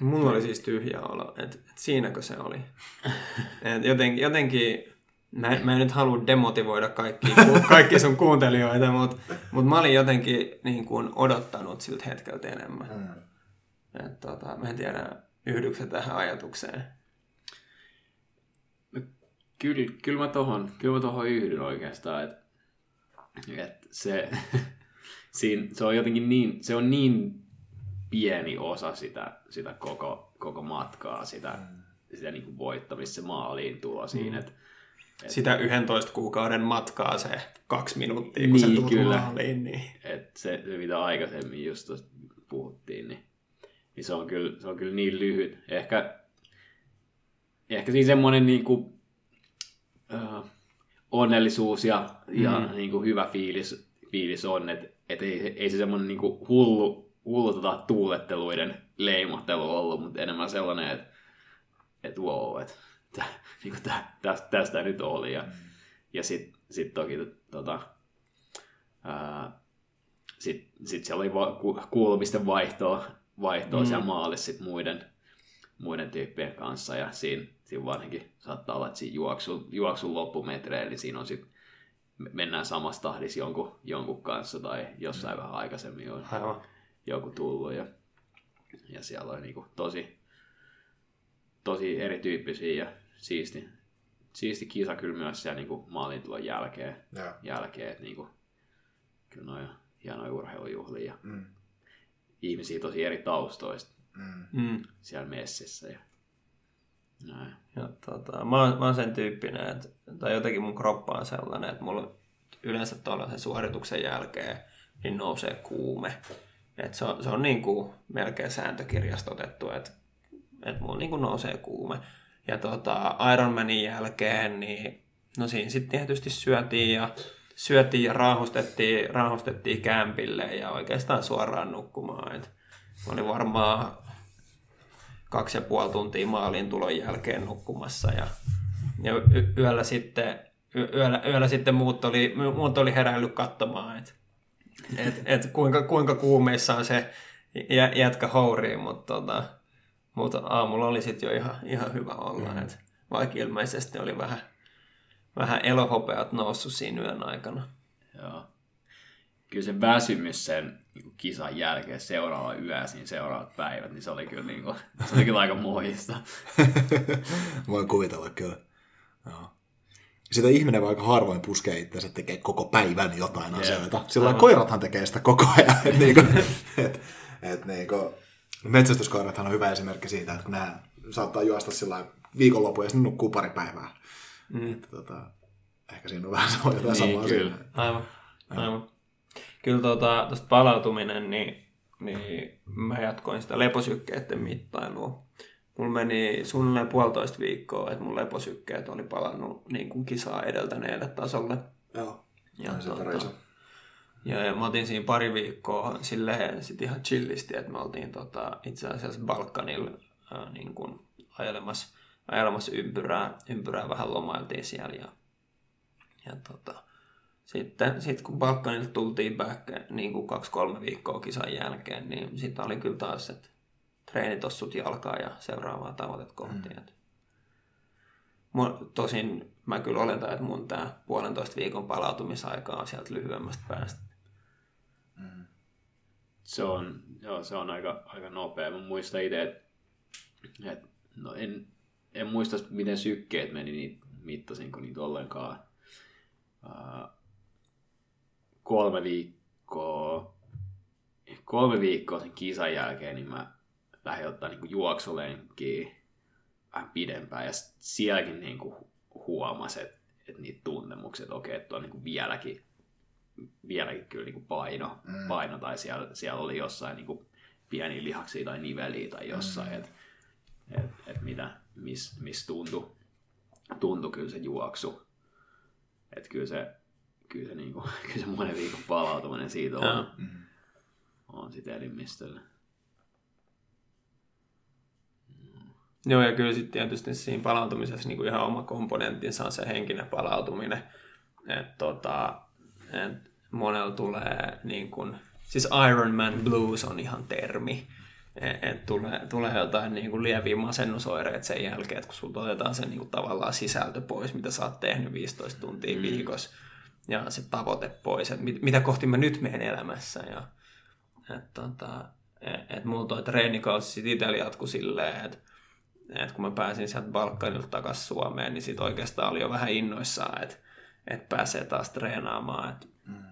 Mulla oli siis tyhjä olo, että et siinäkö se oli. Et jotenkin, jotenkin mä, mä en nyt halua demotivoida kaikki, kaikki sun kuuntelijoita, mutta mut mä olin jotenkin niin kuin odottanut siltä hetkeltä enemmän. Mm. Et, tota, mä en tiedä, Yhdyksä tähän ajatukseen? No, kyllä, kyllä mä tohon, kyllä mä tohon yhdyn oikeastaan, että et se, siinä, se on jotenkin niin, se on niin pieni osa sitä, sitä koko, koko matkaa, sitä, mm. sitä niin kuin voittamista, se maaliin tuo siinä, mm. että et, sitä 11 kuukauden matkaa se kaksi minuuttia, kun niin, se kyllä. maaliin. Niin. Et se, se, mitä aikaisemmin just puhuttiin, niin niin se on kyllä, se on kyllä niin lyhyt. Ehkä, ehkä siinä semmoinen niin kuin, uh, onnellisuus ja, mm. ja niin kuin hyvä fiilis, fiilis on, että et ei, ei se semmoinen niin kuin hullu, hullu tota, tuuletteluiden leimahtelu ollut, mutta enemmän sellainen, että et wow, että tä, niin tä, tästä, tästä nyt oli. Ja, mm. ja sitten sit toki tota, sitten sit siellä oli va- ku, kuulumisten vaihtoa vaihtoa mm. siellä maalissa sit muiden, muiden tyyppien kanssa ja siinä, siinä varsinkin saattaa olla, että siinä juoksun, juoksun loppumetreillä, niin siinä on sit, mennään samassa tahdissa jonkun, jonkun kanssa tai jossain mm. vähän aikaisemmin on Aivan. Joku tullut ja, ja siellä on niinku tosi, tosi erityyppisiä ja siisti, siisti kisa kyllä myös siellä niinku maalintulon jälkeen, yeah. jälkeen että niinku, kyllä noin hienoja urheilujuhlia ja mm ihmisiä tosi eri taustoista mm. mm. siellä messissä. Ja, näin. Ja, tota, mä, oon, mä oon sen tyyppinen, että, tai jotenkin mun kroppa on sellainen, että mulla yleensä tuollaisen suorituksen jälkeen niin nousee kuume. Et se, on, se on niin kuin melkein sääntökirjasta otettu, että, että mulla niin kuin nousee kuume. Ja tota, Ironmanin jälkeen, niin no siinä sitten tietysti syötiin ja syötiin ja raahustettiin, raahustettiin kämpille ja oikeastaan suoraan nukkumaan. Et mä olin varmaan kaksi ja puoli tuntia maalin tulon jälkeen nukkumassa ja, ja y- yöllä sitten yö- yöllä, yöllä sitten muut oli, muut oli herännyt katsomaan, että et, et kuinka, kuinka kuumeissa on se jä, jätkä houriin, mutta tota, mutta aamulla oli sitten jo ihan, ihan hyvä olla, mm. et vaikka ilmeisesti oli vähän, vähän elohopeat noussut siinä yön aikana. Joo. Kyllä se väsymys sen niin kisan jälkeen seuraava yö, siinä seuraavat päivät, niin se oli kyllä, niin kuin, se oli kyllä aika muista. Voin kuvitella kyllä. Joo. Sitä ihminen voi aika harvoin puskee itseänsä tekee koko päivän jotain Jep. asioita. Sillä lailla koirathan tekee sitä koko ajan. Et niinku, et, et niinku, metsästyskoirathan on hyvä esimerkki siitä, että kun ne saattaa juosta sillä lailla viikonlopun ja sitten nukkuu pari päivää. Mm. Että, tota, ehkä siinä on vähän sama, jotain Niin, samaa kyllä. siinä. Aivan. Aivan. Kyllä tuota, tuosta palautuminen, niin, niin mä jatkoin sitä leposykkeiden mittailua. Mulla meni suunnilleen puolitoista viikkoa, että mun leposykkeet oli palannut niin kuin kisaa edeltäneelle tasolle. Joo. Ja, iso. ja, ja mä otin siinä pari viikkoa silleen sit ihan chillisti, että me oltiin tota, itse asiassa Balkanilla ää, niin kuin ajelemassa, ajelemassa ympyrää, ympyrää, vähän lomailtiin siellä ja, ja tota, sitten sit kun Balkanilta tultiin back niin kuin kaksi-kolme viikkoa kisan jälkeen, niin sitten oli kyllä taas, että treenitossut jalkaa ja seuraavaa tavoitet kohti. Mm. Mun, tosin mä kyllä oletan, että mun tää puolentoista viikon palautumisaika on sieltä lyhyemmästä päästä. Se on, joo, se on aika, aika nopea. Mä muistan itse, että et, no en, en muista, miten sykkeet meni, niin mittasinko niitä ollenkaan. Uh, kolme viikkoa, kolme viikkoa sen kisan jälkeen, niin mä lähdin ottaa niin juoksulenkkiä vähän pidempään. Ja sielläkin niin huomasi, että, että niitä tuntemuksia, että okei, että on niin vieläkin vieläkin kyllä niin kuin paino, mm. paino, tai siellä, siellä oli jossain niin kuin pieniä lihaksia tai niveliä tai jossain, mm. että et, et mitä, miss, miss tuntui, tuntui kyllä se juoksu. Että kyllä se, kyllä se, niin kuin, kyllä se monen viikon palautuminen siitä on, Joo. on sitten elimistöllä. Joo, ja kyllä sitten tietysti siinä palautumisessa niin kuin ihan oma komponenttinsa on se henkinen palautuminen. Että tota, et monella tulee niin kuin, siis Ironman Blues on ihan termi. Että et tulee, tulee jotain niin kuin lieviä masennusoireita sen jälkeen, että kun sulta otetaan se niin kuin tavallaan sisältö pois, mitä sä oot tehnyt 15 tuntia mm. viikossa, ja se tavoite pois, että mit, mitä kohti mä nyt menen elämässä. Ja, et, tota, et, et mulla toi treenikausi sit itsellä jatkui silleen, että et kun mä pääsin sieltä Balkanilta takaisin Suomeen, niin sit oikeastaan oli jo vähän innoissaan, että et pääsee taas treenaamaan. Et, mm.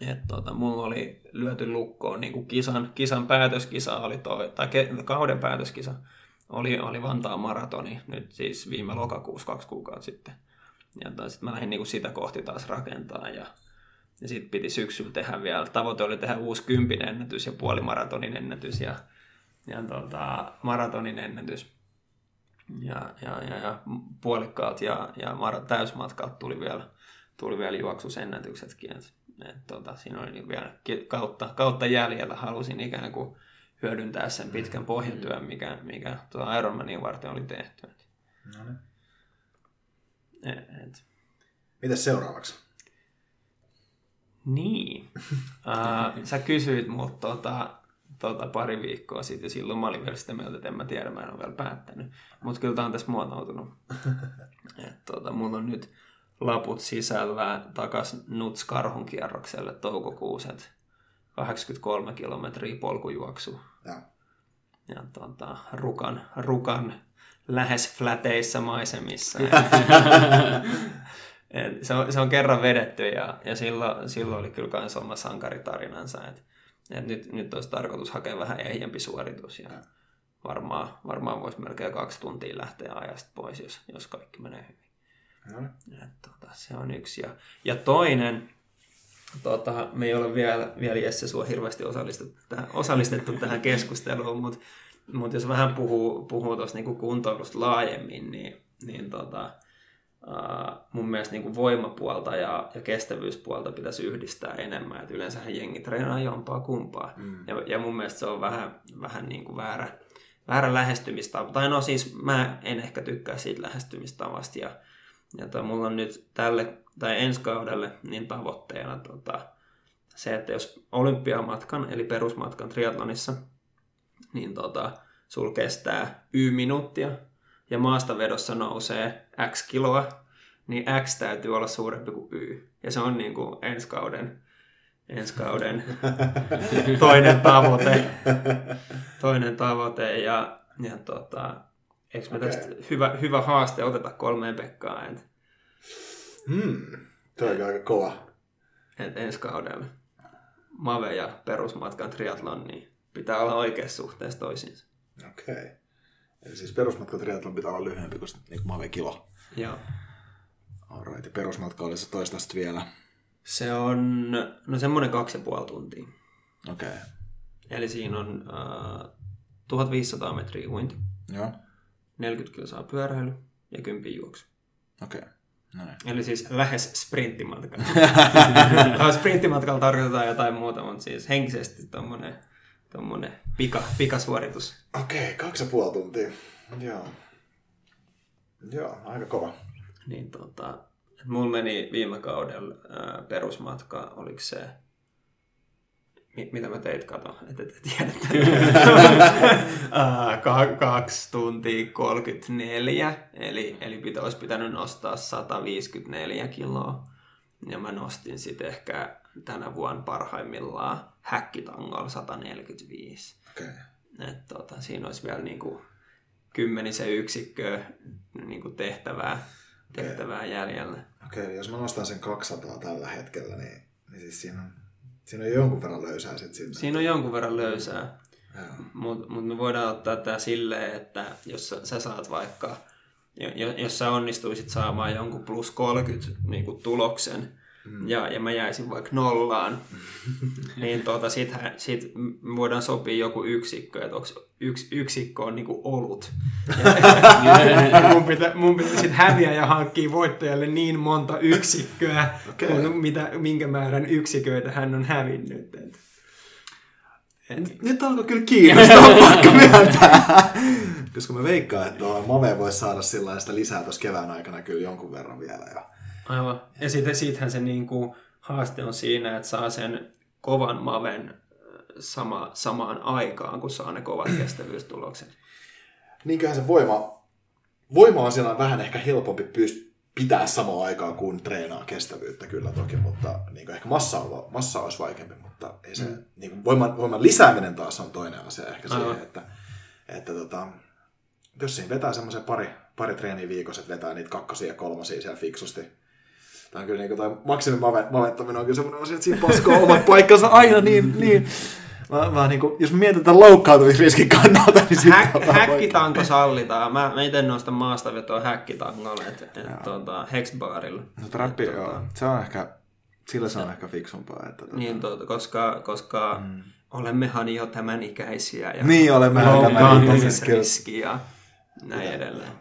et tota, mulla oli lyöty lukkoon niin kuin kisan, kisan päätöskisa, oli toi, tai ke, kauden päätöskisa, oli, oli Vantaan maratoni, nyt siis viime lokakuussa kaksi kuukautta sitten. Ja sitten mä lähdin niin kuin sitä kohti taas rakentaa ja, ja sitten piti syksyllä tehdä vielä, tavoite oli tehdä uusi kympin ennätys ja puolimaratonin ennätys ja, ja tota, maratonin ennätys ja, ja, ja, ja puolikkaalta ja, ja täysmatkalta tuli vielä, tuli vielä juoksusennätyksetkin. Et, et, tota, siinä oli niin vielä kautta, kautta jäljellä. Halusin ikään kuin hyödyntää sen pitkän pohjatyön, mikä, mikä tuota Ironmanin varten oli tehty. No niin. et, et. Mitäs seuraavaksi? Niin. Uh, sä kysyit mut tota, tota, pari viikkoa sitten, silloin mä olin vielä sitä mieltä, että en mä tiedä, mä en ole vielä päättänyt. Mutta kyllä tää on tässä muotoutunut. Et, tota, mulla on nyt laput sisällä takas Nuts Karhun kierrokselle toukokuussa, et 83 kilometriä polkujuoksu. Joo. Ja tota, rukan, rukan lähes fläteissä maisemissa. Et se, on, se on kerran vedetty ja, ja silloin, silloin oli kyllä myös oma sankaritarinansa. Et, et nyt, nyt olisi tarkoitus hakea vähän ehjempi suoritus ja varmaan, varmaan voisi melkein kaksi tuntia lähteä ajasta pois, jos, jos kaikki menee hyvin. No niin. Et, tota, se on yksi. Ja, ja toinen, tota, me ei ole vielä, vielä Jesse sua hirveästi osallistettu tähän, osallistettu tähän keskusteluun, mutta mut jos vähän puhuu, puhuu tuosta niinku kuntoilusta laajemmin, niin, niin tota, mun mielestä niin kuin voimapuolta ja, ja kestävyyspuolta pitäisi yhdistää enemmän. Et yleensähän jengi treenaa jompaa kumpaa. Mm. Ja, ja mun mielestä se on vähän, vähän niin kuin väärä, väärä lähestymistapa. Tai no siis mä en ehkä tykkää siitä lähestymistavasta. Ja, Ja toi, mulla on nyt tälle tai ensi kaudelle niin tavoitteena tota, se, että jos olympiamatkan, eli perusmatkan triatlonissa, niin tota, sul kestää y minuuttia ja maastavedossa nousee x kiloa, niin x täytyy olla suurempi kuin y. Ja se on niin kuin ensi kauden, ensi kauden toinen tavoite. Toinen tavoite ja, ja tota, eikö me Okei. tästä hyvä, hyvä haaste oteta kolmeen Pekkaan, että Hmm. Toi on aika kova. et ensi kaudella Mave ja perusmatkan triatlon, niin pitää olla oikeassa suhteessa toisiinsa. Okei. Okay. Eli siis perusmatka triathlon pitää olla lyhyempi kuin niin kuin Mave kilo. Joo. Alright, ja perusmatka oli se toista vielä. Se on no semmoinen kaksi ja puoli tuntia. Okei. Okay. Eli siinä on äh, 1500 metriä uinti, Joo. 40 kilsaa pyöräily ja 10 juoksu. Okei. Okay. No niin. Eli siis lähes sprinttimatka. Ah, Sprinttimatkalla tarkoitetaan jotain muuta, mutta siis henkisesti tommonen, tommonen pika, pikasuoritus. Okei, okay, kaksi ja puoli tuntia. Joo. Joo, aika kova. Niin tota, et mulla meni viime kaudella ää, perusmatka, oliko se, mi- mitä mä teit, kato, että et, et tiedä. Ää, ka- kaksi tuntia 34, eli, eli pitä, olisi pitänyt nostaa 154 kiloa. Ja mä nostin sitten ehkä tänä vuonna parhaimmillaan häkkitangolla 145. Okei. Okay. Et tota, siinä olisi vielä niinku kymmenisen yksikköä niinku tehtävää, tehtävää jäljellä. Okei, okay, jos mä nostan sen 200 tällä hetkellä, niin, niin siis siinä on, siinä on jonkun verran löysää sit sinne. Siinä on jonkun verran löysää, mutta mut me voidaan ottaa tämä silleen, että jos sä, sä saat vaikka, jo- jos sä onnistuisit saamaan jonkun plus 30 niinku tuloksen, mm. ja, ja mä jäisin vaikka nollaan, niin tuota, sit, sit voidaan sopia joku yksikkö, että onko yks, yksikkö on niinku olut. Ja, mun pitää, mun pitää sit häviä ja hankkia voittajalle niin monta yksikköä, okay. mitä, minkä määrän yksiköitä hän on hävinnyt. Et, et, Nyt alkoi kyllä kiinnostaa, pakko myöntää. Koska mä veikkaan, että Mave voisi saada sellaista lisää tuossa kevään aikana kyllä jonkun verran vielä. Ja... Aivan. Ja sitten siitähän se niinku haaste on siinä, että saa sen kovan maven äh, sama, samaan aikaan, kun saa ne kovat kestävyystulokset. Niinköhän se voima, voima on siellä vähän ehkä helpompi pyst- pitää samaan aikaan kuin treenaa kestävyyttä kyllä toki, mutta niin ehkä massa, on, massa olisi vaikeampi, mutta ei se, mm. niin kuin voiman, voiman lisääminen taas on toinen asia ehkä Aivan. siihen, että, että tota, jos siinä vetää semmoisen pari, pari treeniä viikossa, että vetää niitä kakkosia ja kolmosia siellä fiksusti, Tämä on kyllä niin kuin maksimin mave- mavettaminen on kyllä semmoinen asia, että siinä paskoo omat paikkansa aina niin, niin. Mä, mä niin kuin, jos mietin tämän loukkaantumisriskin kannalta, niin sitten Häk, on häkkitanko sallitaan. Mä, mä itse nostan maastavetoa häkkitangolle, et, et, tota, hexbarilla. No trappi, Et, joo. Se on ehkä, sillä se on ehkä fiksumpaa. Että, tota, Niin, tuota, koska, koska mm. olemmehan jo tämän ikäisiä ja Niin, olemme jo tämän ikäisiä, loukkaantumisriski ja näin edelleen.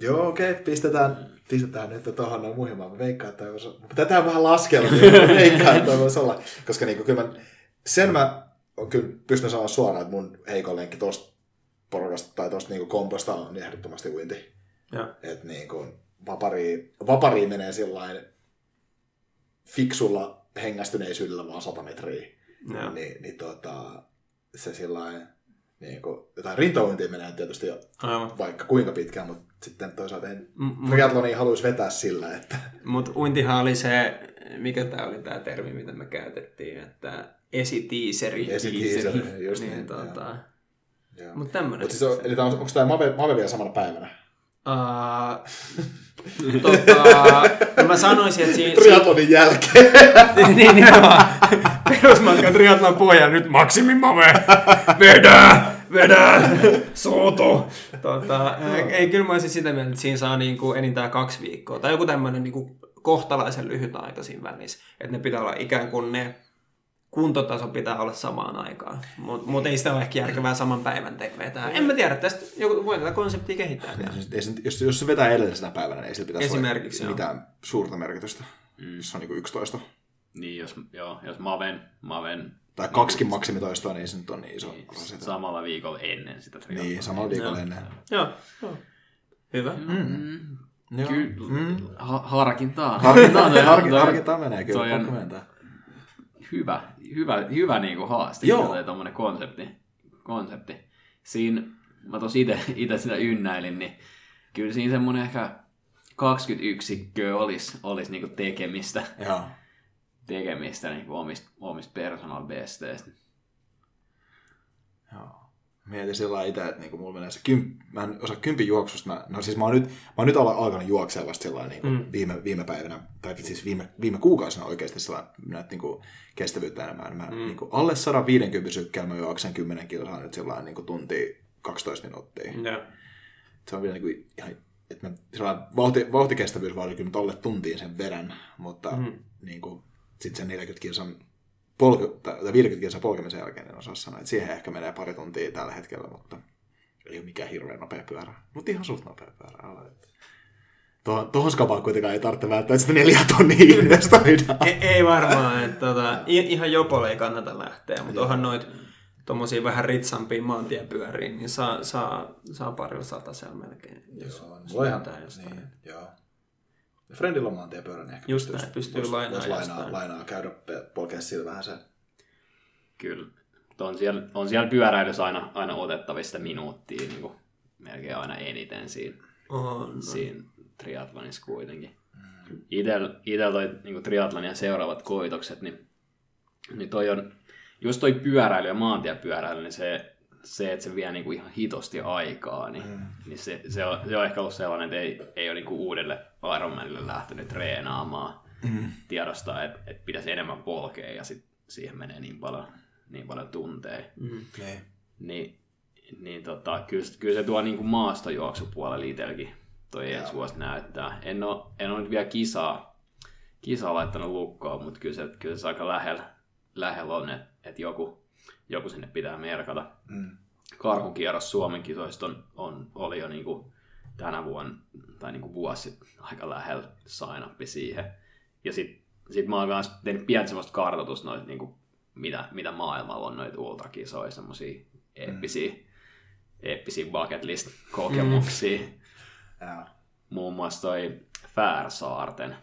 Joo, okei, okay, pistetään, pistetään nyt tuohon noin muhimaan. Mä veikkaan, että voisi, mutta pitää tehdä vähän laskelmia. Mä veikkaan, että voisi olla. Koska niin kyllä mä, sen mä kyllä pystyn sanoa suoraan, että mun heikon lenkki tosta porukasta tai tosta niin komposta on niin ehdottomasti uinti. Että niin kuin vapari, vapari menee sillain fiksulla hengästyneisyydellä vaan 100 metriä. Joo. Niin, niin tota, se sillain, niin kuin, jotain rintauintia menee tietysti jo Aivan. vaikka kuinka pitkään, mutta sitten toisaalta en M- mut- triathlonia haluaisi vetää sillä, että Mutta uintihan oli se, mikä tämä oli tämä termi, mitä me käytettiin, että esitiiseri. Esitiiseri, just niin. niin, Tota. Mutta tämmöinen. Mutta siis on, eli on, onko tämä Mave, Mave vielä samana päivänä? Uh, tota, no mä sanoisin, että siinä... Triathlonin jälkeen. niin nimenomaan. Perusmatkan triatlon pohja nyt maksimimave. Vedä, vedä, suutu. Tota, ei, ei, kyllä mä olisin sitä mieltä, että siinä saa niinku enintään kaksi viikkoa. Tai joku tämmöinen niinku kohtalaisen lyhyt aika siinä välissä. Että ne pitää olla ikään kuin ne kuntotaso pitää olla samaan aikaan. Mutta mut ei sitä ole ehkä järkevää saman päivän te- vetää. En mä tiedä, tästä joku voi tätä konseptia kehittää. Ei jos, jos se vetää edellisenä päivänä, niin ei sillä pitäisi Esimerkiksi, olla joo. mitään suurta merkitystä. Mm. Se on niin 11. Niin, jos, joo, jos Maven, Maven Tai kaksikin maksimitoistoa, niin se nyt on niin iso niin, samalla viikolla ennen sitä triathlonia. Niin, samalla viikolla Joo. ennen. Joo, joo. Hyvä. Mm. Joo. Kyllä, Mm. ha- harkintaan. Harkintaan, toi- harki, toi- harkintaan menee kyllä, toi on- myöntää. hyvä, hyvä, hyvä niin kuin haaste, Joo. Tommonen konsepti. konsepti. Siinä, mä tos ite, ite sitä ynnäilin, niin kyllä siinä semmonen ehkä 20 yksikköä olisi olis niinku tekemistä, Joo. Tekemistä niinku omista, omista personal besteistä. Joo. Mietin sillä lailla itse, että niinku mulla menee se kymp... Mä en osaa kympin juoksusta. Mä, no siis mä oon nyt, mä oon nyt alkanut juoksea vasta sillä lailla niinku mm. viime, viime päivinä, tai siis viime, viime kuukausina oikeasti sillä lailla näitä niinku kestävyyttä enemmän. Mä mm. niinku alle 150 sykkeellä mä juoksen 10 kilsaa nyt sillä lailla niinku tuntia 12 minuuttia. Joo. Se on vielä niinku ihan, että mä sillä vauhti, vauhtikestävyys vaan oli kyllä tolle tuntiin sen verran, mutta mm. niinku, sitten sen 40 kilsan polku, tai 50 kilsan polkemisen jälkeen en osaa sanoa, että siihen ehkä menee pari tuntia tällä hetkellä, mutta ei ole mikään hirveän nopea pyörä. Mutta ihan suht nopea pyörä. että Tuohon, tuohon skapaan kuitenkaan ei tarvitse välttämättä sitä neljä tonnia investoida. Ei, ei varmaan, että tota, ihan jopolle ei kannata lähteä, mutta onhan noit tommosia vähän ritsampia maantiepyöriä, niin saa, saa, saa parilla satasella melkein. Jos, jos Mulla ihan, löytää jostain. niin, joo. Friendillä on maantiepyörä, niin ehkä Just pystyisi- näin, pystyy vois- lainaa vois lainaa, lainaa käydä polkea sillä vähän se. Kyllä. On siellä, on siellä pyöräilyssä aina, aina otettavista minuuttia niin kuin melkein aina eniten siinä, On, no. siinä triathlonissa kuitenkin. Itel, itel toi niin triathlonin seuraavat koitokset, niin, niin toi on, just toi pyöräily ja maantiepyöräily, niin se, se että se vie niin kuin ihan hitosti aikaa, niin, mm. niin se, se, on, se on ehkä ollut sellainen, että ei, ei ole niin kuin uudelle Ironmanille lähtenyt treenaamaan. Mm. Tiedostaa, että, että pitäisi enemmän polkea ja sit siihen menee niin paljon, niin paljon tunteja. Mm. Niin. Niin, niin tota, kyllä, kyllä se tuo niin kuin maastojuoksupuolella itselläkin toi ensi vuosi näyttää. En ole, en ole nyt vielä kisaa, kisaa laittanut lukkoon, mutta kyllä se, kyllä se aika lähellä, lähellä on, että, että joku, joku sinne pitää merkata. Mm. Karhukierros Suomen kisoista on, on, oli jo niin kuin tänä vuonna, tai niin kuin vuosi aika lähellä sign siihen. Ja sitten sit mä oon myös tehnyt pientä semmoista kartoitusta noita, niin kuin, mitä, mitä maailmalla on noita ultrakisoja, semmoisia eeppisiä, eeppisiä bucket list kokemuksia. Joo. Muun muassa toi Färsaarten,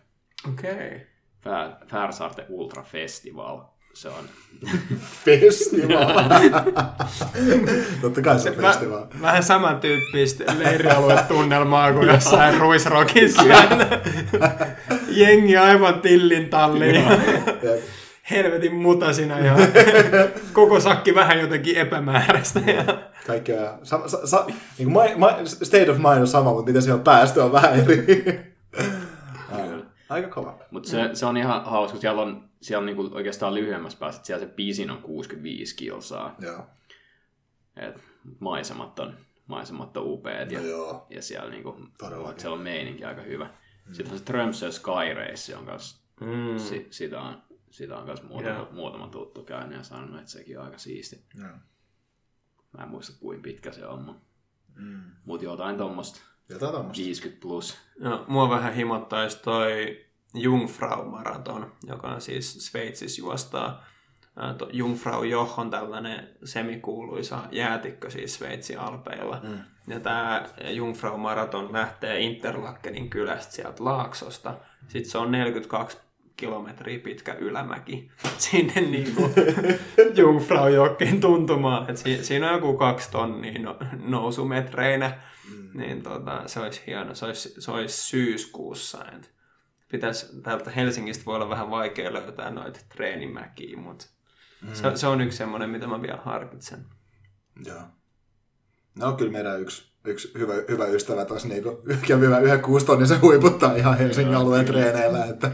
Okei. Okay. Fär, Färsaarten Ultra Festival. Se on, Festival. Totta kai se on festival. Väh, vähän samantyyppistä leirialuetunnelmaa kuin jossain ruisrokissa. Jengi aivan tillin talliin. Jep. Helvetin mutasina ja koko sakki vähän jotenkin epämääräistä. Ja... Kaikki on, sa, sa, sa, niin kuin my, my, state of mind on sama, mutta miten siellä on päästö on vähän eri. Aika kova. mutta se, se, on ihan hauska, kun siellä on, siellä on niinku oikeastaan lyhyemmässä päässä, että siellä se pisin on 65 kilsaa. Joo. Et maisemat on, maisemat on upeat ja, No joo. ja siellä, niinku, Todellakin. siellä on meininki aika hyvä. Sitten on se Tromsø Sky Race, on kanssa, Mm. si, sitä on, sitä on kanssa muutama, Joo. muutama tuttu käynyt ja sanonut, että sekin on aika siisti. Joo. Mä en muista kuinka pitkä se on, mutta Mm. mut jotain tuommoista Jotain tommoista. 50 plus. No, mua vähän himottaisi toi Jungfrau-maraton, joka on siis Sveitsissä juostaa. To- Jungfrau Joch on tällainen semikuuluisa jäätikkö siis Sveitsin alpeilla. Mm. Ja tämä Jungfrau-maraton lähtee Interlakenin kylästä sieltä Laaksosta. Sitten se on 42 kilometriä pitkä ylämäki sinne niinku Jungfrau-jokeen tuntumaan. Et si- siinä on joku kaksi tonnia no- nousumetreinä. Mm. Niin tota, se olisi hieno. Se olisi, se olisi syyskuussa. Et pitäisi, täältä Helsingistä voi olla vähän vaikea löytää noita treenimäkiä, mutta mm. se, se, on yksi semmoinen, mitä mä vielä harkitsen. Joo. No kyllä meidän yksi, yksi hyvä, hyvä ystävä tuossa niinku, kävi hyvä yhden kuustonnisen huiputtaa ihan Helsingin alueen treeneillä, että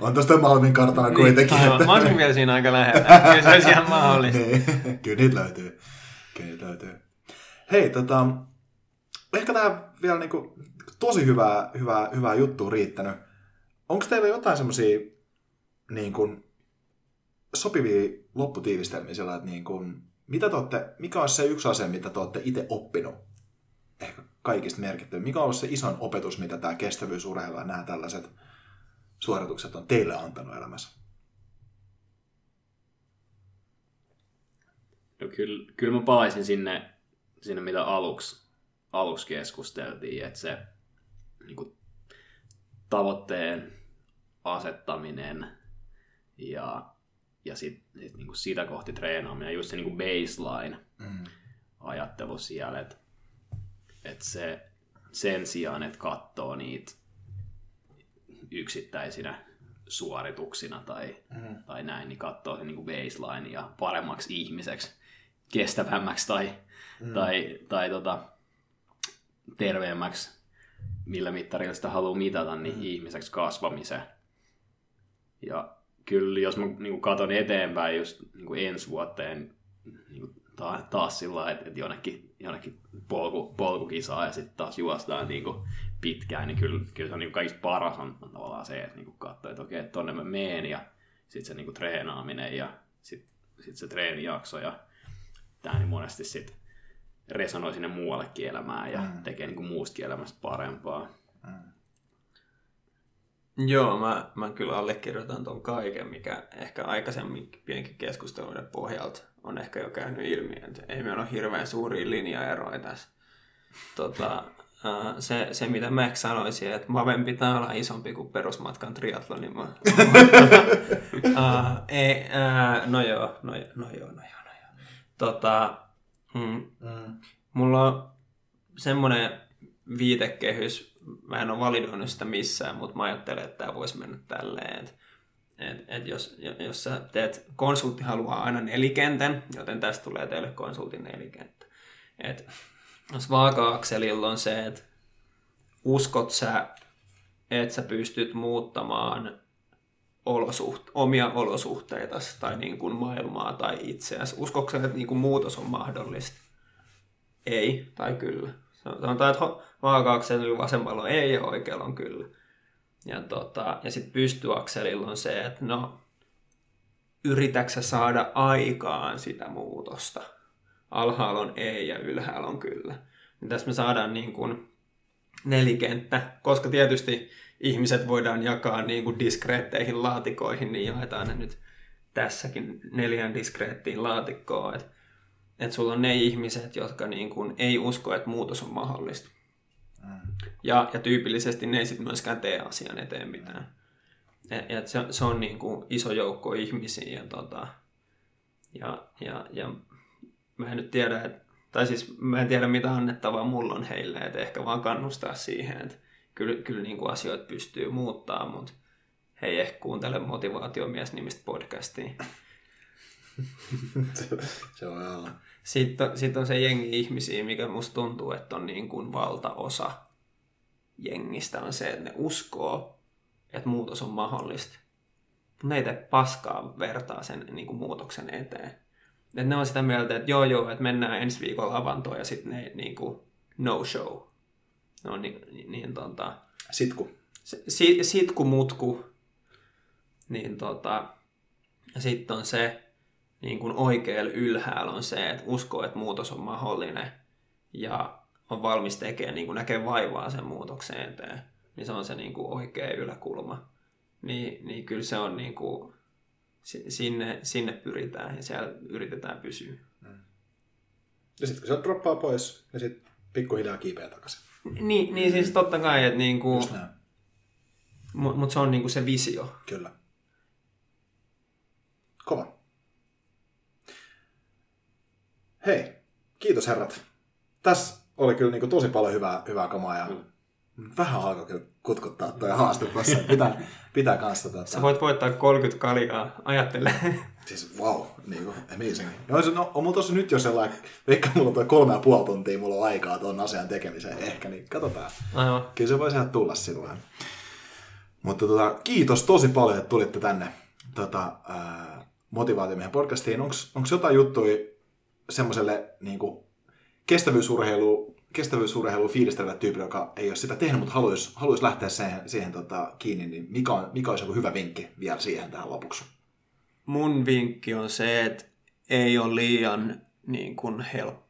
on tuosta Malmin kartalla kuitenkin. Aivan. että... Mä olisin vielä siinä aika lähellä. Kyllä se olisi ihan mahdollista. niin, kyllä niitä löytyy. Kyllä niitä löytyy. Hei, tota, ehkä tähän vielä niinku, tosi hyvää, hyvää, hyvää juttua riittänyt. Onko teillä jotain semmoisia niin kuin, sopivia lopputiivistelmiä sillä, että niin kuin, mitä te olette, mikä on se yksi asia, mitä te olette itse oppinut ehkä kaikista merkittävä? Mikä on se ison opetus, mitä tämä kestävyysurheilu ja nämä tällaiset suoritukset on teille antanut elämässä? No kyllä, kyllä mä palaisin sinne, sinne mitä aluksi, aluksi keskusteltiin, että se niin kuin, tavoitteen asettaminen ja, ja sitten sit niinku sitä kohti treenaaminen, just se niinku baseline Mm. siellä, että et se sen sijaan, että katsoo niitä yksittäisinä suorituksina tai, Mm. tai näin, niin katsoo sen niin kuin baseline ja paremmaksi ihmiseksi, kestävämmäksi tai, mm. tai, tai tota, terveemmäksi, millä mittarilla sitä haluaa mitata, niin mm. ihmiseksi kasvamisen. Ja kyllä, jos mä niin katson eteenpäin just niin kuin ensi vuoteen, niin kuin ta- taas sillä lailla, että, että jonnekin, jonnekin polku, polkukisaa ja sitten taas juostaan niin kuin pitkään, niin kyllä, kyllä se on niin kuin kaikista paras on, on tavallaan se, että niin kuin katsoo, että okei, että tonne mä meen ja sitten se niin kuin treenaaminen ja sitten sit se treenijakso ja tämä niin monesti sitten resonoi sinne muuallekin elämään ja mm. tekee niin kuin muustakin elämästä parempaa. Joo, mä, mä kyllä allekirjoitan ton kaiken, mikä ehkä aikaisemmin pienkin keskusteluiden pohjalta on ehkä jo käynyt ilmi, että ei meillä ole hirveän suuria linjaeroja tässä. Tota, se, se, mitä Max sanoisi, että Maven pitää olla isompi kuin perusmatkan triathlon, niin mä... äh, ei, äh, no joo, no, jo- no joo, no joo, no joo. Tota, mm, Mm. Mulla on semmoinen viitekehys, mä en ole validoinut sitä missään, mutta mä ajattelen, että tämä voisi mennä tälleen, että et, et jos, jos sä teet, konsultti haluaa aina nelikentän, joten tästä tulee teille konsultin nelikenttä. Et jos vaaka-akselilla on se, että uskot sä, että sä pystyt muuttamaan olosuht- omia olosuhteita tai niin kuin maailmaa tai itseäsi. Uskotko sä, että niin kuin muutos on mahdollista? Ei tai kyllä. Sanotaan, että vaaka-akselilla vasemmalla on ei ja oikealla on kyllä. Ja, tota, ja sitten pystyakselilla on se, että no, yritäksä saada aikaan sitä muutosta. Alhaalla on ei ja ylhäällä on kyllä. Niin tässä me saadaan niin kuin nelikenttä, koska tietysti ihmiset voidaan jakaa niin kuin diskreetteihin laatikoihin, niin jaetaan ne nyt tässäkin neljän diskreettiin laatikkoon. Että et sulla on ne ihmiset, jotka niin kuin ei usko, että muutos on mahdollista. Ja, ja tyypillisesti ne ei sitten myöskään tee asian eteen mitään. Et, et se, se on niin kuin iso joukko ihmisiä. Ja, tota, ja, ja, ja mä en nyt tiedä, että, tai siis mä en tiedä mitä annettavaa mulla on heille, että ehkä vaan kannustaa siihen, että kyllä, kyllä niin kuin asioita pystyy muuttaa, mutta he ehkä kuuntele motivaatiomies nimistä podcastia. Se, voi olla. Sitten, on- sitten on se jengi ihmisiä, mikä musta tuntuu, että on niin kuin valtaosa jengistä on se, että ne uskoo, että muutos on mahdollista. Mutta ne ei tee paskaa vertaa sen niin kuin muutoksen eteen. Et ne on sitä mieltä, että joo joo, että mennään ensi viikolla avantoon ja sitten ne niin kuin no show. No niin, niin, niin tota, Sitku. si, sitku mutku, niin tota, ja sitten on se, niin kuin oikealla ylhäällä on se, että uskoo, että muutos on mahdollinen ja on valmis tekemään, niin kuin näkee vaivaa sen muutoksen eteen. Niin se on se niin kuin oikea yläkulma. Niin, niin kyllä se on niin kuin, si- sinne, sinne pyritään ja siellä yritetään pysyä. Ja sitten kun se droppaa pois, niin sitten pikkuhiljaa kiipeä takaisin. Niin, niin siis totta kai, että niin kuin, mutta mut se on niin kuin se visio. Kyllä. Kova. Hei, kiitos herrat. Tässä oli kyllä niinku tosi paljon hyvää, hyvää kamaa ja vähän alkoi kyllä kutkuttaa toi haaste tuossa. Pitää, pitää kanssa tota, Sä voit voittaa 30 kaljaa, ajattele. Siis wow, niinku amazing. Ja on, no, on mulla tossa nyt jo sellainen, vaikka mulla on toi kolme ja puoli tuntia, mulla on aikaa tuon asian tekemiseen ehkä, niin katsotaan. Aivan. Kyllä se voi sieltä tulla silloin. Mutta tota, kiitos tosi paljon, että tulitte tänne tota, ää, Motivaatiomiehen podcastiin. Onko jotain juttuja semmoiselle niin kestävyysurheilu, kestävyysurheilu fiilistelevälle tyypille, joka ei ole sitä tehnyt, mutta haluaisi, haluaisi lähteä siihen, siihen tota, kiinni, niin mikä, on, mikä olisi joku hyvä vinkki vielä siihen tähän lopuksi? Mun vinkki on se, että ei ole liian niin kuin helppoa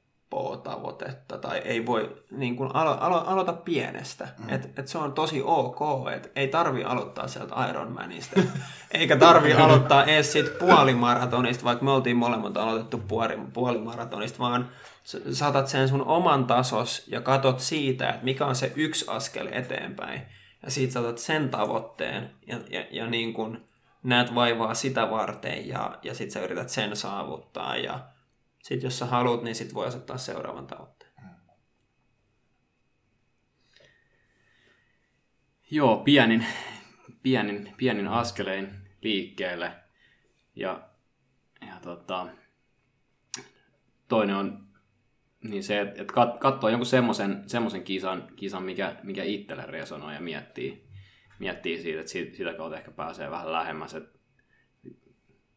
tavoitetta tai ei voi niin kuin alo- alo- aloita pienestä. Mm. Et, et se on tosi ok, että ei tarvi aloittaa sieltä Ironmanista. Eikä tarvi aloittaa edes siitä puolimaratonista, vaikka me oltiin molemmat aloitettu puoli, puolimaratonista, vaan saatat sen sun oman tasos ja katot siitä, että mikä on se yksi askel eteenpäin. ja siitä sä otat sen tavoitteen ja, ja, ja niin kun näet vaivaa sitä varten ja, ja sit sä yrität sen saavuttaa ja sit jos sä haluat, niin sit voi asettaa seuraavan tavoitteen. Joo, pienin, pienin, pienin askelein liikkeelle. Ja, ja tota, toinen on niin se, että et kat, katsoo jonkun semmoisen, semmoisen kisan, kisan mikä, mikä itselle resonoi ja miettii, miettii siitä, että siitä, sitä kautta ehkä pääsee vähän lähemmäs. Että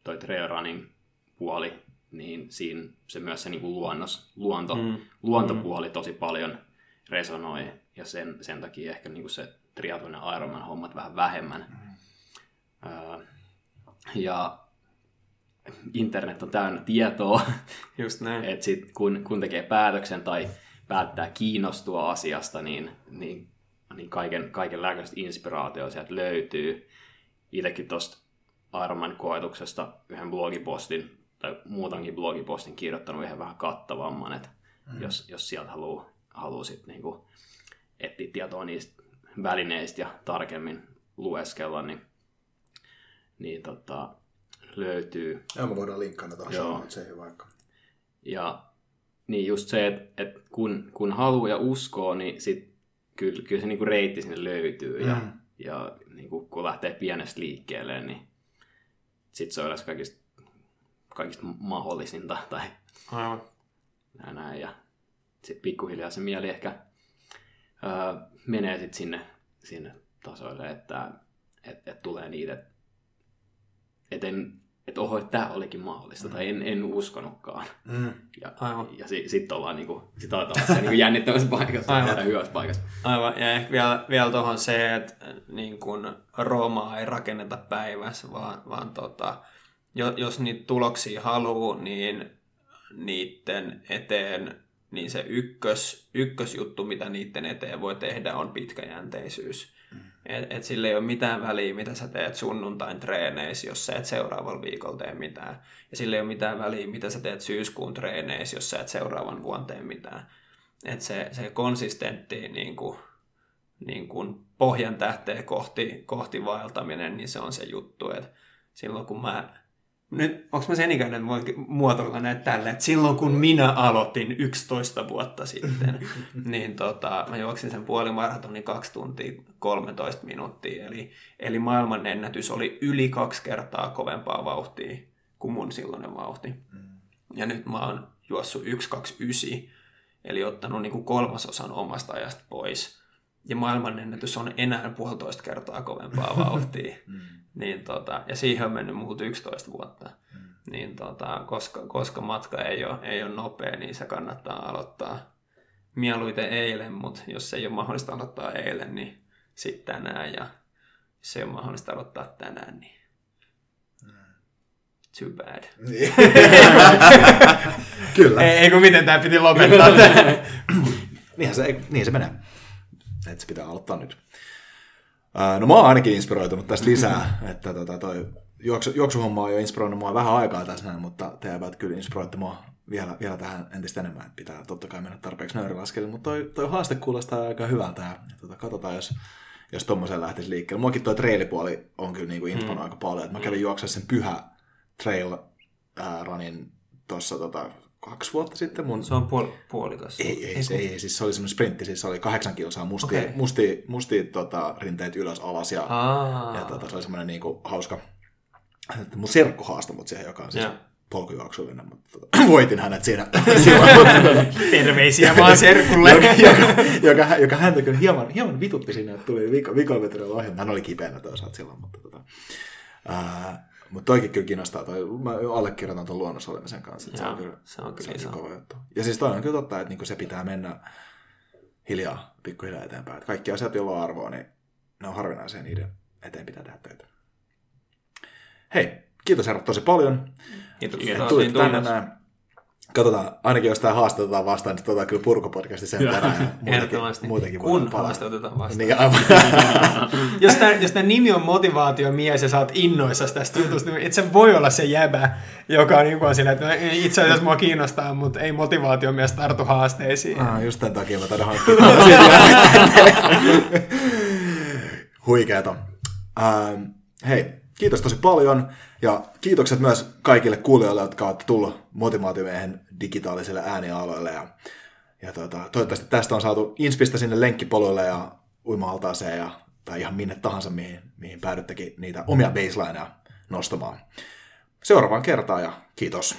toi trail running puoli, niin siinä se myös se niin kuin luonnos, luonto, mm. luontopuoli tosi paljon resonoi ja sen, sen takia ehkä niin kuin se triathlon ja Ironman hommat vähän vähemmän. Mm. Öö, ja internet on täynnä tietoa. Just näin. että sit kun, kun tekee päätöksen tai päättää kiinnostua asiasta, niin, niin, niin kaiken, kaikenlaista inspiraatioa sieltä löytyy. Itsekin tuosta Ironman koetuksesta yhden blogipostin tai muutankin blogipostin kirjoittanut yhden vähän kattavamman, että mm. jos, jos sieltä haluaa haluu sit niinku etsiä tietoa niistä välineistä ja tarkemmin lueskella, niin, niin tota, löytyy. Joo, me voidaan linkkaa tuohon show vaikka. Ja niin just se, että, että kun, kun haluaa ja uskoo, niin sit kyllä, kyllä se niinku reitti sinne löytyy. Mm. Ja, ja niinku, kun lähtee pienestä liikkeelle, niin sitten se on edes kaikista, kaikista mahdollisinta. Tai Aivan. Näin, näin. Ja sitten pikkuhiljaa se mieli ehkä öö, menee sitten sinne, sinne tasoille, että et, et tulee niitä, että et en, että oho, että tämä olikin mahdollista, mm. tai en, en uskonutkaan. Mm. Ja, Aivan. ja si, sitten ollaan, niinku, sit aletaan se niinku jännittävässä paikassa Aivan. ja hyvässä paikassa. Aivan, ja ehkä vielä, vielä tuohon se, että niin kun Roomaa ei rakenneta päivässä, vaan, vaan tota, jos niitä tuloksia haluaa, niin niiden eteen niin se ykkös, ykkösjuttu, mitä niiden eteen voi tehdä, on pitkäjänteisyys. Mm. Et, et sillä ei ole mitään väliä, mitä sä teet sunnuntain treeneissä, jos sä et seuraavalla viikolla tee mitään. Ja sillä ei ole mitään väliä, mitä sä teet syyskuun treeneissä, jos sä et seuraavan vuonna tee mitään. Et se, se konsistentti niin kuin, niin kuin pohjan tähteen kohti, kohti vaeltaminen, niin se on se juttu. Et silloin kun mä nyt, onko mä sen ikäinen, voi muotoilla näitä tälle, että silloin kun minä aloitin 11 vuotta sitten, niin tota, mä juoksin sen puolimaratonin 2 tuntia 13 minuuttia, eli, eli maailman ennätys oli yli kaksi kertaa kovempaa vauhtia kuin mun silloinen vauhti. Mm. Ja nyt mä oon juossut 1.29, eli ottanut niin kuin kolmasosan omasta ajasta pois. Ja maailman ennätys on enää puolitoista kertaa kovempaa vauhtia. Mm. Niin tota, ja siihen on mennyt muut 11 vuotta. Mm. Niin tota, koska, koska matka ei ole, ei ole nopea, niin se kannattaa aloittaa mieluiten eilen, mutta jos ei ole mahdollista aloittaa eilen, niin sitten tänään. Ja jos ei ole mahdollista aloittaa tänään, niin mm. too bad. Niin. Kyllä. Ei, ei kun miten tämä piti lopettaa. Niinhän se, niin se menee. Että se pitää aloittaa nyt. No mä oon ainakin inspiroitunut tästä lisää, että tota, toi juoksu, juoksuhomma on jo inspiroinut mua vähän aikaa tässä näin, mutta te eivät kyllä inspiroitte mua vielä, vielä tähän entistä enemmän, että pitää totta kai mennä tarpeeksi nöyrilaskelille, mutta toi, toi haaste kuulostaa aika hyvältä ja, tota, katsotaan, jos, jos tommoseen lähtisi liikkeelle. Muakin toi trailipuoli on kyllä niinku insponut mm. aika paljon, että mä kävin juoksemaan sen pyhä trail äh, runin tuossa tota, kaksi vuotta sitten. Mun... Se on puol- puolikas. Ei, ei, se, ei, siis se oli semmoinen sprintti, siis se oli kahdeksan kilsaa musti, okay. musti, musti tota, rinteet ylös alas ja, ja tota, se oli semmoinen niinku, hauska, mun serkku haastoi mut siihen, joka on siis polkujuoksullinen, mutta tota, voitin hänet siinä. Terveisiä vaan serkulle. joka, joka, joka, joka, häntä kyllä hieman, hieman vitutti sinne, että tuli viikolla ohi. Hän oli kipeänä toisaalta silloin, mutta tota, ää, mutta toikin kyllä kiinnostaa, toi, mä allekirjoitan tuon luonnossa kanssa, että se on kyllä, se on kyllä se on kova juttu. Ja siis toi on kyllä totta, että niinku se pitää mennä hiljaa, pikkuhiljaa eteenpäin. Että kaikki asiat, joilla on arvoa, niin ne on harvinaisia, niiden eteen pitää tehdä töitä. Hei, kiitos herrat tosi paljon. Kiitos. Tulit tänne näin. Katsotaan, ainakin jos tämä haastatetaan vastaan, niin tuota kyllä purkopodcasti sen perään. Ehdottomasti. Muutenkin Kun haastatetaan vastaan. Niin, aivan. jos, tämä, jos tämä nimi on motivaatiomies ja sä oot innoissa tästä jutusta, niin et se voi olla se jäbä, joka on niin sillä, että itse asiassa mua kiinnostaa, mutta ei motivaatiomies tartu haasteisiin. Ah, just tämän takia mä taidan hankkia. Huikeeta. Ähm, hei, kiitos tosi paljon ja kiitokset myös kaikille kuulijoille, jotka olette tullut motivaatiomiehen digitaaliselle äänialoille. Ja, ja tota, toivottavasti tästä on saatu inspistä sinne lenkkipoluille ja uima-altaaseen ja, tai ihan minne tahansa, mihin, mihin päädyttekin niitä omia baselineja nostamaan. Seuraavaan kertaan ja kiitos.